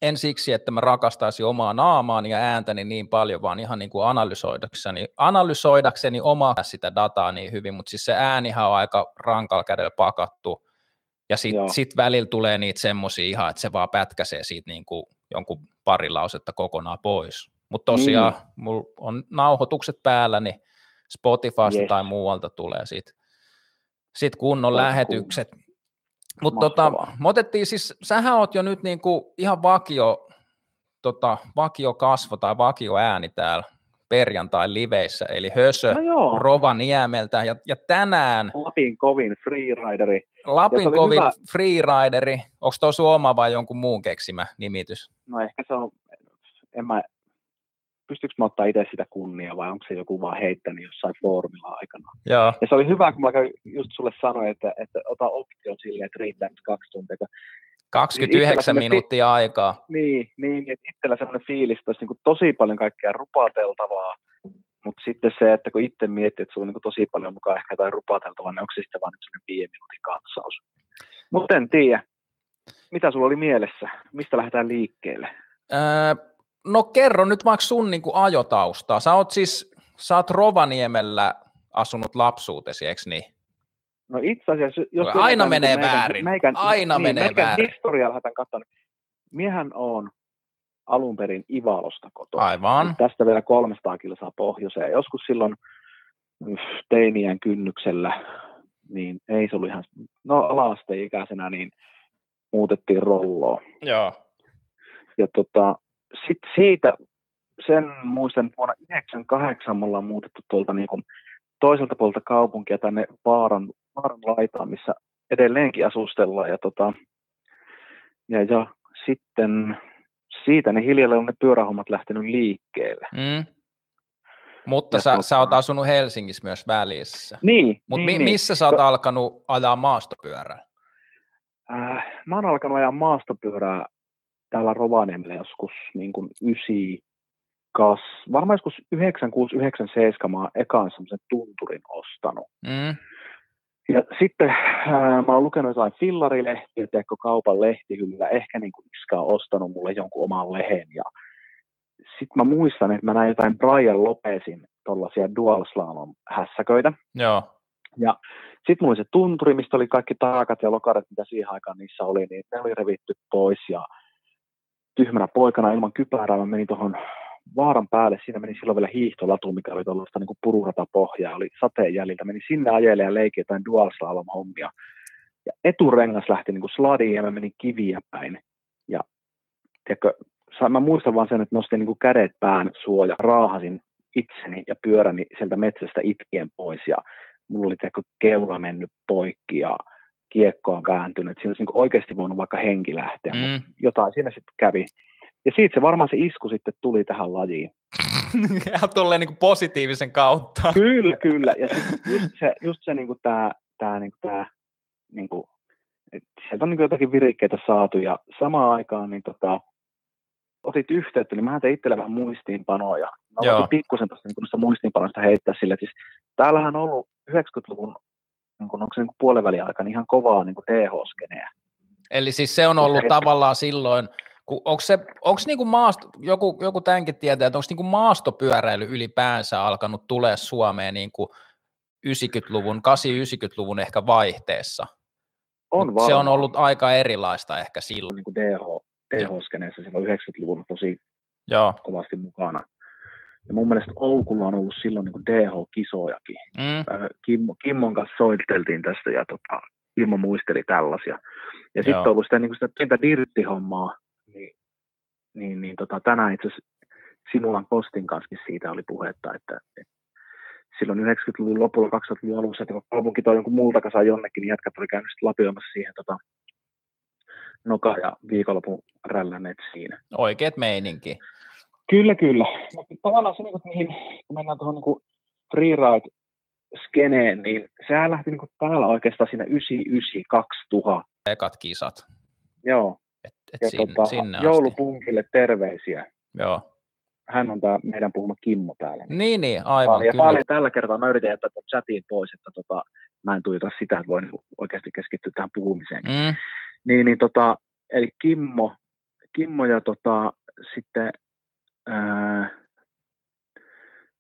en siksi, että mä rakastaisin omaa naamaani ja ääntäni niin paljon, vaan ihan niin kuin analysoidakseni, analysoidakseni omaa sitä dataa niin hyvin, mutta siis se äänihän on aika rankalla kädellä pakattu, ja sitten sit välillä tulee niitä semmoisia ihan, että se vaan pätkäsee siitä niin kuin jonkun pari lausetta kokonaan pois. Mutta tosiaan, Niin. mulla on nauhoitukset päällä, niin Spotifysta Yes. tai muualta tulee sit, sit kunnon Toi lähetykset. Mutta tota, me otettiin siis, sähän oot jo nyt niinku ihan vakio, tota, vakio kasvo tai vakio ääni täällä perjantai liveissä, eli Hösö no joo, Rovaniemeltä, ja, ja tänään Lapin kovin freerideri. Lapin kovin hyvä- freerideri, onko tuo sun oma vai jonkun muun keksimä nimitys? No ehkä se on, en mä, pystyykö mä ottaa itse sitä kunnia vai onko se joku vaan heittänyt jossain foorumilla aikana. Joo. Ja se oli hyvä, kun mä just sulle sanoin, että, että ota option silleen, että riittää nyt kaksi tuntia. kun- 29 semmoinen pi- minuuttia aikaa. Niin, niin että itsellä sellainen fiilis, että olisi niin tosi paljon kaikkea rupateltavaa, mutta sitten se, että kun itse miettii, että sulla on niin tosi paljon mukaan ehkä jotain rupateltavaa, niin onko se sitten vaan sellainen viiden minuutin katsaus. Mutta en tiedä. Mitä sulla oli mielessä? Mistä lähdetään liikkeelle? Öö, no kerro nyt vaikka sun niin kuin ajotaustaa. Sä oot siis, sä oot Rovaniemellä asunut lapsuutesi, eikö niin? No itse asiassa, jos... Aina lähdetään menee meikän- väärin. Meikän, Aina niin, menee meikän väärin. historiaa lähdetään katsomaan. Miehän on alun perin Ivalosta kotoa. Aivan. Tästä vielä 300 kilsaa pohjoiseen. Joskus silloin mm, teinien kynnyksellä, niin ei se ollut ihan, no alaasteikäisenä, niin muutettiin rolloa. Joo. Ja tota, sit siitä, sen muistan, että vuonna 98 me ollaan muutettu tuolta niin kuin toiselta puolelta kaupunkia tänne Vaaran, Vaaran laitaan, missä edelleenkin asustellaan. Ja, tota, ja, ja sitten siitä ne hiljalleen on ne pyörähommat lähtenyt liikkeelle. Mm. Mutta Ja sä, tota- sä oot asunut Helsingissä myös välissä. Niin, Mutta niin, mi- niin. missä sä oot To- alkanut ajaa maastopyörällä? Äh, mä oon alkanut ajaa maastopyörää täällä Rovaniemellä joskus niin kuin ysi, kas, varmaan joskus 96, 97 mä oon ekaan semmoisen tunturin ostanut. Mm. Ja sitten äh, mä oon lukenut jotain fillarilehtiä, tiedätkö, kaupan lehtihyllä, ehkä niin kuin Iska on ostanut mulle jonkun oman lehen. Ja sitten mä muistan, että mä näin jotain Brian Lopezin tuollaisia dual slalom hässäköitä. Joo. Ja sitten mulla oli se tunturi, mistä oli kaikki taakat ja lokaret, mitä siihen aikaan niissä oli, niin ne oli revitty pois ja tyhmänä poikana ilman kypärää mä menin tuohon vaaran päälle, siinä meni silloin vielä hiihtolatu, mikä oli tuollaista niin pururatapohjaa, oli sateen jäljiltä, meni sinne ajelemaan ja leikki jotain dual hommia. Ja eturengas lähti niin sladiin ja mä menin kiviä päin. Ja tiedätkö, mä muistan vaan sen, että nostin niin kädet pään suoja, raahasin itseni ja pyöräni sieltä metsästä itkien pois ja mulla oli tiedätkö, keula mennyt poikki ja kiekko on kääntynyt. Siinä olisi niin oikeasti voinut vaikka henki lähteä, mm. mutta jotain siinä sitten kävi. Ja siitä se varmaan se isku sitten tuli tähän lajiin. ja tolleen niin positiivisen kautta. Kyllä, kyllä. Ja just se, just se niin kuin tämä, tämä, niin kuin tämä niin kuin, sieltä on niin jotakin virikkeitä saatu ja samaan aikaan niin tota, otit yhteyttä, niin mä tein itselle vähän muistiinpanoja. Mä pikkusen tuosta niin muistiinpanoista heittää sille, siis täällähän on ollut 90-luvun niin kuin, onko se niin puolivälin aikana ihan kovaa niin DH-skeneä. Eli siis se on ollut se tavallaan silloin, onko se, onko niinku maasto, joku, joku tämänkin tietää, että onko niinku maastopyöräily ylipäänsä alkanut tulee Suomeen niinku 90-luvun, 80-90-luvun ehkä vaihteessa? On Se on ollut aika erilaista ehkä silloin. Niin kuin DH, DH-skeneessä silloin 90-luvun tosi Joo. kovasti mukana. Ja mun mielestä Oukulla on ollut silloin niin DH-kisojakin. Mm. Kimmo, Kimmon kanssa soiteltiin tästä ja tota, Kimmo muisteli tällaisia. Ja sitten on ollut sitä, niin sitä pientä dirttihommaa, niin, niin, niin tota, tänään itse asiassa Simulan Kostin kanssa siitä oli puhetta, että, että silloin 90-luvun lopulla, 2000-luvun alussa, että kun kaupunki toi jonkun muulta kanssa jonnekin, niin jätkät oli käynyt lapioimassa siihen tota, noka- ja viikonlopun rällänneet siinä. Oikeet meininki. Kyllä, kyllä. Mutta tavallaan se, niin kuin, mihin, kun mennään tuohon niin freeride skeneen, niin sehän lähti niin kuin täällä oikeastaan siinä 99-2000. Ekat kisat. Joo. Et, et ja sin, tota, sinne joulupunkille terveisiä. Joo. Hän on tämä meidän puhuma Kimmo täällä. Niin, niin, aivan. Ja paljon tällä kertaa mä yritän jättää tuon chatiin pois, että tota, mä en tuijota sitä, että voin oikeasti keskittyä tähän puhumiseen. Mm. Niin, niin tota, eli Kimmo, Kimmo ja tota, sitten ää,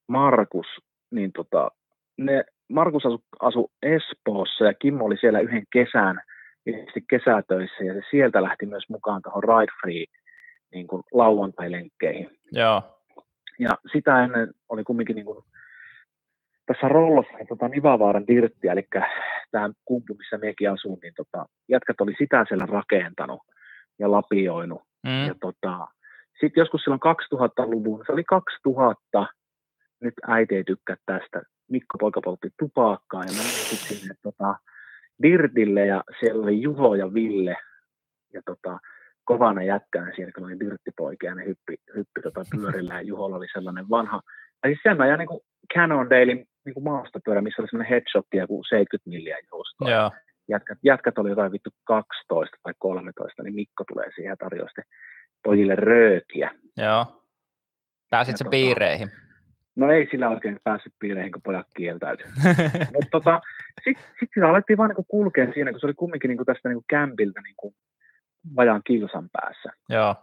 Markus, niin tota, ne, Markus asu, asu Espoossa ja Kimmo oli siellä yhden kesän, ilmeisesti kesätöissä ja se sieltä lähti myös mukaan tuohon Ride Free niin kuin lauantai-lenkkeihin. Joo. Ja sitä ennen oli kumminkin niin kuin, tässä rollossa niin tota Nivavaaran dirtti, eli tämä kumpu, missä mekin asun, niin tota, jätkät oli sitä siellä rakentanut ja lapioinut. Mm. Ja tota, sitten joskus silloin 2000-luvun, se oli 2000, nyt äiti ei tykkää tästä, Mikko poika poltti tupakkaa ja mä menin sinne tota, Dirtille ja siellä oli Juho ja Ville ja tota, kovana jätkänä siinä, kun oli dirttipoikia ja ne hyppi, hyppi tota pyörillä ja Juholla oli sellainen vanha, ja siis sen ajan niin Cannondalein niin maastopyörä, missä oli sellainen headshot ja 70 milliä juustoa. Joo. Jätkät, jätkät oli jotain vittu 12 tai 13, niin Mikko tulee siihen ja tarjoaa pojille röökiä. Joo. Pääsit se tota, piireihin? No ei sillä oikein päässyt piireihin, kun pojat kieltäytyi. Mutta tota, sitten sit sitä alettiin vaan niinku kulkea siinä, kun se oli kumminkin niinku tästä niinku kämpiltä niinku vajaan kilsan päässä. Joo.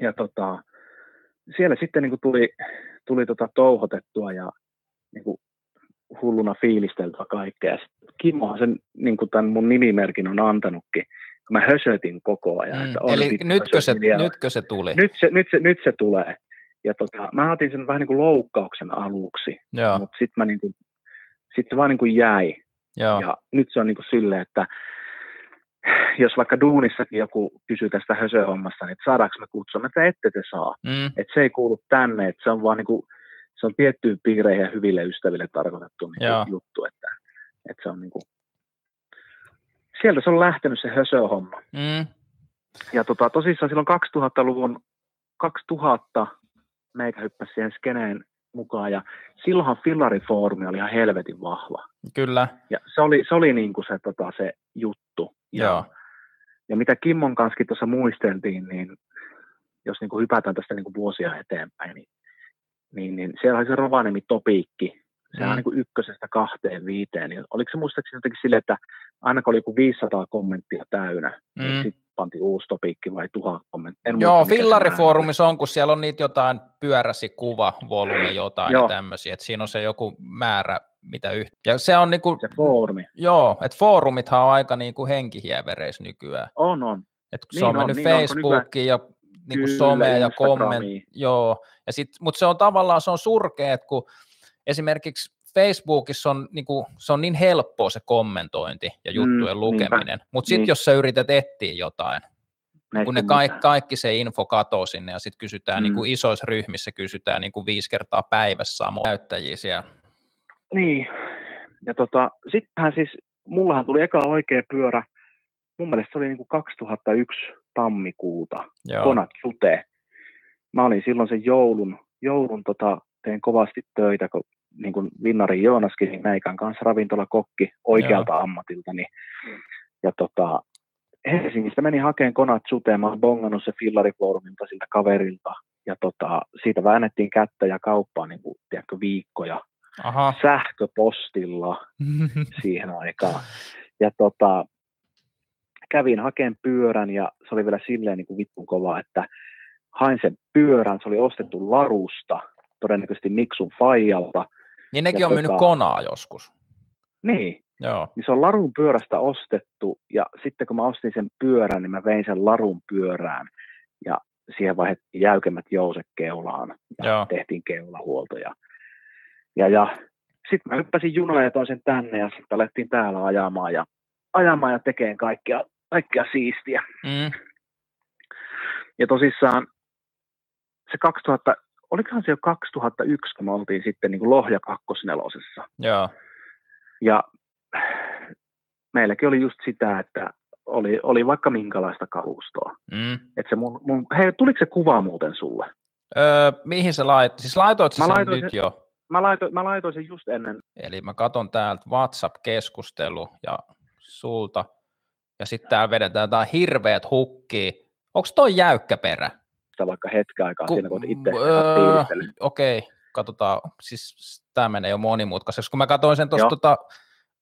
Ja tota, siellä sitten niinku tuli, tuli tota touhotettua ja niinku hulluna fiilisteltyä kaikkea. Kimmohan sen niin kuin tämän mun nimimerkin on antanutkin mä hösötin koko ajan. Mm. Että on Eli nytkö se, nytkö se tuli? Nyt se, nyt se, nyt se tulee. Ja tota, mä otin sen vähän niin kuin loukkauksen aluksi, mutta sitten mä niin kuin, sit se vaan niin kuin jäi. Joo. Ja nyt se on niin kuin silleen, että jos vaikka duunissakin joku kysyy tästä hösöhommasta, niin että saadaanko me kutsua, että ette te saa. Mm. Että se ei kuulu tänne, että se on vaan niin kuin, se on tiettyyn piireihin ja hyville ystäville tarkoitettu niin juttu, että, että se on niin kuin, sieltä se on lähtenyt se hösö-homma. Mm. Ja tota, tosissaan silloin 2000-luvun 2000 meikä hyppäsi siihen skeneen mukaan ja silloinhan fillarifoorumi oli ihan helvetin vahva. Kyllä. Ja se oli, se, oli niin kuin se, tota, se juttu. Ja, Joo. ja mitä Kimmon kanssa tuossa muisteltiin, niin jos niin kuin hypätään tästä niin kuin vuosia eteenpäin, niin, niin, niin siellä oli se Rovaniemi Topiikki, se mm. on niin kuin ykkösestä kahteen viiteen. Niin oliko se muistaakseni jotenkin silleen, että aina kun oli joku 500 kommenttia täynnä, niin mm. niin sitten pantiin uusi topikki vai tuhat kommenttia. En Joo, Fillarifoorumissa on, kun siellä on niitä jotain pyöräsi kuva, volyymi jotain Joo. ja tämmöisiä, että siinä on se joku määrä mitä yht... Ja se on niinku, Se foorumi. joo, että foorumithan on aika niinku henkihievereis nykyään. On, on. Et kun se Niin on on, mennyt niin on, Facebookiin ja niinku Kyllä, someen ja komment, joo, ja sit, mutta se on tavallaan se on surkea, että kun esimerkiksi Facebookissa on, niinku, se on niin helppoa se kommentointi ja juttujen Mm, lukeminen, mutta sitten Niin. jos sä yrität etsiä jotain, Ne kun ne kaikki, kaikki se info katoo sinne ja sitten kysytään Mm. niin kuin isoissa ryhmissä kysytään niin kuin viisi kertaa päivässä samoja käyttäjiä siellä. Niin. Ja tota, sittenhän siis, mullahan tuli eka oikea pyörä, mun mielestä se oli niinku 2001 tammikuuta, Joo. Konat Jute. Mä olin silloin sen joulun, joulun tota, tein kovasti töitä, kun niin kuin Vinnari Joonaskin, niin Näikän kanssa ravintolakokki oikealta Joo. ammatiltani. Ja tota, Helsingistä menin hakemaan Konat Juteen, mä oon bongannut se fillarifoorumilta siltä kaverilta. Ja tota, siitä väännettiin kättä ja kauppaa niin kuin, tiedätkö, viikkoja Aha. sähköpostilla siihen aikaan. Ja tota, kävin hakemaan pyörän ja se oli vielä silleen niin kuin vittun kova, että hain sen pyörän, se oli ostettu Larusta, todennäköisesti Miksun Fajalta. Niin nekin Ja on myynyt tota- konaa joskus. Niin, Joo. niin se on Larun pyörästä ostettu ja sitten kun mä ostin sen pyörän, niin mä vein sen Larun pyörään ja siihen vaihdettiin jäykemmät jouset keulaan ja Joo. tehtiin keulahuolto. Ja, ja, ja sitten mä hyppäsin junaan ja toin sen tänne ja sitten alettiin täällä ajamaan ja, ajamaan ja tekemään kaikkea, kaikkea siistiä. Mm. Ja tosissaan se 2000, olikohan se jo 2001, kun me oltiin sitten niin kuin Lohja kakkosnelosessa. Joo. Ja meilläkin oli just sitä, että oli, oli vaikka minkälaista kalustoa. Mm. Et se mun, mun, hei, tuliko se kuva muuten sulle? Öö, mihin se lait? Siis laitoit sä sen laitoin nyt sen- jo? Mä laitoin, mä laitoin sen just ennen. Eli mä katon täältä WhatsApp-keskustelu ja sulta. Ja sitten täällä vedetään jotain hirveät hukkia. Onko toi jäykkä perä? Sitä vaikka hetken aikaa Ku- siinä, kun itse öö. Okei, katsotaan. Siis tämä menee jo monimutkaiseksi. Kun mä katsoin sen tuosta, Joo. tota,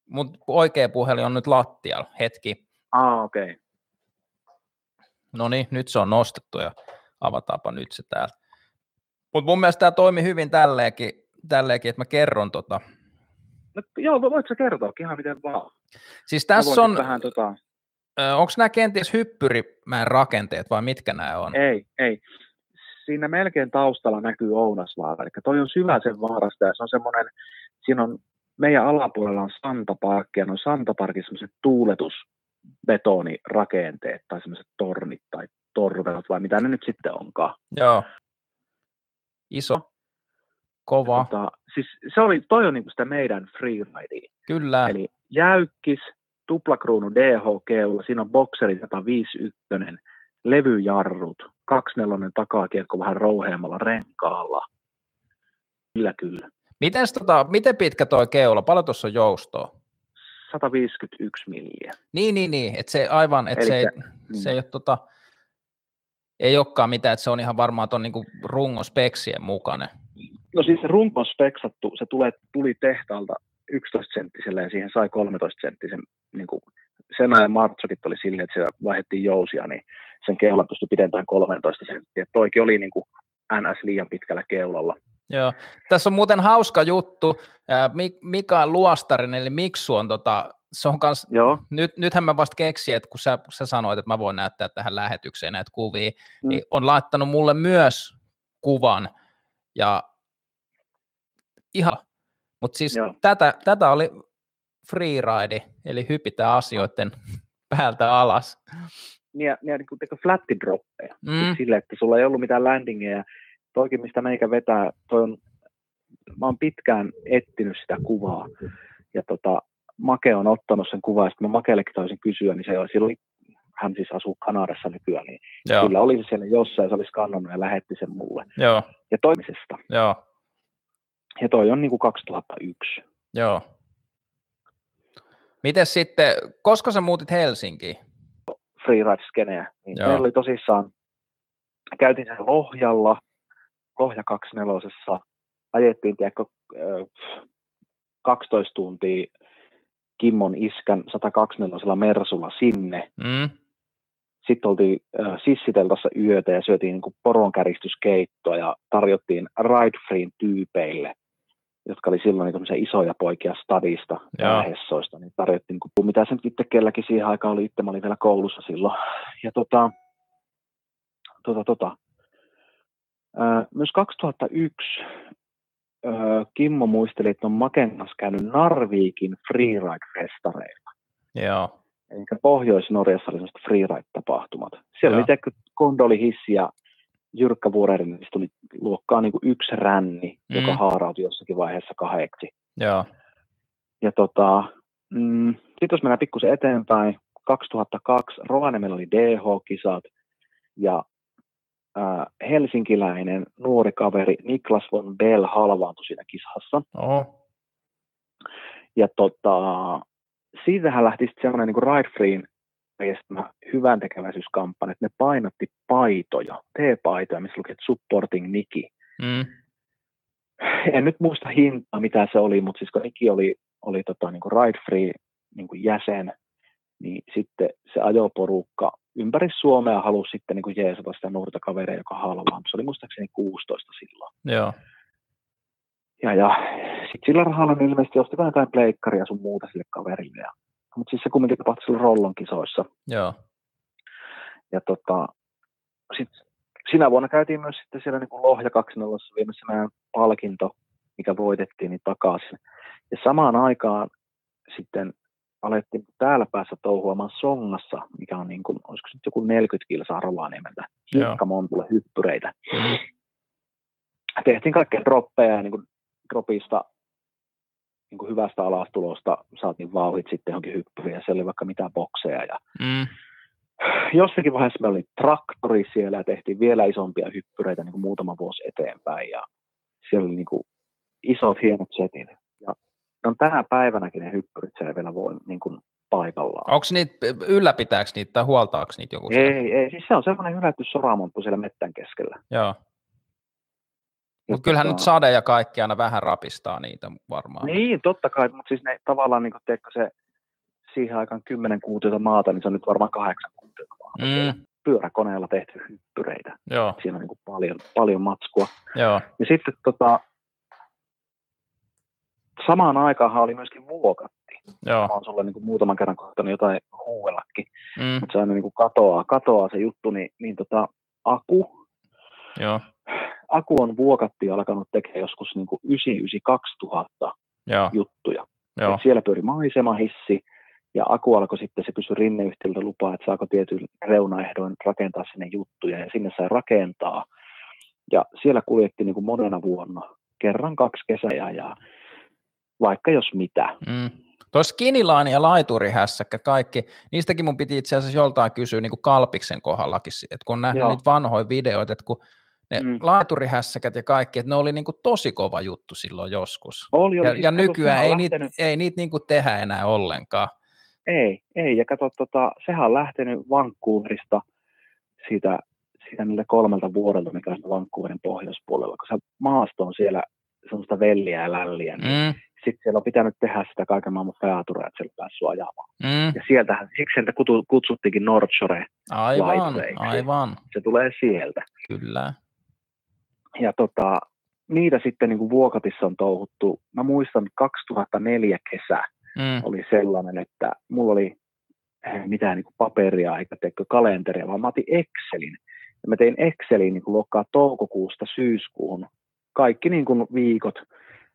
mun oikea puhelin on nyt lattialla. Hetki. Ah, okei. Okay. No niin, nyt se on nostettu ja avataanpa nyt se täällä. Mutta mun mielestä tämä toimi hyvin tälleenkin, tälleenkin, että mä kerron tota. No, joo, voitko sä kertoa ihan miten vaan? Siis tässä on, Vähän, tota, onko nämä kenties hyppyrimäen rakenteet vai mitkä nämä on? ei, ei. Siinä melkein taustalla näkyy Ounasvaara. Eli toi on Syväsen vaarasta ja se on semmoinen, siinä on meidän alapuolella on Santaparkki ja ne on Santaparkin semmoiset tuuletusbetonirakenteet tai semmoiset tornit tai torvelat vai mitä ne nyt sitten onkaan. Joo. Iso, kova, Tota, siis se oli, toi on niinku sitä meidän freeridea. kyllä. Eli jäykkis, tuplakruunu DH-keula, siinä on bokseri 151, levyjarrut, 24 takakiekko vähän rouheammalla renkaalla. Kyllä, kyllä. Mites, tota, miten pitkä toi keula? Paljon tuossa on joustoa? 151 milliä. Niin, niin, niin. Että se aivan, että se, ei, Elikkä, se ei ole tota, ei olekaan mitään, että se on ihan varmaan tuon niinku rungospeksien mukainen. No siis se runko on speksattu, se tulee, tuli tehtaalta 11 senttiselle ja siihen sai 13 senttisen. Niin kuin sen ajan Martsokit oli silleen, että siellä vaihdettiin jousia, niin sen keula pystyi pidentämään 13 senttiä. Toikin oli niin kuin NS liian pitkällä keulalla. Joo. Tässä on muuten hauska juttu. Ää, Mik- Mikael Luostarinen, eli Miksu on tota, se on kans, Joo, nyt, nythän mä vasta keksin, että kun sä, sä sanoit, että mä voin näyttää tähän lähetykseen näitä kuvia, Mm. niin on laittanut mulle myös kuvan. Ja ihan, mutta siis Joo. tätä, tätä oli freeride, eli hypitään asioiden päältä alas. niin, ja, niin kuin teko flatti droppeja. Mm. Mm. Sille, että sulla ei ollut mitään landingeja. Toikin, mistä meikä vetää, toi on, mä oon pitkään etsinyt sitä kuvaa. Ja tota, Make on ottanut sen kuvan, ja sitten mä Makeellekin taisin kysyä, niin se oli, silloin, hän siis asuu Kanadassa nykyään, niin Joo, kyllä oli se siellä jossain, se olisi skannannut ja lähetti sen mulle. joo, Ja toimisesta. joo, Ja toi on niin kuin 2001. joo. Miten sitten, koska sä muutit Helsinkiin? freeride-skeneä. Niin Joo. meillä oli tosissaan, käytiin sen Lohjalla, Lohja 24, ajettiin tiedätkö, ö, 12 tuntia Kimmon iskän 124 Mersulla sinne. Mm? Sitten oltiin ö, Sissiteltassa yötä ja syötiin niin poronkäristuskeittoa ja tarjottiin ride free tyypeille jotka oli silloin niin isoja poikia stadista Joo. Hessoista, niin tarjottiin, niin kuin, mitä se nyt itse kelläkin siihen aikaan oli, itse mä olin vielä koulussa silloin. Ja tota, tota, tota. Ää, myös 2001 ää, Kimmo muisteli, että on Maken kanssa käynyt Narvikin freeride-festareilla. Joo. Eli Pohjois-Norjassa oli sellaiset freeride-tapahtumat. Siellä Joo. oli kondolihissi ja Jyrkkä Vuorerin, niin tuli luokkaa niin kuin yksi ränni, mm. joka haarautui jossakin vaiheessa kahdeksi. Joo. Ja tota, mm, sitten jos mennään pikkusen eteenpäin, 2002 Rovaniemellä oli DH-kisat ja ää, helsinkiläinen nuori kaveri Niklas von Bell halvaantui siinä kisassa. Oho. Ja tota, siitähän lähti sitten semmoinen niin Ride Freen järjestämä hyvän että ne painotti paitoja, T-paitoja, missä luki, että supporting Niki. Mm. En nyt muista hintaa, mitä se oli, mutta siis kun Niki oli, oli tota, niin Ride Free niin jäsen, niin sitten se ajoporukka ympäri Suomea halusi sitten niin jeesata sitä nuorta kaveria, joka halvaa. Se oli muistaakseni 16 silloin. Joo. Ja, ja sitten sillä rahalla ne ilmeisesti ostivat jotain pleikkaria sun muuta sille kaverille. Ja, mutta siis se kumminkin tapahtui silloin Rollon kisoissa. Joo. Ja tota, sit sinä vuonna käytiin myös sitten siellä niin Lohja 2.0 viemässä meidän palkinto, mikä voitettiin, niin takaisin. Ja samaan aikaan sitten alettiin täällä päässä touhuamaan Songassa, mikä on niin kuin, olisiko se nyt joku 40 kilsaa Rovaniemeltä, hiekkamontulle hyppyreitä. Mm. Tehtiin kaikkea droppeja ja niin kuin dropista niin kuin hyvästä alastulosta saatiin vauhit sitten johonkin hyppyriin ja siellä oli vaikka mitään bokseja ja Mm. jossakin vaiheessa meillä oli traktori siellä ja tehtiin vielä isompia hyppyreitä niin kuin muutama vuosi eteenpäin ja siellä oli niin kuin isot hienot setit. Ja on tänä päivänäkin ne hyppyrit siellä vielä voi niin kuin paikallaan. Onko niitä, ylläpitääkö niitä tai huoltaako niitä joku? Ei, ei, siis se on semmoinen hylätty soramonttu siellä mettän keskellä. Joo. Mutta kyllähän tota- nyt sade ja kaikki aina vähän rapistaa niitä varmaan. Niin, totta kai, mutta siis ne tavallaan, niin teekö se siihen aikaan 10 kuutiota maata, niin se on nyt varmaan 8 kuutiota maata. Mm. Pyöräkoneella tehty hyppyreitä. Joo, Siinä on niin kuin paljon, paljon matskua. joo. Ja sitten tota, samaan aikaan oli myöskin vuokatti. Joo. Mä oon sulle niin kuin muutaman kerran kohtanut jotain huuellakin, Mm. mutta se aina niin kuin katoaa, katoaa se juttu, niin, niin tota, Aku, Joo. Aku on vuokatti alkanut tekemään joskus niin kuin 99-2000 Joo. juttuja. Joo. Et siellä pyöri maisemahissi, ja Aku alkoi sitten, se kysyi rinneyhtiöltä lupaa, että saako tietyillä reunaehdoin rakentaa sinne juttuja, ja sinne sai rakentaa. Ja siellä kuljetti niin kuin monena vuonna, kerran kaksi kesää, ja vaikka jos mitä. Mm. Tuo skinilaani ja laiturihässäkkä kaikki, niistäkin mun piti itse asiassa joltain kysyä niin kuin Kalpiksen kohdallakin, että kun on nähnyt Joo. niitä vanhoja videoita, että kun ne Mm. laiturihässäkät ja kaikki, että ne oli niin kuin tosi kova juttu silloin joskus. Oli, oli, Ja, siis ja nykyään ei niitä, ei niitä niin kuin tehdä enää ollenkaan. Ei, ei, ja kato, tota, sehän on lähtenyt Vancouverista siitä, siitä niille kolmelta vuodelta, mikä on Vancouverin pohjoispuolella, kun se maasto on siellä semmoista velliä ja lälliä, niin Mm, sitten siellä on pitänyt tehdä sitä kaiken maailman featurea, että siellä päässyt ajamaan. mm, Ja sieltähän, siksi sieltä kutsuttiinkin North Shore, aivan, aivan, se tulee sieltä. kyllä. Ja tota, niitä sitten niin kuin Vuokatissa on touhuttu, mä muistan 2004 kesä Mm, oli sellainen, että mulla oli eh, mitään niin kuin paperia eikä teikö kalenteria, vaan mä otin Excelin. Ja mä tein Excelin niin kuin luokkaa toukokuusta syyskuuhun kaikki niin kuin viikot.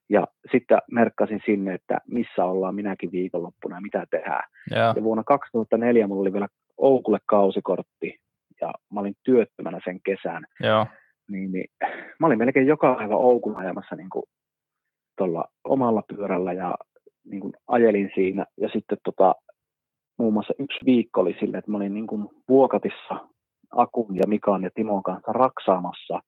Ja sitten merkkasin sinne, että missä ollaan minäkin viikonloppuna ja mitä tehdään. joo, Ja vuonna 2004 mulla oli vielä Oukulle kausikortti ja mä olin työttömänä sen kesän. joo, Niin, niin, mä olin melkein joka päivä Oukun ajamassa niin kuin tuolla omalla pyörällä ja niin kuin ajelin siinä. Ja sitten tota, muun muassa yksi viikko oli sille, että mä olin niin kuin Vuokatissa Akun ja Mikan ja Timon kanssa raksaamassa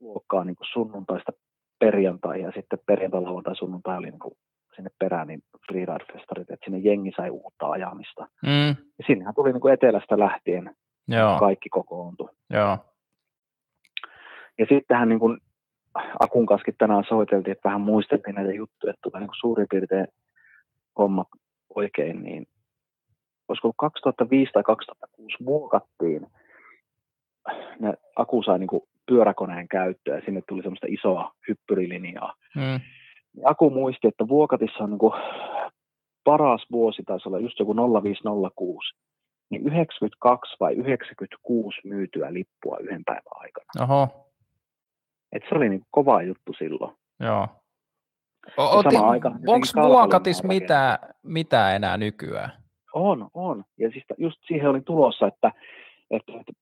luokkaa niin kuin sunnuntaista perjantai ja sitten perjantai, lauantai, sunnuntai oli niin kuin sinne perään niin freeride-festarit, että sinne jengi sai uutta ajamista. mm, Ja sinnehän tuli niin kuin etelästä lähtien joo, kaikki kokoontui. joo, Ja sittenhän niin kuin Akun kanssa tänään soiteltiin, että vähän muisteltiin näitä juttuja, että tulee niin suurin piirtein hommat oikein, niin olisiko ollut 2005 tai 2006 muokattiin, ne Aku sai niin kuin pyöräkoneen käyttöön ja sinne tuli semmoista isoa hyppyrilinjaa. mm, Niin Aku muisti, että Vuokatissa on niin kuin paras vuosi taisi olla just joku 0506, niin 92 vai 96 myytyä lippua yhden päivän aikana. Oho, Et se oli niin kova juttu silloin. joo. Onko maa mitään, mitään enää nykyään? On, on. Ja siis just siihen oli tulossa, että, että, että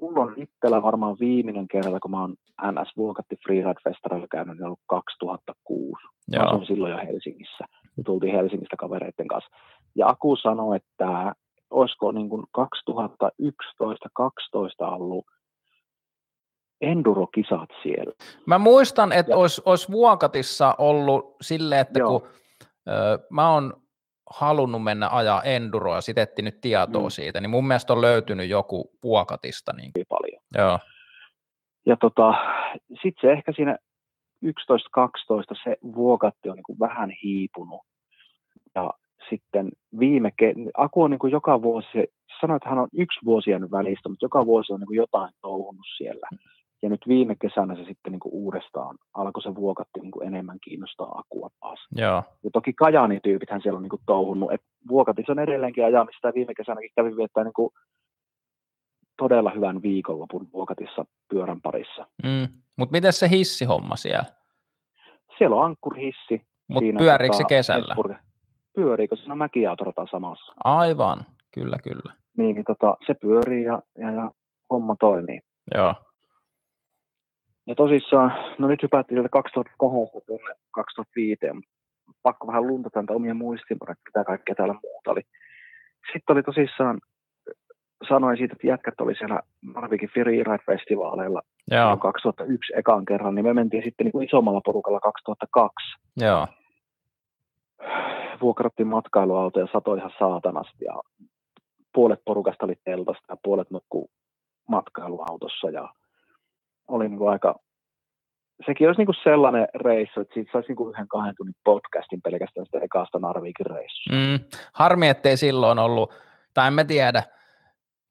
mulla on itsellä varmaan viimeinen kerta, kun mä oon NS Vuokatti Freeride Festarilla käynyt, niin ollut 2006. Mä Joo. asuin silloin jo Helsingissä. Me tultiin Helsingistä kavereiden kanssa. Ja Aku sanoi, että olisiko niin kuin 2011-2012 ollut endurokisat siellä. Mä muistan, että olisi, olisi Vuokatissa ollut silleen, että Joo. kun ö, mä oon halunnut mennä ajaa enduroa ja sit etti nyt tietoa Mm. siitä, niin mun mielestä on löytynyt joku Vuokatista. Niin, Hyvin paljon. joo, Ja tota, sitten se ehkä siinä 11-12 se vuokatti on niin vähän hiipunut. Ja sitten viime, ke- Aku on niin kuin joka vuosi, sanoi, että hän on yksi vuosi jäänyt välistä, mutta joka vuosi on niin kuin jotain touhunut siellä. Ja nyt viime kesänä se sitten niin kuin uudestaan alkoi se vuokatti niin kuin enemmän kiinnostaa Akua taas. joo, Ja toki Kajaanin tyypithän siellä on niin kuin touhunnut. Et vuokatis on edelleenkin ajamista ja viime kesänäkin kävin viettää niin kuin todella hyvän viikonlopun vuokatissa pyörän parissa. mm. mutta miten se hissihomma siellä? Siellä on ankkurihissi. Mutta siinä, pyöriikö se tota, kesällä? Hesburg- Pyöriikö siinä mäkiautorata samassa? Aivan, kyllä, kyllä. Niin, niin tota, se pyörii ja, ja, ja homma toimii. Joo, Ja tosissaan, no nyt hypättiin sieltä 2002 tuonne 2005, mutta pakko vähän luntata näitä omia muistiinpanoja, että mitä kaikkea täällä muuta oli. Sitten oli tosissaan, sanoin siitä, että jätkät oli siellä Narvikin Freeride-festivaaleilla joo, jo 2001 ekan kerran, niin me mentiin sitten niin kuin isommalla porukalla 2002. joo, Vuokrattiin matkailuautoja, satoi ihan saatanasti ja puolet porukasta oli teltasta ja puolet nukkuu matkailuautossa ja oli niin kuin aika, sekin olisi niin kuin sellainen reissu, että siitä saisi niin kuin yhden kahden tunnin podcastin pelkästään sitä ekasta Narvikin reissusta. Mm. Harmi, ettei silloin ollut, tai en mä tiedä,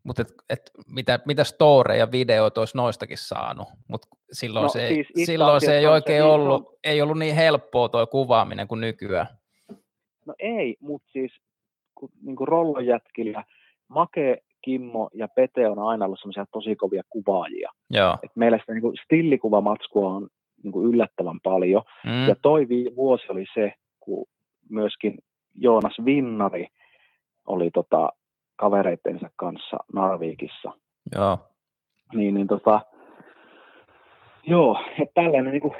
mutta et, et mitä, mitä storeja ja videoita olisi noistakin saanut, mutta silloin, No se, ei, siis itse silloin se ei on oikein se ollut, ei ollut niin helppoa tuo kuvaaminen kuin nykyään. No ei, mutta siis kun, niin kuin rollojätkillä Make, Kimmo ja Pete on aina ollut semmoisia tosi kovia kuvaajia. Joo. Et meillä sitä niin kuin stillikuvamatkua on niin kuin yllättävän paljon. Mm. Ja toi vuosi oli se, kun myöskin Joonas Vinnari oli tota, kavereittensa kanssa Narvikissa. Joo. Niin, niin tota, joo, että tällainen niin kuin,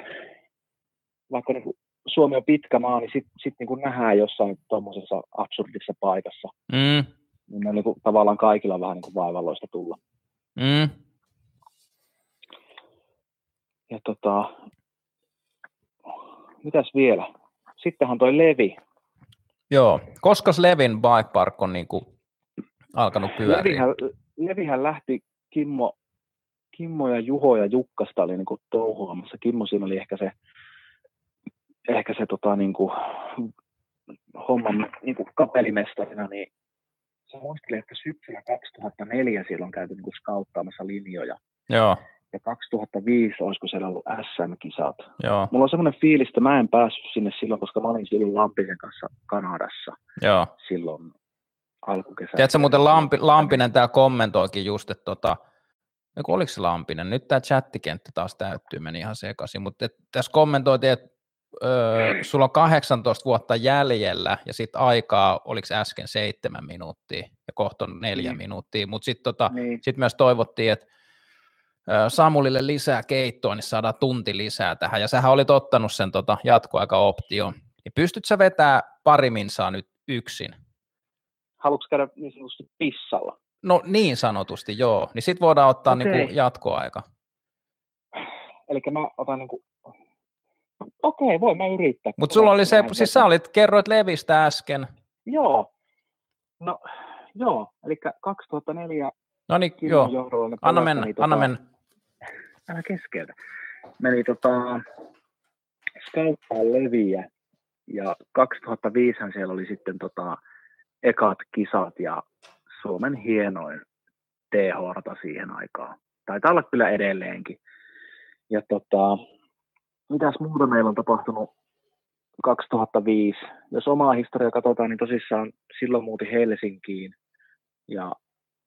vaikka niin kuin Suomi on pitkä maa, niin sitten sit niin nähdään jossain tuommoisessa absurdissa paikassa. Mm. Niin on niin kuin, tavallaan kaikilla vähän niin kuin vaivalloista tulla. Mm. Ja tota, mitäs vielä? Sittenhän toi Levi. Joo. Koska Levin bike park on niinku alkanut pyöriä? Levihän, Levihän lähti Kimmo, Kimmo ja Juho ja Jukkasta oli niinku touhuamassa. Kimmo siinä oli ehkä se, ehkä se tota, niinku, homman niinku kapelimestarina, niin se muisteli, että syksyllä 2004 siellä on käyty niinku skauttaamassa linjoja. Joo. Ja 2005 olisiko siellä ollut SM-kisat. Joo. Mulla on semmoinen fiilis, että mä en päässyt sinne silloin, koska mä olin silloin Lampisen kanssa Kanadassa Joo. silloin alkukesänä. Tiedätkö muuten Lampi, Lampinen täällä kommentoikin just, että tota, Eiku, oliko se Lampinen? Nyt tämä chattikenttä taas täyttyy, meni ihan sekaisin, mutta tässä kommentoitiin, että öö, sulla on 18 vuotta jäljellä ja sitten aikaa, oliko äsken seitsemän minuuttia ja kohta on neljä Niin. minuuttia, mutta sitten tota, Niin, sit myös toivottiin, että Samulille lisää keittoa, niin saadaan tunti lisää tähän, ja sähän olit ottanut sen tota jatkoaika-option. Niin pystyt sä vetää pari minsaa nyt yksin? haluatko käydä niin sanotusti pissalla? No niin sanotusti, joo. Niin sit voidaan ottaa Okei. niinku jatkoaika. Eli mä otan niinku... Okei, voi mä yrittää. Mutta sulla oli se, siis sä olit, kerroit Levistä äsken. Joo. No, joo. Eli 2004 No niin, joo. Anna mennä, anna tota, mennä. Älä keskeltä. Meni tota, skauttaa leviä ja 2005 siellä oli sitten tota, ekat kisat ja Suomen hienoin TH-rata siihen aikaan. Taitaa olla kyllä edelleenkin. Ja tota, mitäs muuta meillä on tapahtunut 2005. Jos omaa historiaa katsotaan, niin tosissaan silloin muutin Helsinkiin. Ja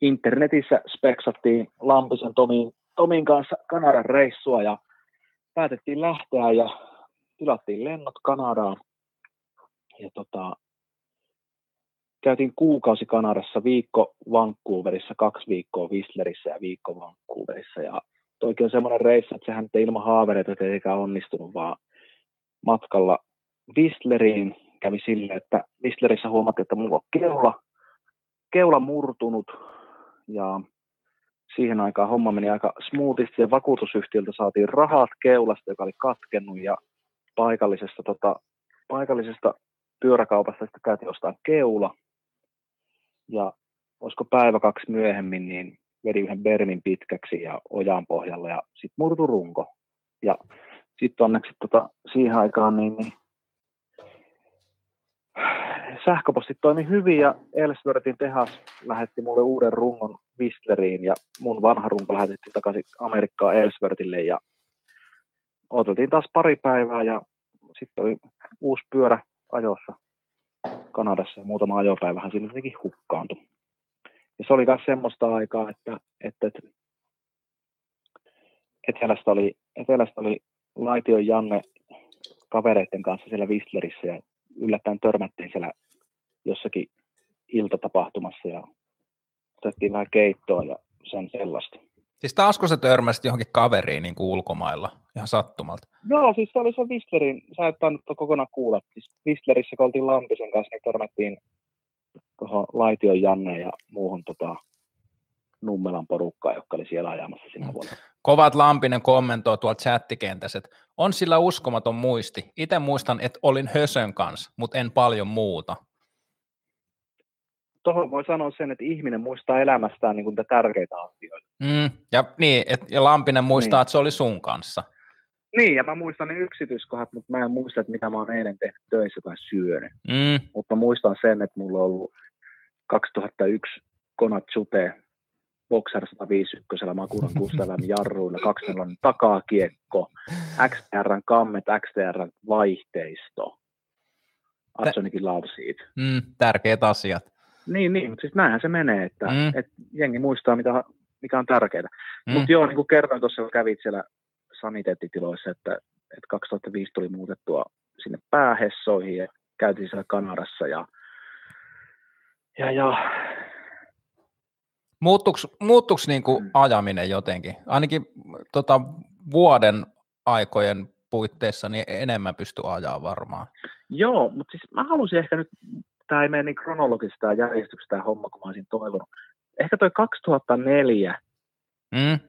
internetissä speksattiin Lampisen Tomin, Tomin kanssa Kanadan reissua ja päätettiin lähteä ja tilattiin lennot Kanadaan. Ja tota, käytiin kuukausi Kanadassa, viikko Vancouverissa, kaksi viikkoa Whistlerissä ja viikko Vancouverissa. Ja toikin on semmoinen reissu, että sehän ei ilman haavereita tietenkään onnistunut, vaan matkalla Whistleriin kävi sille, että Whistlerissä huomattiin, että mulla on keula, keula murtunut ja siihen aikaan homma meni aika smoothisti ja vakuutusyhtiöltä saatiin rahat keulasta, joka oli katkennut ja paikallisesta, tota, paikallisesta pyöräkaupasta sitten käytiin ostaa keula. Ja olisiko päivä kaksi myöhemmin, niin vedi yhden bermin pitkäksi ja ojan pohjalla ja sitten murtu runko. Ja sitten onneksi tota, siihen aikaan niin, niin sähköpostit toimi hyvin ja Ellsworthin tehas lähetti mulle uuden rungon Whistleriin ja mun vanha runko lähetettiin takaisin Amerikkaan Ellsworthille ja odoteltiin taas pari päivää ja sitten oli uusi pyörä ajossa Kanadassa ja muutama ajopäivähän siinä jotenkin hukkaantui. Ja se oli myös semmoista aikaa, että, että, että etelästä oli, etelästä oli Laition Janne kavereiden kanssa siellä Whistlerissä ja yllättäen törmättiin siellä jossakin iltatapahtumassa ja otettiin vähän keittoa ja sen sellaista. Siis taasko se törmäsit johonkin kaveriin niin kuin ulkomailla ihan sattumalta? Joo, siis se oli se Whistlerin, sä et tainnut kokonaan kuulla. Siis Whistlerissä, kun oltiin Lampisen kanssa, niin törmättiin tuohon Laition Janne ja muuhun tota, Nummelan porukkaa, joka oli siellä ajamassa sinä mm. vuonna. Kovat Lampinen kommentoi tuolta chattikentässä, että on sillä uskomaton muisti. Itse muistan, että olin Hösön kanssa, mutta en paljon muuta. Tuohon voi sanoa sen, että ihminen muistaa elämästään niin kuin tärkeitä asioita. Mm, ja, niin, et, ja Lampinen muistaa, niin. että se oli sun kanssa. Niin, ja mä muistan ne yksityiskohdat, mutta mä en muista, että mitä mä oon eilen tehnyt töissä tai syönyt. Mm. Mutta muistan sen, että mulla on ollut 2001 Konat Chute Boxer 151 Makuran Kustavan jarruilla, 24 takakiekko, XTRn kammet, XTRn vaihteisto. Atsonikin love siitä. Mm, tärkeät asiat. Niin, niin, mutta siis näinhän se menee, että, mm. että jengi muistaa, mitä, mikä on tärkeää. Mm. Mutta joo, niin kuin kerroin tuossa, kun kävit siellä saniteettitiloissa, että, että 2005 tuli muutettua sinne päähessoihin ja käytiin siellä Kanadassa ja, ja, ja Muuttuuko, niin kuin mm. ajaminen jotenkin? Ainakin tota, vuoden aikojen puitteissa niin enemmän pystyy ajaa varmaan. Joo, mutta siis mä halusin ehkä nyt, tämä ei mene niin kronologista tämä järjestyksestä tämä homma, kun mä olisin toivonut. Ehkä toi 2004, mm.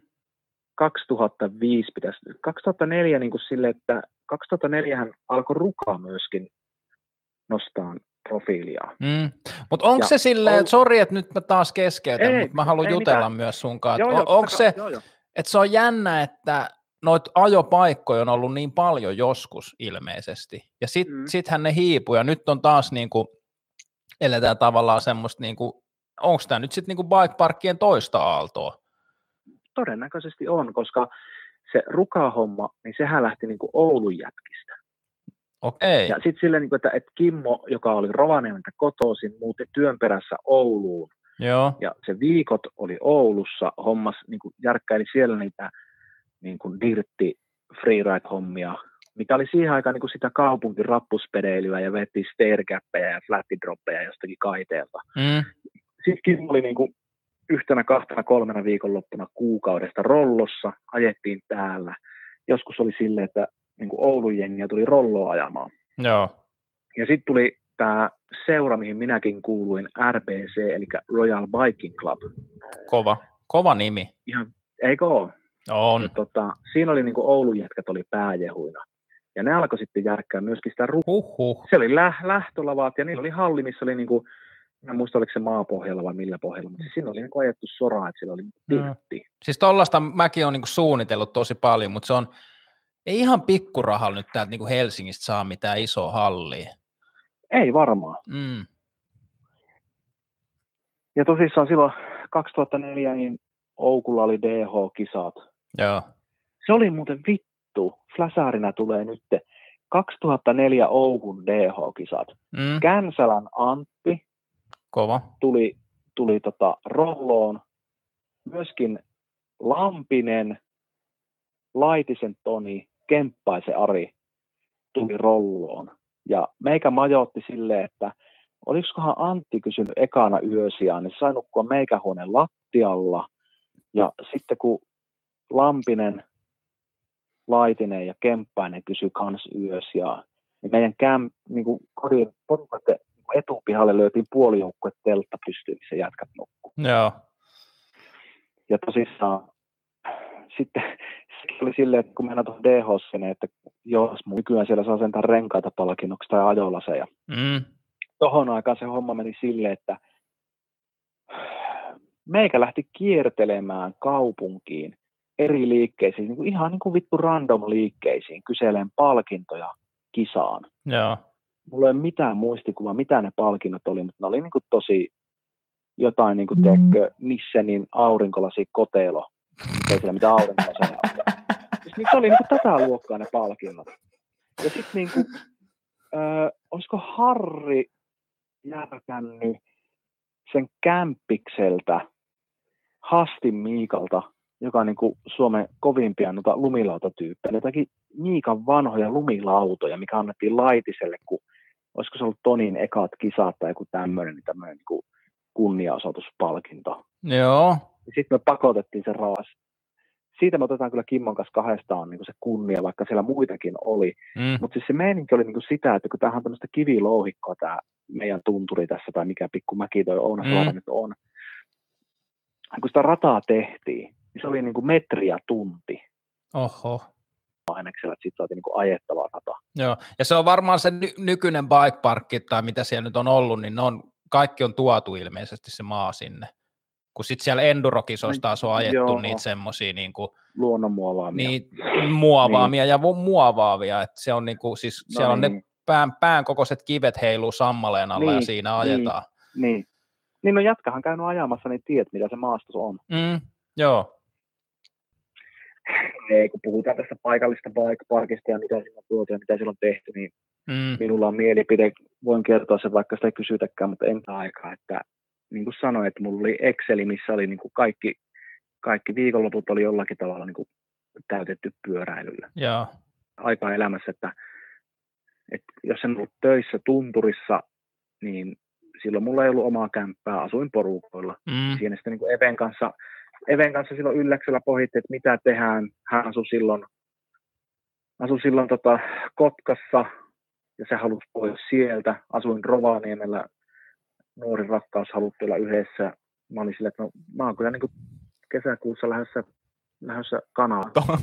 2005 pitäisi, 2004 niin kuin sille, että 2004 hän alkoi rukaa myöskin nostaa profiilia. Mm. Mutta onko se silleen, että sori, että nyt mä taas keskeytän, mutta mä haluan jutella mitään. myös sun kanssa. On, onko se, joo, joo. että se on jännä, että noita ajopaikkoja on ollut niin paljon joskus ilmeisesti, ja sitten mm. sittenhän ne hiipuu, ja nyt on taas niin kuin, eletään tavallaan semmoista, niin kuin, onko tämä nyt sitten niin bike parkkien toista aaltoa? Todennäköisesti on, koska se rukahomma, niin sehän lähti niin kuin Oulun jätkistä. Okei. Ja sitten silleen, niin että, että Kimmo, joka oli Rovaniemeltä kotoisin, muutti työn perässä Ouluun. Joo. Ja se viikot oli Oulussa, hommas, niin kuin järkkäili siellä niitä niin kuin dirtti freeride-hommia, mikä oli siihen aikaan niin kuin sitä kaupunkin rappuspedeilyä ja vetti stairgappeja ja flattidroppeja jostakin kaiteelta. Mm. Sitten Kimmo oli niin kuin yhtenä, kahtena, kolmena viikonloppuna kuukaudesta rollossa, ajettiin täällä. Joskus oli silleen, että niin kuin Oulun jengiä tuli rolloa ajamaan. Joo. Ja sitten tuli tämä seura, mihin minäkin kuuluin, RBC, eli Royal Biking Club. Kova, kova nimi. Ihan, eikö ole? On. Ja, tota, siinä oli niin kuin Oulun jätkät oli pääjehuina. Ja ne alkoi sitten järkkää myöskin sitä ru- Huhhuh. Se oli lä- lähtölavaat ja niillä oli halli, missä oli niin kuin, en muista oliko se maapohjalla vai millä pohjalla, mutta siinä oli niin ajettu soraa, että siellä oli tirtti. Mm. Siis tollaista mäkin olen niin suunnitellut tosi paljon, mutta se on, ei ihan pikkurahalla nyt täältä niin Helsingistä saa mitään isoa hallia. Ei varmaan. Mm. Ja tosissaan silloin 2004 niin Oukulla oli DH-kisat. Joo. Se oli muuten vittu. Flasarina tulee nyt 2004 Oukun DH-kisat. Mm, Känsälän Antti kova. tuli, tuli tota rolloon. Myöskin Lampinen, Laitisen Toni, Kemppaisen Ari tuli rolloon. Ja meikä majoitti silleen, että olisikohan Antti kysynyt ekana yösiä, niin sai nukkua meikähuoneen lattialla. Ja sitten kun Lampinen, Laitinen ja Kemppainen kysyi kans yösiä, niin meidän käm, niin kuin kodin porukat etupihalle löytiin puolijoukkue teltta pystyyn, missä jätkät nukkuu. Joo. Ja tosissaan sitten se oli silleen, että kun mennään tuohon dh niin että jos mun nykyään siellä saa sentään renkaita palkinnoksi tai ajolaseja. Mm, Tohon aikaan se homma meni silleen, että meikä lähti kiertelemään kaupunkiin eri liikkeisiin, niin kuin ihan niin kuin vittu random liikkeisiin, kyseleen palkintoja kisaan. joo. Mulla ei ole mitään muistikuvaa, mitä ne palkinnot oli, mutta ne oli niin kuin tosi jotain, niin kuin teekö, Nissenin aurinkolasi kotelo, ei siellä mitään aurinkolaseja ole. Siis niin se oli niin kuin tätä luokkaa ne palkinnot. Ja sitten niin kuin, öö, olisiko Harri järkännyt sen kämppikseltä Hastin Miikalta, joka on niin kuin Suomen kovimpia noita lumilautatyyppejä, jotakin Miikan vanhoja lumilautoja, mikä annettiin Laitiselle, kun olisiko se ollut Tonin ekat kisat tai joku tämmöinen, niin tämmöinen niin kunniaosoituspalkinto. Joo. Sitten me pakotettiin se raas. Siitä me otetaan kyllä Kimmon kanssa kahdestaan niin kuin se kunnia, vaikka siellä muitakin oli. Mm, Mutta siis se meininki oli niin kuin sitä, että kun tämähän on tämmöistä kivilouhikkoa tämä meidän tunturi tässä, tai mikä pikku mäki toi Ounasluoto Mm. nyt on. Kun sitä rataa tehtiin, niin se oli niin kuin metriä tunti oho. Aineksella, että siitä saatiin niin ajettava rata. Joo. Ja se on varmaan se ny- nykyinen bike parkki tai mitä siellä nyt on ollut, niin ne on, kaikki on tuotu ilmeisesti se maa sinne. Kun sitten siellä Endurokisoissa taas on ajettu Joo. niitä semmoisia niin kuin, Luonnonmuovaamia. niin, muovaamia ja vu- muovaavia, että se on niin kuin, siis No siellä on ne niin. pään, pään kokoiset kivet heiluu sammaleen alla ja Niin, siinä niin. ajetaan. Niin. Niin no jätkähän on käynyt ajamassa, niin tiedät, mitä se maasto on. Mm, joo, kun puhutaan tästä paikallista parkista ja mitä siinä on tuotu ja mitä siellä on tehty, niin mm, minulla on mielipide, voin kertoa sen vaikka sitä ei kysytäkään, mutta en aikaa, että niin kuin sanoin, että mulla oli Exceli, missä oli niin kuin kaikki, kaikki viikonloput oli jollakin tavalla niin kuin täytetty pyöräilyllä. joo, Aikaa elämässä, että, että jos en ollut töissä tunturissa, niin silloin mulla ei ollut omaa kämppää, asuin porukoilla. mm, Siinä sitten niin kuin Even kanssa, Even kanssa silloin Ylläksellä pohditti, että mitä tehdään. Hän asui silloin, asui silloin tota Kotkassa ja se halusi pois sieltä. Asuin Rovaniemellä, nuori rakkaus haluttiin olla yhdessä. Mä olin silleen, että no, mä oon kyllä niin kesäkuussa lähdössä, lähdössä Kanadaan.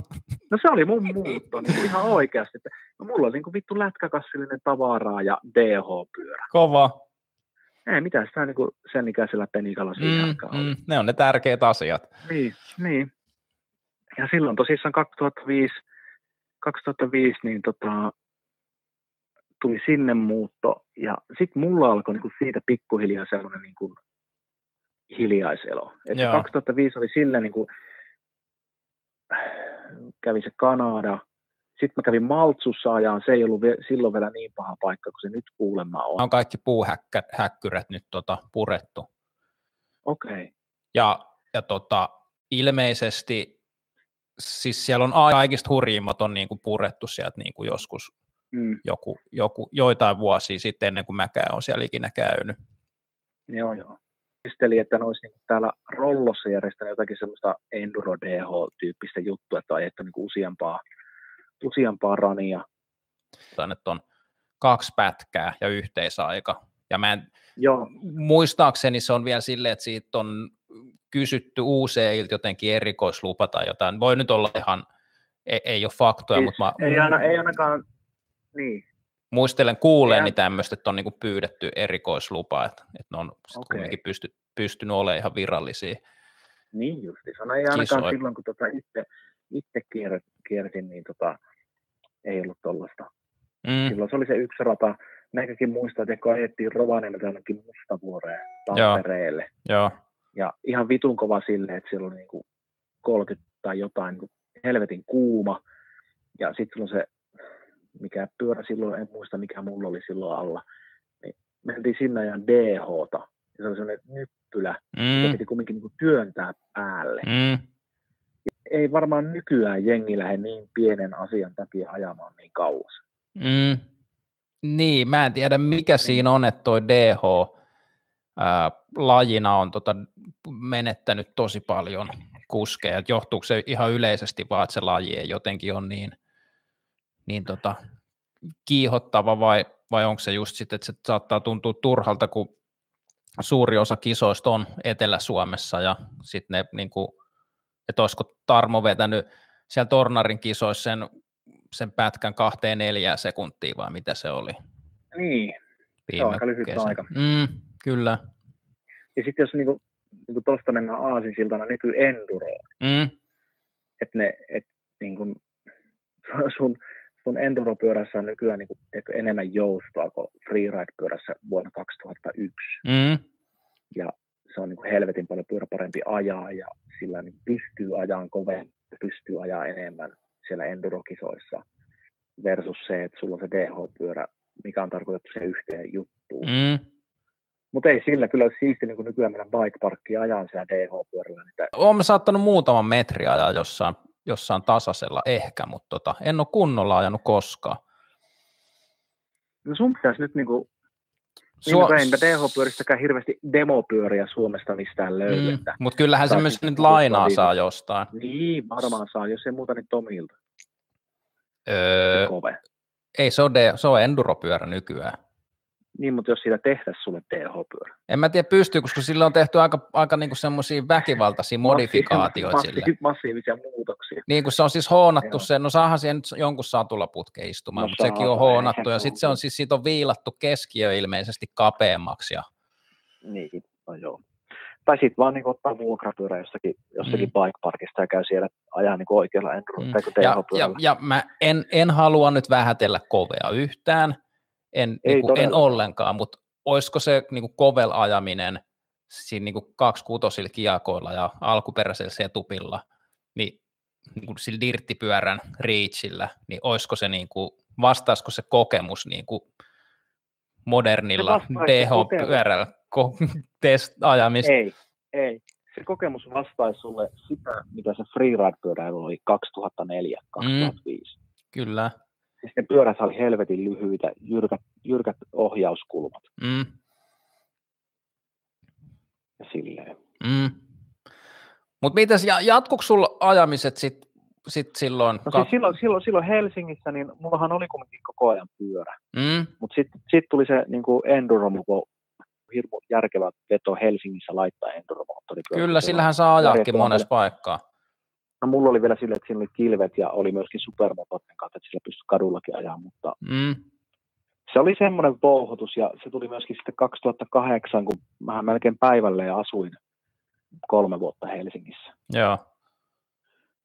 No se oli mun muutto niin kuin ihan oikeasti. Että, no, mulla oli niin kuin vittu lätkäkassillinen tavaraa ja DH-pyörä. kova. Ei mitään sitä niin kuin sen ikäisellä penikalla siihen Mm, aikaan mm, ne on ne tärkeät asiat. Niin, niin. Ja silloin tosissaan 2005, 2005 niin tota, tuli sinne muutto ja sitten mulla alkoi niinku siitä pikkuhiljaa sellainen niinku hiljaiselo. Että Joo. 2005 oli sillä niinku, kävi se Kanada, sitten mä kävin Maltsussa ajaan, se ei ollut vie, silloin vielä niin paha paikka kuin se nyt kuulemma on. on kaikki puuhäkkyrät nyt tota, purettu. Okei, okay. Ja, ja tota, ilmeisesti, siis siellä on kaikista hurjimmat on niin kuin purettu sieltä niin kuin joskus mm, joku, joku, joitain vuosia sitten ennen kuin mäkään on siellä ikinä käynyt. Joo, joo. Muistelin, että ne olisi niin täällä Rollossa järjestänyt jotakin semmoista Enduro DH-tyyppistä juttua, että on ajettu niin useampaa, useampaa rania. Että on kaksi pätkää ja yhteisaika. Ja mä en, Joo, muistaakseni se on vielä silleen, että siitä on kysytty UCIlta jotenkin erikoislupa tai jotain. Voi nyt olla ihan, ei, ei ole faktoja, Siis mutta mä ei, aina, ei ainakaan, niin, muistelen kuuleeni Ei- tämmöistä, että on niinku pyydetty erikoislupa, että, että ne on Okei. kuitenkin pysty, pystynyt olemaan ihan virallisia. niin justi. No ei ainakaan Kisoja. silloin, kun tota itse, itse kier, kiertin, niin tota, ei ollut tollasta. Mm, Silloin se oli se yksi rata. Näkökin muistaa, että kun ajettiin Rovaniemeltä jonnekin Mustavuoreen Tampereelle. joo, Ja ihan vitun kova silleen, että siellä oli niinku 30 tai jotain niinku helvetin kuuma. Ja sitten sulla on se mikä pyörä silloin, en muista mikä mulla oli silloin alla, niin mentiin sinne ajan DH-ta. Ja se oli sellainen nyppylä, mm. joka piti kumminkin niin kuin työntää päälle. Mm. Ei varmaan nykyään jengi lähde niin pienen asian takia ajamaan niin kauas. Mm. Niin, mä en tiedä mikä siinä on, että toi DH ää, lajina on tota, menettänyt tosi paljon kuskeja. Et johtuuko se ihan yleisesti vaan, että se laji ei jotenkin ole niin, niin tota, kiihottava vai, vai onko se just sitten, että se saattaa tuntua turhalta, kun suuri osa kisoista on Etelä-Suomessa ja sitten ne, niin kuin, että olisiko Tarmo vetänyt siellä Tornarin kisoissa sen, sen pätkän kahteen neljään sekuntia vai mitä se oli? Niin, se on aika lyhyt kesän. aika. Mm, kyllä. Ja sitten jos niinku, niinku tuosta mennään aasinsiltana nyky enduroon, Mm, että ne, et, niinku, sun, sun enduropyörässä on nykyään niinku, enemmän joustoa kuin freeride-pyörässä vuonna 2001. mm, Se on niinku helvetin paljon pyörä parempi ajaa ja sillä niin pystyy ajamaan kovemmin, pystyy ajaa enemmän siellä endurokisoissa versus se, että sulla on se DH-pyörä, mikä on tarkoitettu se yhteen juttuun. mm. Mutta ei sillä kyllä ole siisti niin nykyään mennä bike-parkkiin ja ajaa siellä DH-pyörällä. Niin Olen saattanut muutaman metri ajaa jossain, jossain tasaisella ehkä, mutta tota, en ole kunnolla ajanut koskaan. no sun pitäisi nyt niinku, Suo- niin ei DH-pyöristäkään hirveästi demopyöriä Suomesta mistään mm, löydetä. mutta kyllähän se myös nyt lainaa saa jostain. Niin, varmaan saa, jos ei muuta, niin Tomilta. Öö, ei se ole, de, se on enduropyörä nykyään. Niin, mutta jos siitä tehtäisiin sulle DH-pyörä. En mä tiedä pystyy, koska sillä on tehty aika, aika niinku semmoisia väkivaltaisia modifikaatioita Massi- sille. Massiivisia muutoksia. Niin kuin se on siis hoonattu Joo. se, no saahan siihen nyt jonkun satulla putke istumaan, No mutta sekin on hoonattu ja sitten se on siis, siitä on viilattu keskiö ilmeisesti kapeammaksi ja Niin, no joo. Tai sitten vaan niin ottaa vuokrapyörä jostakin, jostakin Mm. mm. bike parkista ja käy siellä ajaa niin oikealla enduro- Mm. kun ja, ja, ja mä en, en halua nyt vähätellä kovea yhtään, en, Ei niin kuin, en ollenkaan, mutta olisiko se niin kuin kovel ajaminen siinä niin kuin kaksikuutosilla kiakoilla ja alkuperäisellä setupilla, niin, niin kuin sillä dirttipyörän reachillä, niin olisiko se niin kuin, vastaisiko se kokemus niin kuin modernilla DH-pyörällä ko- test ajamista? Ei, ei. Se kokemus vastaisi sulle sitä, mitä se freeride-pyörä oli 2004-2005. Mm. Kyllä. Siis ne pyörät oli helvetin lyhyitä, jyrkät, jyrkät ohjauskulmat Mm, ja silleen. mm. Mutta mitäs, ja jatkuiko sulla ajamiset sit, sit silloin? No siis silloin, silloin, silloin Helsingissä, niin mullahan oli kuitenkin koko ajan pyörä. mm, Mutta sitten sit tuli se niin kuin enduro hirmu järkevä veto Helsingissä laittaa enduromoottoripyörä. Kyllä, sillähän saa järjestelmä monessa paikkaa. No mulla oli vielä silleen, että siinä oli kilvet ja oli myöskin supermopotten kautta, että sillä pystyi kadullakin ajaa, mutta Mm, se oli semmoinen pouhotus ja se tuli myöskin sitten 2008, kun mä melkein päivälle ja asuin kolme vuotta Helsingissä. joo.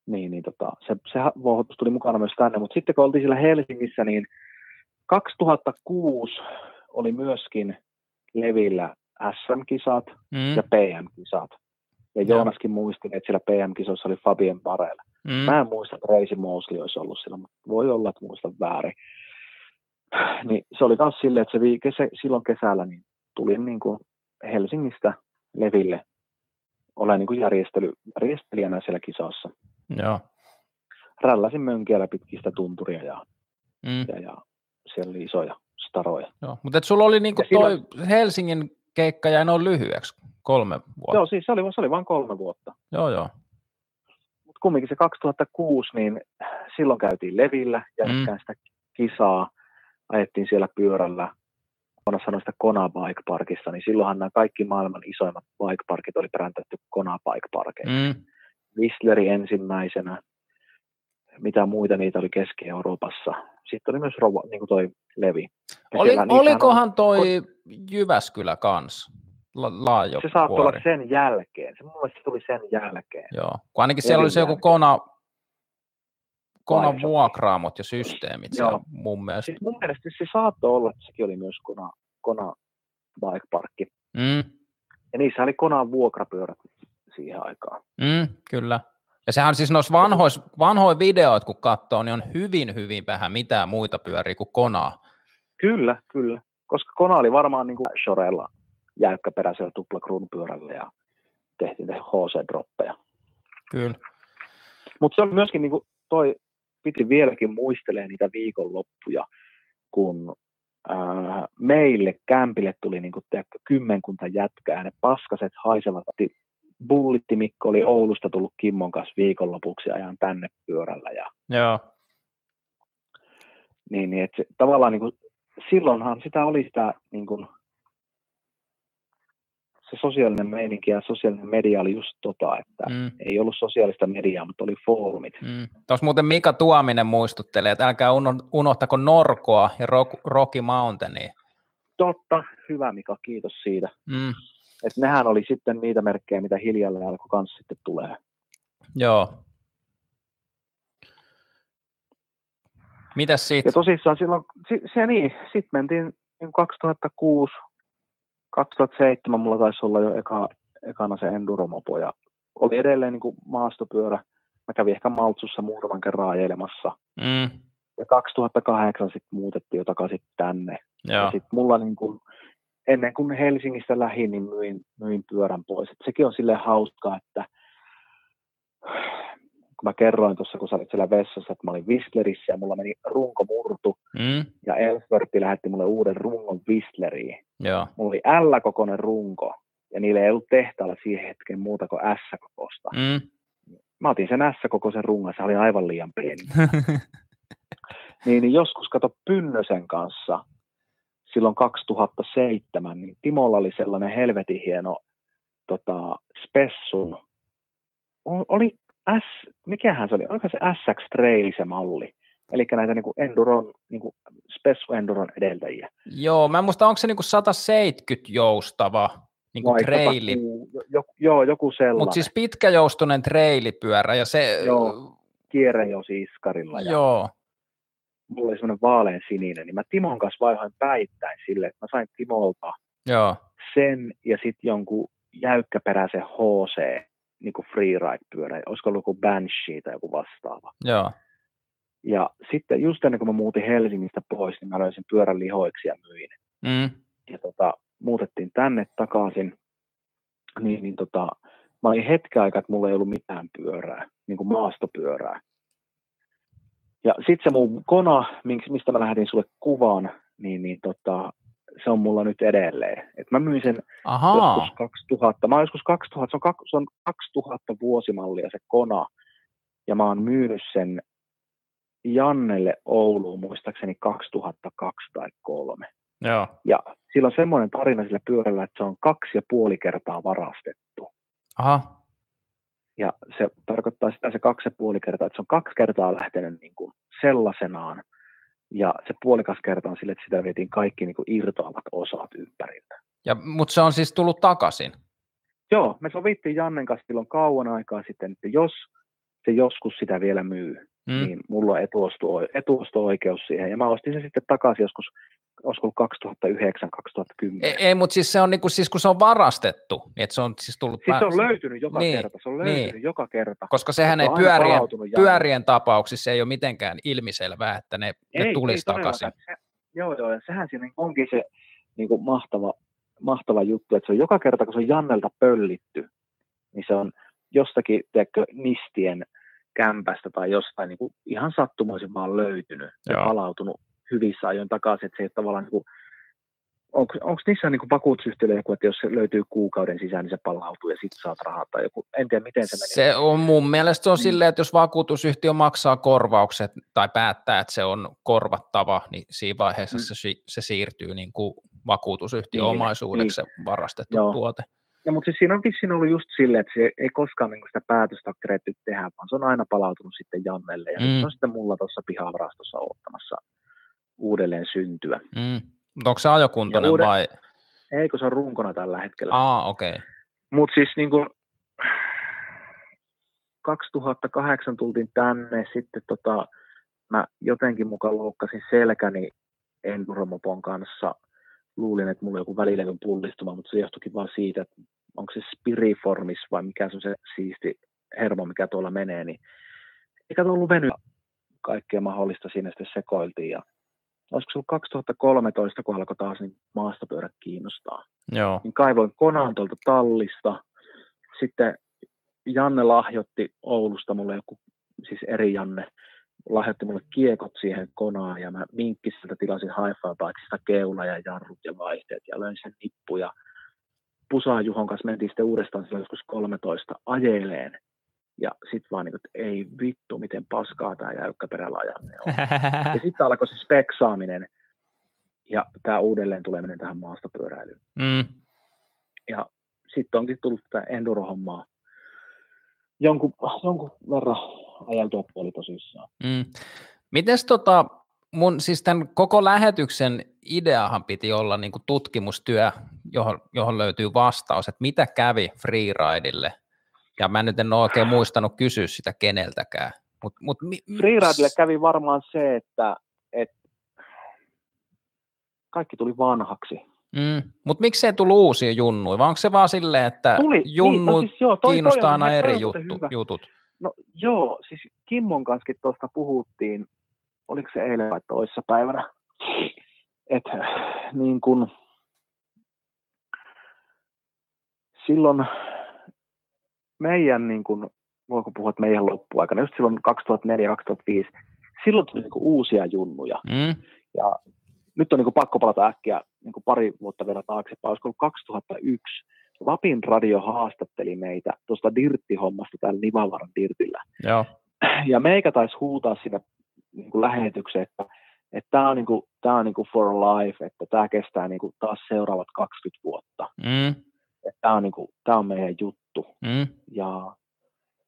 Niin, niin tota, se, se vouhotus tuli mukana myös tänne, mutta sitten kun oltiin siellä Helsingissä, niin 2006 oli myöskin Levillä SM-kisat Mm, ja PM-kisat. Ja Joo. Joonaskin muisti, että siellä PM-kisoissa oli Fabien Barella. mm, Mä en muista, että Reisi Mosley olisi ollut siellä, mutta voi olla, että muistan väärin. Niin se oli taas silleen, että se vii, kesä, silloin kesällä niin tulin niin kuin Helsingistä Leville olen niin kuin järjestely, järjestelijänä siellä kisassa. joo. Rälläsin mönkiällä pitkistä tunturia ja, Mm, ja, ja siellä oli isoja staroja. joo. Mutta sulla oli niinku Ja toi Helsingin keikka jäi noin lyhyeksi, kolme vuotta. Joo, siis se oli, se oli vain kolme vuotta. Joo, joo. Mutta kumminkin se 2006, niin silloin käytiin Levillä ja Mm. sitä kisaa. Ajettiin siellä pyörällä. Kona sanoi sitä Kona Bike Parkissa, niin silloinhan nämä kaikki maailman isoimmat bike parkit oli präntätty Kona Bike Parkeiksi. Mm. Whistleri ensimmäisenä. Mitä muita niitä oli Keski-Euroopassa. Sitten oli myös Rova, niin kuin toi Levi. Ja Oli, olikohan toi Jyväskylä kans? La, se saattoi olla sen jälkeen. Se mun mielestä se tuli sen jälkeen. Joo, kun ainakin siellä oli se joku kona, konan se- vuokraamot ja systeemit Joo. siellä mun mielestä. Siis mun mielestä se saattoi olla, että sekin oli myös Kona, Kona Bike Parkki. Mm, Ja niissä oli Konan vuokrapyörät siihen aikaan. mm, kyllä. Ja sehän siis noissa vanhoissa vanhoja videoita, kun katsoo, niin on hyvin, hyvin vähän mitään muita pyöriä kuin konaa. Kyllä, kyllä. Koska kona oli varmaan niin kuin Shorella jäykkäperäisellä tuplakruunupyörällä ja tehtiin HC-droppeja. Kyllä. Mutta se on myöskin niin kuin toi, piti vieläkin muistelee niitä viikonloppuja, kun ää, meille kämpille tuli niin kuin, tiedätkö, kymmenkunta jätkää, ne paskaset haisevat. Bullitti Mikko oli Oulusta tullut Kimmon kanssa viikonlopuksi ajan tänne pyörällä. Ja, Joo. niin, niin että se, tavallaan niin kuin, silloinhan sitä oli sitä niin kuin, se sosiaalinen meininki ja sosiaalinen media oli just tota, että Mm. ei ollut sosiaalista mediaa, mutta oli foorumit. Mm. Tuossa muuten Mika Tuominen muistuttelee, että älkää uno- unohtako Norkoa ja Rock, Rocky Mountainia. Totta, hyvä Mika, kiitos siitä. Mm. Että nehän oli sitten niitä merkkejä, mitä hiljalleen alkoi kanssa sitten tulee. Joo. Mitäs Ja siitä? tosissaan silloin, si, se niin, sitten mentiin niin 2006, 2007 mulla taisi olla jo eka, ekana se enduromopo ja oli edelleen niin kuin maastopyörä. Mä kävin ehkä Maltsussa muutaman kerran ajelemassa. Mm. Ja 2008 sitten muutettiin jo takaisin tänne. Joo. Ja sitten mulla niin kuin, ennen kuin Helsingistä lähin, niin myin, myin pyörän pois. Et sekin on silleen hauskaa, että kun mä kerroin tuossa, kun sä olit siellä vessassa, että mä olin Whistlerissä ja mulla meni runko murtu Mm. ja Ellsworth lähetti mulle uuden rungon Whistleriin. Joo. Mulla oli L-kokoinen runko ja niillä ei ollut tehtaalla siihen hetkeen muuta kuin S-kokosta. Mm. Mä otin sen S-kokoisen rungon, se oli aivan liian pieni. niin, niin joskus kato Pynnösen kanssa silloin 2007, niin Timolla oli sellainen helvetin hieno tota, Spessun. Oli S, mikähän se oli, oliko se SX Trail se malli? Eli näitä niin kuin Enduron, niin kuin Spessu Enduron edeltäjiä. Joo, mä en muista, onko se niinku 170 joustava niinku Vai treili, 106, jo, jo, joo, joku sellainen. mutta siis pitkäjoustunen treilipyörä ja se, Joo. Kierre jo siis iskarilla. Ja joo. mulla oli semmoinen vaalean sininen, niin mä Timon kanssa vaihoin päittäin silleen, että mä sain Timolta joo. sen ja sitten jonkun jäykkäperäisen HC, niin kuin freeride-pyörä, olisiko ollut joku Banshee tai joku vastaava. Joo. Ja sitten just ennen kuin mä muutin Helsingistä pois, niin mä löysin pyörän lihoiksi ja myin. Mm. Ja tota, muutettiin tänne takaisin, niin, niin tota, mä olin hetken aikaa, että mulla ei ollut mitään pyörää, niin kuin maastopyörää. Ja sitten se mun kona, mistä mä lähdin sulle kuvaan, niin, niin tota, se on mulla nyt edelleen. Et mä myin sen Ahaa. joskus 2000. Mä oon joskus 2000, se on, kak- se on 2000 vuosimallia se kona. Ja mä oon myynyt sen Jannelle Ouluun muistaakseni 2002 tai 2003. Joo. Ja sillä on semmoinen tarina sillä pyörällä, että se on kaksi ja puoli kertaa varastettu. Aha. Ja se tarkoittaa sitä se kaksi ja puoli kertaa, että se on kaksi kertaa lähtenyt niin kuin sellaisenaan. Ja se puolikas kerta on sille, että sitä vietiin kaikki niin kuin irtoavat osat ympäriltä. Ja, mutta se on siis tullut takaisin. Joo, me sovittiin Jannen kanssa silloin kauan aikaa sitten, että jos se joskus sitä vielä myy, Mm. niin mulla on etuosto, etuosto-oikeus siihen. Ja mä ostin sen sitten takaisin joskus, olisiko ollut 2009-2010. Ei, ei mutta siis se on niinku, siis kun se on varastettu, niin että se on siis tullut Siis se on löytynyt joka Niin, kerta, se on niin. löytynyt joka kerta. koska sehän se ei pyörien, pyörien tapauksissa ei ole mitenkään ilmiselvää, että ne, ne tulisi takaisin. todellakaan. Se, joo, joo, ja sehän siinä onkin se niin kuin mahtava, mahtava juttu, että se on joka kerta, kun se on Jannelta pöllitty, niin se on jostakin, tiedätkö, nistien kämpästä tai jostain niin kuin ihan sattumoisin vaan löytynyt ja Joo. palautunut hyvissä ajoin takaisin, että se ei ole tavallaan niin kuin, onko, onko niissä niin vakuutusyhtiöillä joku, että jos se löytyy kuukauden sisään, niin se palautuu ja sitten saat rahaa tai joku, en tiedä miten se meni. Se on mun mielestä se on Niin. silleen, että jos vakuutusyhtiö maksaa korvaukset tai päättää, että se on korvattava, niin siinä vaiheessa Mm. se, se siirtyy niin kuin vakuutusyhtiön Niin, omaisuudeksi se varastettu Joo. tuote. Ja, mutta siis siinä on vissiin ollut just silleen, että se ei koskaan niin sitä päätöstä ole keretty tehdä, vaan se on aina palautunut sitten Jannelle. Ja Mm. mm. se on sitten mulla tuossa pihavarastossa ottamassa uudelleen syntyä. Mm. Mutta onko se ajokuntoinen Ja uude- vai? Eikö se on runkona tällä hetkellä? Aa, okei. Okay. Mutta siis niin kuin 2008 tultiin tänne, sitten tota, mä jotenkin mukaan loukkasin selkäni Enduromopon kanssa. Luulin, että mulla on joku välilevyn pullistuma, mutta se johtuikin vaan siitä, että onko se Spiriformis vai mikä se on se siisti hermo, mikä tuolla menee, niin eikä ollut veny kaikkea mahdollista siinä sitten sekoiltiin. Ja olisiko se ollut 2013, kun alkoi taas niin maastopyörät kiinnostaa. Joo. Niin kaivoin konaan tuolta tallista. Sitten Janne lahjoitti Oulusta mulle joku, siis eri Janne, lahjoitti mulle kiekot siihen konaan ja mä Minkkiseltä tilasin hi keula ja jarrut ja vaihteet ja löin sen nippu ja Pusaa Juhon kanssa mentiin sitten uudestaan silloin joskus 13 ajeleen ja sitten vaan niin kuin, että ei vittu, miten paskaa tämä jäykkäperälajanne on. ja sitten alkoi se speksaaminen ja tämä uudelleen tuleminen tähän maastopyöräilyyn. Mm. Ja sitten onkin tullut tämä enduro-hommaa jonkun, jonkun verran ajeltua puoli tosissaan. Mm. Mites tota, mun siis tämän koko lähetyksen ideahan piti olla niin tutkimustyö, johon, johon löytyy vastaus, että mitä kävi freeridille – ja mä nyt en ole oikein muistanut kysyä sitä keneltäkään. Mut, mut, mi, Freeridelle kävi varmaan se, että, että kaikki tuli vanhaksi. Mm. Mutta miksei tullut uusia junnuja, vai onko se vaan silleen, että tuli, junnu niin, no siis joo, toi, kiinnostaa toi aina eri juttu, jutut? No joo, siis Kimmon kanssa tuosta puhuttiin, oliko se eilen vai toissa päivänä, että niin kun, silloin meidän, niin kuin, voiko puhua, että meidän loppuaikana, just silloin 2004-2005, silloin tuli niin uusia junnuja. Mm. Ja nyt on niin kuin pakko palata äkkiä niin kuin pari vuotta vielä taaksepäin, olisiko ollut 2001, Lapin radio haastatteli meitä tuosta dirttihommasta täällä Nivavaran dirtillä. Joo. Ja meikä taisi huutaa siinä niin kuin lähetykseen, että että tämä on, niin kuin, tämä on niin kuin for life, että tämä kestää niin kuin taas seuraavat 20 vuotta. Mm. Että tämä, on niin kuin, tämä on meidän juttu juttu. Mm. Ja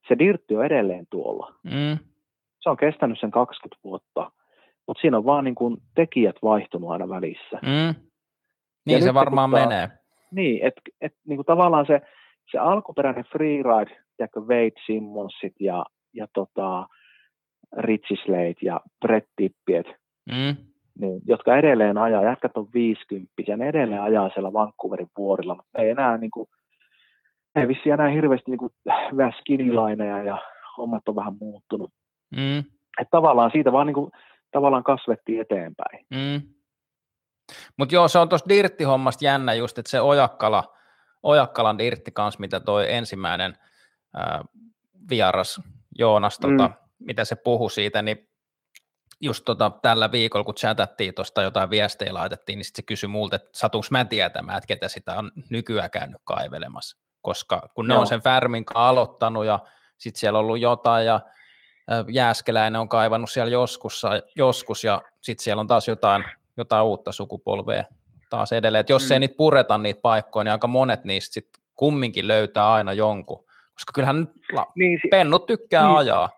se dirtti on edelleen tuolla. Mm. Se on kestänyt sen 20 vuotta, mutta siinä on vaan niin kuin tekijät vaihtunut aina välissä. Mm. Niin ja se varmaan taas, menee. Niin, että et, niin tavallaan se, se alkuperäinen freeride, tiedätkö, Wade Simmonsit ja, ja tota, Richie Slade ja Brett Tippiet, mm. niin, jotka edelleen ajaa, jätkät on 50 ja ne edelleen ajaa siellä Vancouverin vuorilla, mutta ei enää niin kuin, ei vissiin enää hirveästi niin vähän skinilainen ja hommat on vähän muuttunut. Mm. Että tavallaan siitä vaan niin kuin, tavallaan kasvettiin eteenpäin. Mm. Mutta joo, se on tuossa dirttihommasta jännä just, että se Ojakkala, Ojakkalan dirtti kanssa, mitä toi ensimmäinen ää, vieras Joonas, tota, mm. mitä se puhui siitä, niin just tota, tällä viikolla, kun chatattiin tuosta jotain viestejä laitettiin, niin sitten se kysyi multa, että satunko mä tietämään, että ketä sitä on nykyään käynyt kaivelemassa koska kun ne Joo. on sen Färmin aloittanut ja sitten siellä on ollut jotain ja Jääskeläinen on kaivannut siellä joskus, joskus ja sitten siellä on taas jotain, jotain uutta sukupolvea taas edelleen. Et jos mm. ei niitä pureta niitä paikkoja, niin aika monet niistä sitten kumminkin löytää aina jonkun, koska kyllähän la- niin, pennut tykkää niin, ajaa.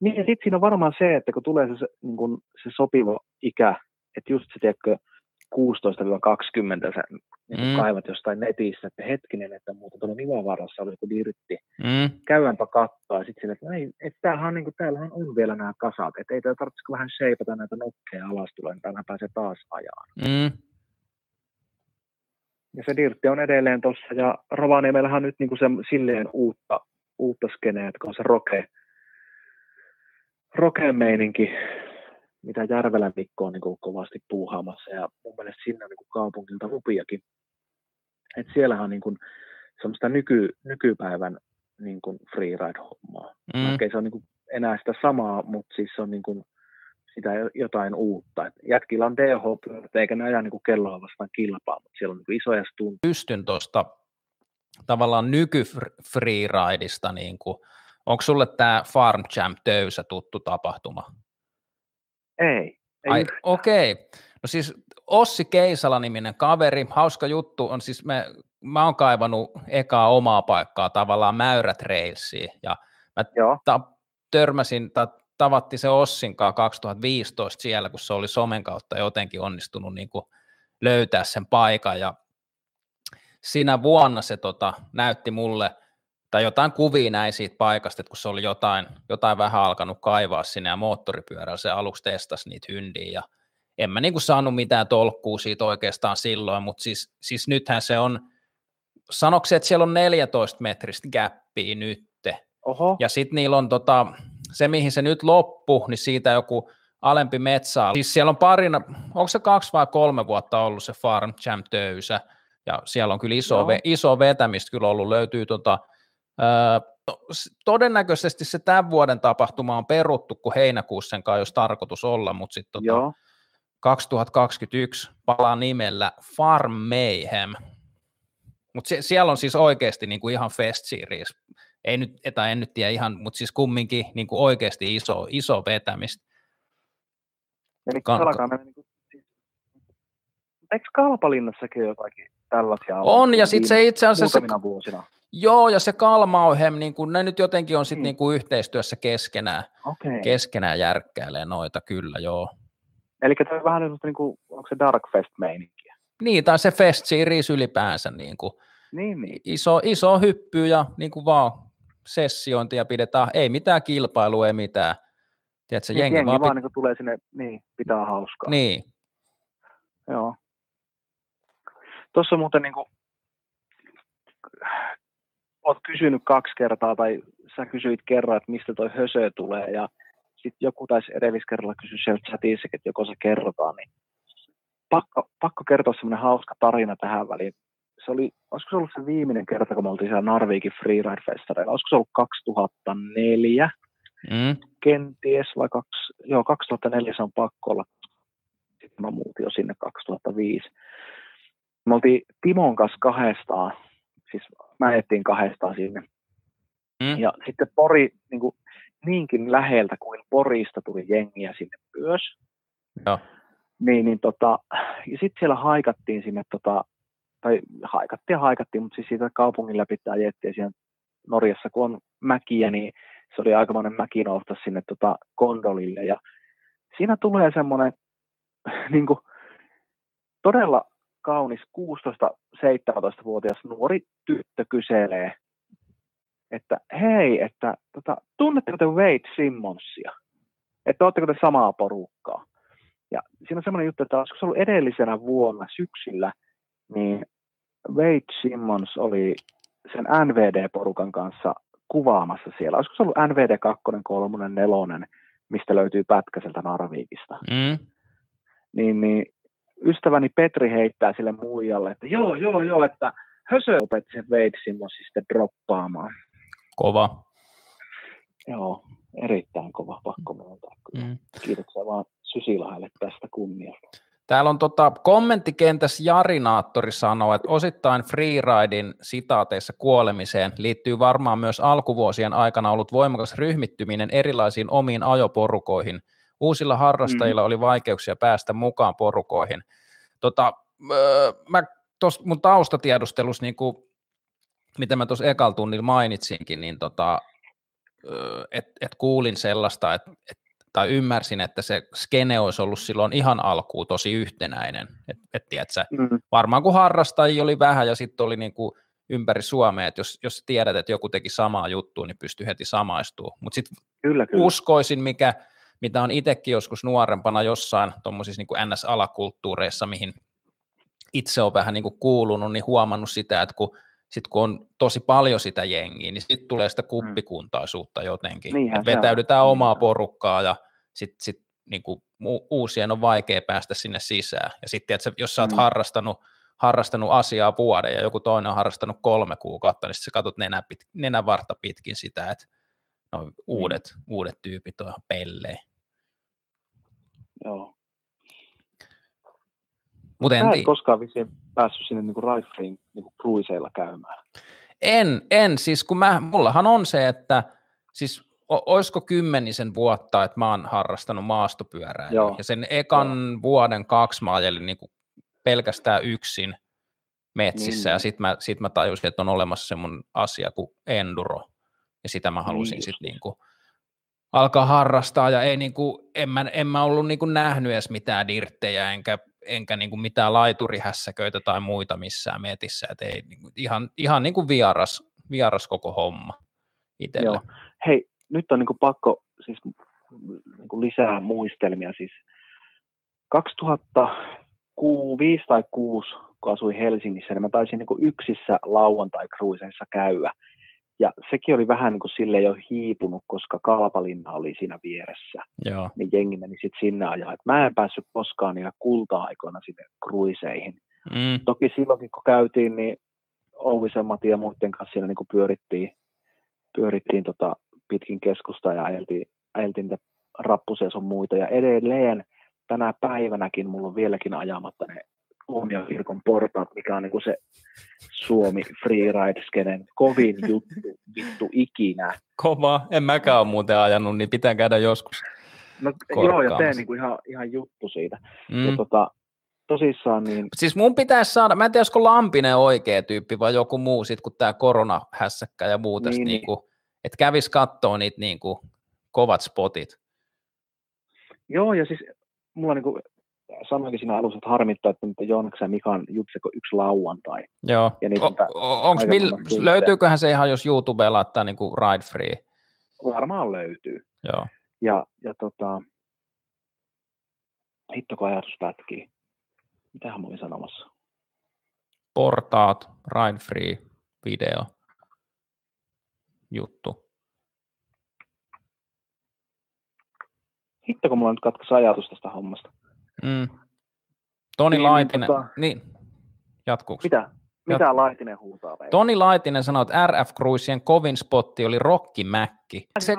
Niin ja sitten siinä on varmaan se, että kun tulee se, niin kun se sopiva ikä, että just se tiedätkö, 16-20 sä niin mm. kaivat jostain netistä, että hetkinen, että muuta tuolla Nivavarassa oli joku dirtti. Mm. Käydäänpä katsoa ja sitten että, ei, että tämähän on, niin kuin, täällähän on vielä nämä kasat, että ei tarvitsisi vähän sheipata näitä nokkeja alas tulee, niin täällä pääsee taas ajaan. Mm. Ja se dirtti on edelleen tuossa, ja Rovaniemellähän on nyt niin kuin se, silleen uutta, uutta skeneä, että on se roke, roke-meininki, mitä Järvelän Mikko on niin kuin kovasti puuhaamassa ja mun mielestä sinne on niin kuin kaupungilta lupiakin. Et siellähän on niin kuin semmoista nyky, nykypäivän niin kuin freeride-hommaa. Mm. Okei, se on niin kuin enää sitä samaa, mutta siis se on niin kuin sitä jotain uutta. Et jätkillä on dh eikä ne aja niin kuin kelloa vastaan kilpaa, mutta siellä on niin kuin isoja stuntia. Pystyn tuosta tavallaan nyky-freeridista, niin kuin, onko sulle tämä Farm Jam töysä tuttu tapahtuma? Ei. ei okei. Okay. No siis Ossi Keisala-niminen kaveri, hauska juttu on siis, me, mä oon kaivannut ekaa omaa paikkaa tavallaan Mäyrät Railsiin, ja mä ta- törmäsin, ta- tavatti se Ossin 2015 siellä, kun se oli somen kautta jotenkin onnistunut niin kuin löytää sen paikan, ja siinä vuonna se tota, näytti mulle tai jotain kuvia näin siitä paikasta, että kun se oli jotain, jotain vähän alkanut kaivaa sinne ja moottoripyörällä se aluksi testasi niitä hyndiä ja en mä niinku saanut mitään tolkkuu siitä oikeastaan silloin, mutta siis, siis nythän se on, sanoksi, että siellä on 14 metristä gäppiä nytte, Oho. Ja sitten niillä on tota, se, mihin se nyt loppu, niin siitä joku alempi metsä. Siis siellä on parina, onko se kaksi vai kolme vuotta ollut se Farm Jam töysä, ja siellä on kyllä iso, ve, iso vetämistä kyllä ollut, löytyy tota, todennäköisesti se tämän vuoden tapahtuma on peruttu, kun heinäkuussa sen olisi tarkoitus olla, mutta sitten tota, 2021 palaa nimellä Farm Mayhem. Mutta siellä on siis oikeasti niinku ihan fest series. Ei nyt, että en nyt tiedä ihan, mutta siis kumminkin niinku oikeasti iso, iso vetämistä. Eli Kan- alkaa mennä niin kuin, siis, eikö Kalpalinnassakin jotakin tällaisia On, ja sitten se itse asiassa... Se, vuosina. Joo, ja se Kalmauhem, niin kun, ne nyt jotenkin on sitten mm. niin yhteistyössä keskenään, okay. keskenään järkkäilee noita, kyllä joo. Eli tämä on vähän niin kuin, onko se Dark Fest-meininkiä? Niin, tai se Fest Series ylipäänsä, niin kuin, niin, niin. Iso, iso hyppy ja niin kuin vaan sessiointia pidetään, ei mitään kilpailua, ei mitään. Tiedätkö, niin, jengi, jengi vaan, vaan niin tulee sinne, niin, pitää hauskaa. Niin. Joo. Tuossa muuten niin kuin, oot kysynyt kaksi kertaa, tai sä kysyit kerran, että mistä toi hösö tulee, ja sitten joku taisi edelliskerralla kysyä sieltä chatissa, että joko se kerrotaan, niin pakko, pakko kertoa semmoinen hauska tarina tähän väliin. Se oli, olisiko se ollut se viimeinen kerta, kun me oltiin siellä Narvikin Freeride-festareilla, olisiko se ollut 2004, mm. kenties, vai kaksi, joo, 2004 se on pakko olla, sitten mä muutin jo sinne 2005. Me oltiin Timon kanssa kahdestaan, siis mä ajettiin kahdestaan sinne. Mm. Ja sitten Pori, niin kuin, niinkin läheltä kuin Porista tuli jengiä sinne myös. Joo. Niin, niin tota, ja sitten siellä haikattiin sinne, tota, tai haikattiin ja haikattiin, mutta siis siitä kaupungin läpi ajettiin siellä Norjassa, kun on mäkiä, niin se oli aikamoinen mäki nousta sinne tota kondolille. Ja siinä tulee semmoinen niin kuin, todella kaunis 16-17-vuotias nuori tyttö kyselee että hei, että tota, tunnetteko te Wade Simmonsia? Että oletteko te samaa porukkaa? Ja siinä on semmoinen juttu, että olisiko se ollut edellisenä vuonna syksyllä, niin Wade Simmons oli sen NVD-porukan kanssa kuvaamassa siellä. Olisiko se ollut NVD 2, 3, 4, mistä löytyy pätkä sieltä Narviikista. Mm. Niin, niin ystäväni Petri heittää sille muijalle, että joo, joo, joo, että Hösö opetti sen Simmonsin sitten droppaamaan. Kova. Joo, erittäin kova, pakko myöntää. Mm. Kiitoksia vaan Sysilahdelle tästä kunniasta. Täällä on tota, kommenttikentässä Jarinaattori sanoo, että osittain freeridin sitaateissa kuolemiseen liittyy varmaan myös alkuvuosien aikana ollut voimakas ryhmittyminen erilaisiin omiin ajoporukoihin. Uusilla harrastajilla mm. oli vaikeuksia päästä mukaan porukoihin. Tota, öö, mä tuossa mun taustatiedustelussa niin mitä mä tuossa ekalla tunnilla mainitsinkin, niin tota, että et kuulin sellaista, että et, tai ymmärsin, että se skene olisi ollut silloin ihan alkuun tosi yhtenäinen. Et, et tiedätkö, mm. Varmaan kun harrastajia oli vähän ja sitten oli niin kuin ympäri Suomea, että jos, jos tiedät, että joku teki samaa juttua, niin pystyy heti samaistumaan. Mutta sitten uskoisin, mikä, mitä on itsekin joskus nuorempana jossain tuommoisissa niin NS-alakulttuureissa, mihin itse on vähän niin kuin kuulunut, niin huomannut sitä, että kun sitten kun on tosi paljon sitä jengiä, niin sitten tulee sitä mm. kuppikuntaisuutta jotenkin. Niinhän vetäydytään on. omaa porukkaa ja sitten sit, niin uusien on vaikea päästä sinne sisään. Ja sitten, että jos sä oot mm. harrastanut, harrastanut asiaa vuoden ja joku toinen on harrastanut kolme kuukautta, niin sä katsot nenä, pit, nenä varta pitkin sitä, että no, uudet, mm. uudet tyypit on ihan pelleen. Joo. Mut en, en koskaan vissiin päässyt sinne niin Raifriin niin cruiseilla käymään. En, en, siis kun mä, mullahan on se, että siis o, olisiko kymmenisen vuotta, että mä oon harrastanut maastopyörää. Joo. Ja sen ekan Joo. vuoden kaksi mä ajelin niin kuin pelkästään yksin metsissä, niin. ja sitten mä, sit mä tajusin, että on olemassa semmoinen asia kuin enduro, ja sitä mä halusin niin sitten niin kuin alkaa harrastaa, ja ei niin kuin, en, mä, en mä ollut niin kuin nähnyt edes mitään dirttejä, enkä enkä niin kuin mitään laiturihässäköitä tai muita missään metissä, että ei, niin kuin, ihan, ihan niin kuin vieras, vieras koko homma itselle. Joo. Hei, nyt on niin kuin pakko siis niin kuin lisää muistelmia. Siis 2005 tai 2006, kun asuin Helsingissä, niin mä taisin niin kuin yksissä lauantai-cruiseissa käydä. Ja sekin oli vähän niin kuin sille jo hiipunut, koska Kalpalinna oli siinä vieressä. Joo. Niin jengi meni sitten sinne ajaa. Et mä en päässyt koskaan niillä kulta-aikoina sinne kruiseihin. Mm. Toki silloinkin kun käytiin, niin Ouvisen Mati ja muiden kanssa siellä niin kuin pyörittiin, pyörittiin tota pitkin keskusta ja ajeltiin, ajeltiin niitä rappusia sun muita. Ja edelleen tänä päivänäkin mulla on vieläkin ajamatta ne Huomiokirkon portaat, mikä on niin kuin se Suomi freeride-skenen kovin juttu vittu ikinä. Kova. En mäkään ole muuten ajanut, niin pitää käydä joskus. No, joo, ja teen niin kuin ihan, ihan juttu siitä. Mm. Ja tota, tosissaan niin, Siis mun pitäisi saada, mä en tiedä, olisiko Lampinen oikea tyyppi vai joku muu sit, kun tämä koronahässäkkä ja muu tästä, Niin, niin, niin. niinku, että kävis kattoo niitä niinku, kovat spotit. joo, ja siis mulla niin kuin sanoinkin siinä alussa, että harmittaa, että nyt Joonaksen ja Mikan jutseko yksi lauantai. Joo. Ja niitä O, o, onks kylttejä. löytyyköhän se ihan, jos YouTubeen laittaa niinku Ride Free? Varmaan löytyy. Joo. Ja, ja tota, hitto kun ajatus pätkii. Mitähän mä olin sanomassa? Portaat, Ride Free, video, juttu. Hitto kun mulla nyt katkesi ajatus tästä hommasta. Mm. Toni Niin, niin, Laitinen, tota- niin, jatkuuko? Mitä? Mitä Laitinen huutaa? Veijo? Toni Laitinen sanoi, että RF Cruisien kovin spotti oli Rokki Mäkki. Se,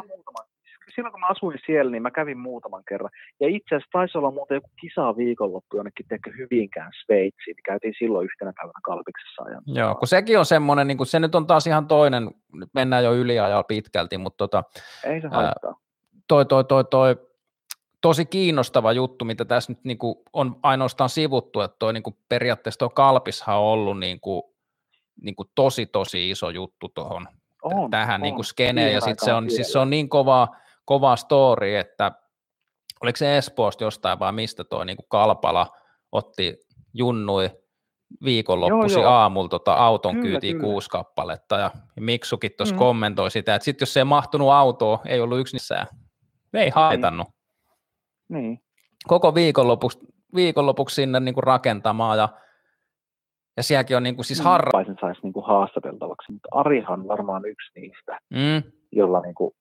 Silloin kun mä asuin siellä, niin mä kävin muutaman kerran. Ja itse asiassa taisi olla muuten joku kisa viikonloppu jonnekin teekö Hyvinkään Sveitsiin. Käytiin silloin yhtenä päivänä Kalpiksessa ajan. joo, kun sekin on semmoinen, niin se nyt on taas ihan toinen, nyt mennään jo yliajalla pitkälti, mutta tota, Ei se Ää, haittaa. toi, toi, toi, toi, tosi kiinnostava juttu, mitä tässä nyt niin kuin on ainoastaan sivuttu, että toi niin kuin periaatteessa tuo Kalpishan on ollut niin kuin, niin kuin tosi tosi iso juttu tuohon On, tähän on. niin kuin skeneen, ja sitten se on, siis se on niin kova, kova story, että oliko se Espoosta jostain vai mistä tuo niin kuin Kalpala otti junnui joo. aamulla tota auton Kyllä, kyytiin kyllä. kuusi kappaletta, ja Miksukin tuossa Mm. kommentoi sitä, että sitten jos se ei mahtunut autoon, ei ollut yksi missään, ei haitannut. Niin. Koko viikonlopuksi, viikonlopuksi sinne niin kuin rakentamaan, ja, ja sielläkin on niin kuin siis harra, Harraisen saisi niinku haastateltavaksi, mutta Arihan on varmaan yksi niistä, mm, jolla niinku,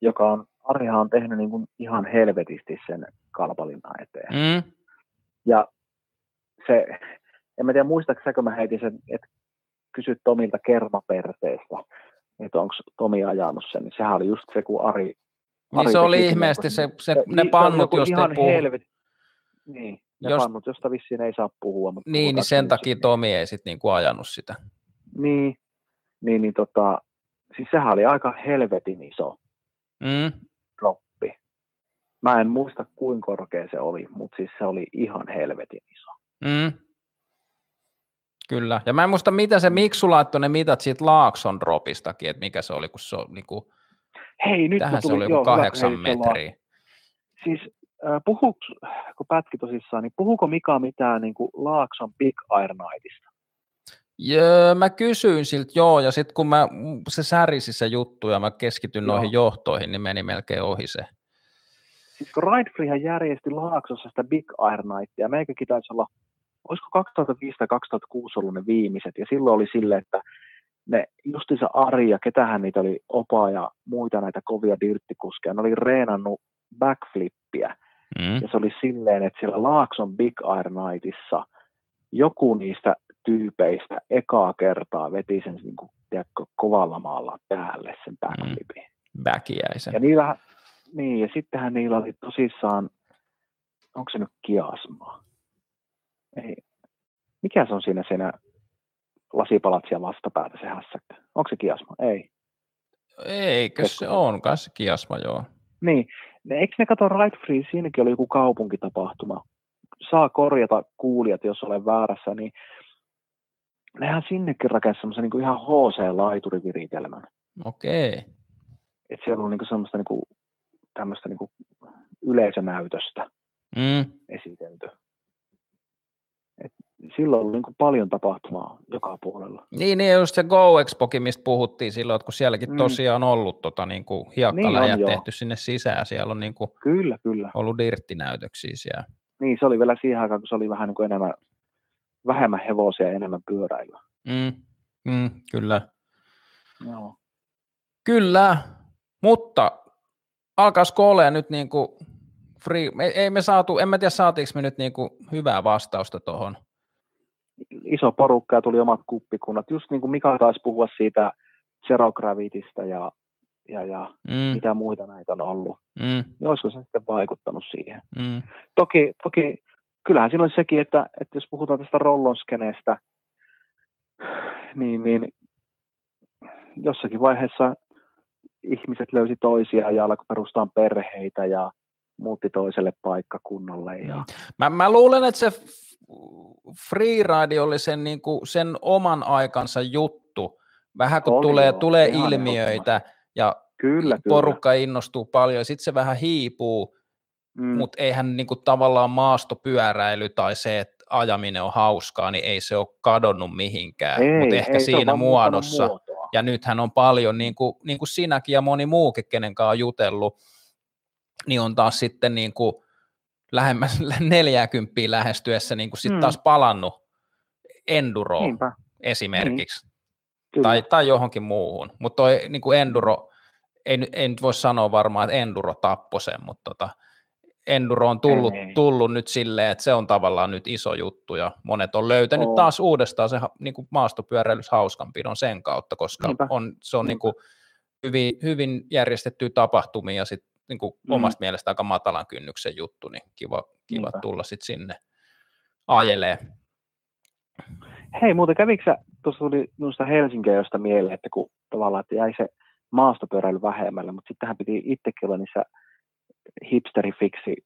joka on, Arihan on tehnyt niinku ihan helvetisti sen kalpalinnan eteen. mm, Ja se, en mä tiedä muistaakseni, mä heitin sen, että kysyt Tomilta kermaperteestä, että onko Tomi ajanut sen, niin sehän oli just se, kun Ari... niin se oli ihmeesti se, se, ne niin, pannut, jos ei puhu. helvet... Niin, ne Jos- pannut, josta vissiin ei saa puhua. Mutta Niin, niin sen takia sitten. Tomi ei sitten niinku ajanut sitä. Niin, niin, niin tota, siis sehän oli aika helvetin iso Mm. droppi. Mä en muista kuinka korkea se oli, mutta siis se oli ihan helvetin iso. Mm. Kyllä. Ja mä en muista, mitä se Miksu laittoi ne mitat siitä Laakson dropistakin, että mikä se oli, kun se on niinku, Hei, nyt tähän mä se oli joku joo, kahdeksan metriä. Siis äh, puhuuko, kun pätki tosissaan, niin puhuuko Mika mitään niin kuin Laakson Big Iron Nightista? Jöö, mä kysyin siltä, joo, ja sitten kun mä, se särisi se juttu ja mä keskityn Joo. noihin johtoihin, niin meni melkein ohi se. Siis kun Ride Freehän järjesti Laaksossa sitä Big Iron Nightia, meikäkin taisi olla, olisiko 2005 tai 2006 ollut ne viimeiset, ja silloin oli sille, että ne justiinsa Ari ja ketähän niitä oli Opa ja muita näitä kovia dirttikuskeja, ne oli reenannut backflippiä, Mm. ja se oli silleen, että siellä Laakson Big Iron Nightissa joku niistä tyypeistä ekaa kertaa veti sen niin kuin, tiedätkö, kovalla maalla päälle sen backflipin. Väkiäisen. Ja niillä, niin, ja sittenhän niillä oli tosissaan, onko se nyt kiasmaa? Ei. Mikä se on siinä, siinä lasipalatsia vastapäätä se hässäkkä? Onko se kiasma? Ei. Eikö se on, kai se kiasma, joo. Niin. Ne, eikö ne kato Ride Free, siinäkin oli joku kaupunkitapahtuma. Saa korjata kuulijat, jos olen väärässä, niin nehän sinnekin rakensi semmoisen niin ihan HC-laituriviritelmän. Okei. Että siellä on niin semmoista niin kuin, tämmöistä niin kuin yleisönäytöstä. Mm. esitelty. Et silloin oli niin kuin paljon tapahtumaa joka puolella. Niin, niin just se Go Expokin, mistä puhuttiin silloin, että kun sielläkin Mm. tosiaan ollut tota, niin kuin Niin hiekkaläjät on, joo. tehty sinne sisään, siellä on niin kuin, Kyllä, kyllä. ollut dirttinäytöksiä siellä. Niin, se oli vielä siihen aikaan, kun se oli vähän niin kuin enemmän, vähemmän hevosia ja enemmän pyöräilyä. Mm. Mm, kyllä. Joo. Kyllä, mutta alkaisiko olemaan nyt niin kuin free, me, ei me saatu, en mä tiedä saatiinko me nyt niin kuin hyvää vastausta tuohon. Iso porukka ja tuli omat kuppikunnat. Just niin kuin Mika taisi puhua siitä Zero Gravitista ja, ja, ja Mm, mitä muita näitä on ollut. mm, Niin olisiko se sitten vaikuttanut siihen? mm, Toki, toki kyllähän oli sekin, että, että jos puhutaan tästä rollonskeneestä, niin, niin jossakin vaiheessa ihmiset löysi toisia ja alkoi perustaa perheitä ja muutti toiselle paikkakunnalle. Ja, Mä, mä luulen, että se freeride oli sen, niin kuin, sen oman aikansa juttu. Vähän kun Oli tulee, joo, tulee ilmiöitä ja kyllä, kyllä. porukka innostuu paljon ja sitten se vähän hiipuu, Mm, mutta eihän niin kuin, tavallaan maastopyöräily tai se, että ajaminen on hauskaa, niin ei se ole kadonnut mihinkään, mutta ehkä ei, siinä muodossa. Muotoa. Ja nythän on paljon, niin kuin, niin kuin sinäkin ja moni muukin, kenen kanssa on jutellut, niin on taas sitten niin kuin lähemmäs 40 lähestyessä niin kuin sit Mm. taas palannut enduroon Niinpä, esimerkiksi, kyllä. tai, tai johonkin muuhun. Mutta toi niin kuin enduro, ei, ei nyt voi sanoa varmaan, että enduro tappoi sen, mutta tota, enduro on tullut, Ei. tullut nyt silleen, että se on tavallaan nyt iso juttu, ja monet on löytänyt On. taas uudestaan se niin kuin maastopyöräilys hauskanpidon sen kautta, koska Niinpä. on, se on niin kuin hyvin, hyvin järjestettyä tapahtumia ja sit niin kuin Mm. omasta mielestä aika matalan kynnyksen juttu, niin kiva, kiva Niinpä. tulla sitten sinne ajelee. Hei, muuten kävikö sä, tuossa tuli minusta Helsinkiä josta mieleen, että kun tavallaan että jäi se maastopyöräily vähemmälle, mutta sittenhän piti itsekin olla niissä hipsterifiksi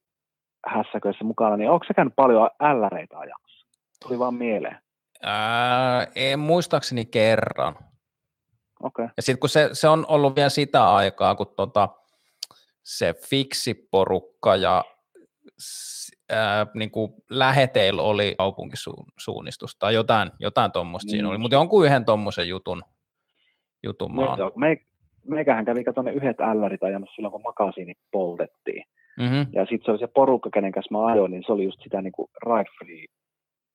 hässäköissä mukana, niin onko sä käynyt paljon älläreitä ajamassa? Tuli vaan mieleen. Ää, en muistaakseni kerran. Okei. Ja sitten kun se, se on ollut vielä sitä aikaa, kun tota, se fiksiporukka ja s- ää, niin kuin läheteillä oli kaupunkisuunnistus tai jotain, jotain tuommoista siinä Niin. oli, mutta jonkun yhden tuommoisen jutun, jutun oon. Joo, me, meikähän kävi kato ne yhdet ällärit ajamassa silloin, kun makasiini poltettiin. Mm-hmm. Ja sitten se oli se porukka, kenen kanssa mä ajoin, niin se oli just sitä niin kuin ride free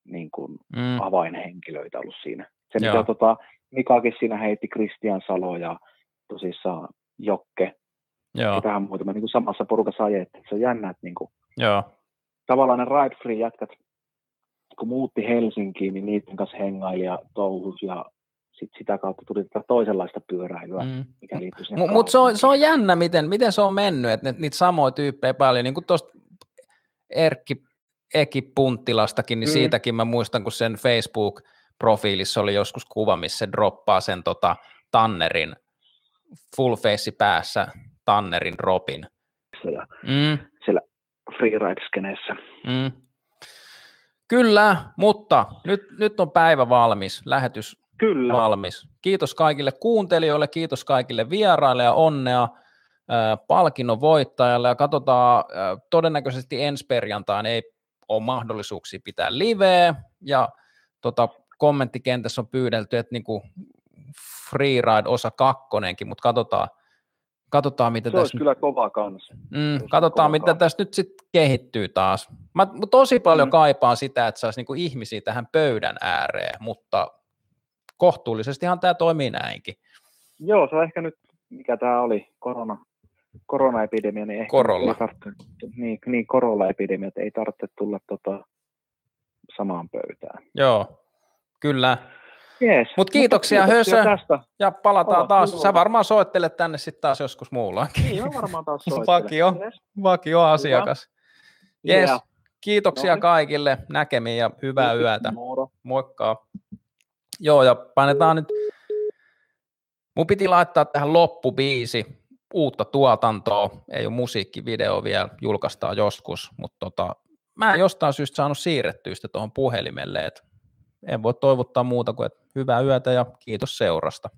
niin kuin Mm. avainhenkilöitä ollut siinä. Se, Joo. mitä tota, Mikakin siinä heitti Kristian Salo ja tosissaan Jokke, Joo, muuta. Me niin kuin samassa porukassa ajettiin. Se on jännä, että niin kuin, joo, tavallaan ne ride free jätkät, kun muutti Helsinkiin, niin niiden kanssa hengaili ja touhus ja sit sitä kautta tuli tätä toisenlaista pyöräilyä, mm. mikä liittyy sinne Mutta mut se, on, se on jännä, miten, miten se on mennyt, että niitä samoja tyyppejä paljon, niin kuin tuosta Erkki Eki Punttilastakin, niin Mm. siitäkin mä muistan, kun sen Facebook-profiilissa oli joskus kuva, missä se droppaa sen tota, Tannerin, full face päässä Tannerin Robin. Ja Mm, siellä freeride-skeneessä. mm. Kyllä, mutta nyt, nyt on päivä valmis, lähetys Kyllä. valmis. Kiitos kaikille kuuntelijoille, kiitos kaikille vieraille ja onnea palkinnon voittajalle ja katsotaan, todennäköisesti ensi perjantaina ei ole mahdollisuuksia pitää liveä ja tota, kommenttikentässä on pyydelty, että niinku freeride osa kakkonenkin, mutta katsotaan, katsotaan mitä Se olisi tässä kyllä kova kans. Mm, katsotaan, mitä kans. tästä nyt sitten kehittyy taas. Mä tosi paljon Mm. kaipaan sitä, että saisi niinku ihmisiä tähän pöydän ääreen, mutta kohtuullisestihan tämä toimii näinkin. Joo, se on ehkä nyt, mikä tämä oli, korona, koronaepidemia, niin ehkä Korolla. Ei tarvitse, niin, niin korollaepidemia, että ei tarvitse tulla tota, samaan pöytään. Joo, kyllä. Jees. Mut kiitoksia, kiitoksia Hösö. tästä. Ja palataan Kova, taas. kiva. Sä varmaan soittelet tänne sitten taas joskus muullakin. Niin, mä varmaan taas soittelen. Vakio. Jees. Vakio asiakas. Yes. Yeah. Kiitoksia Noniin. kaikille. Näkemiin ja hyvää Kiitos, yötä. moro. Moikka. Joo, ja painetaan nyt. Mun piti laittaa tähän loppubiisi uutta tuotantoa. Ei ole musiikkivideo vielä, julkaistaan joskus, mutta tota, mä en jostain syystä saanut siirrettyä sitä tuohon puhelimelle. Et en voi toivottaa muuta kuin, että hyvää yötä ja kiitos seurasta.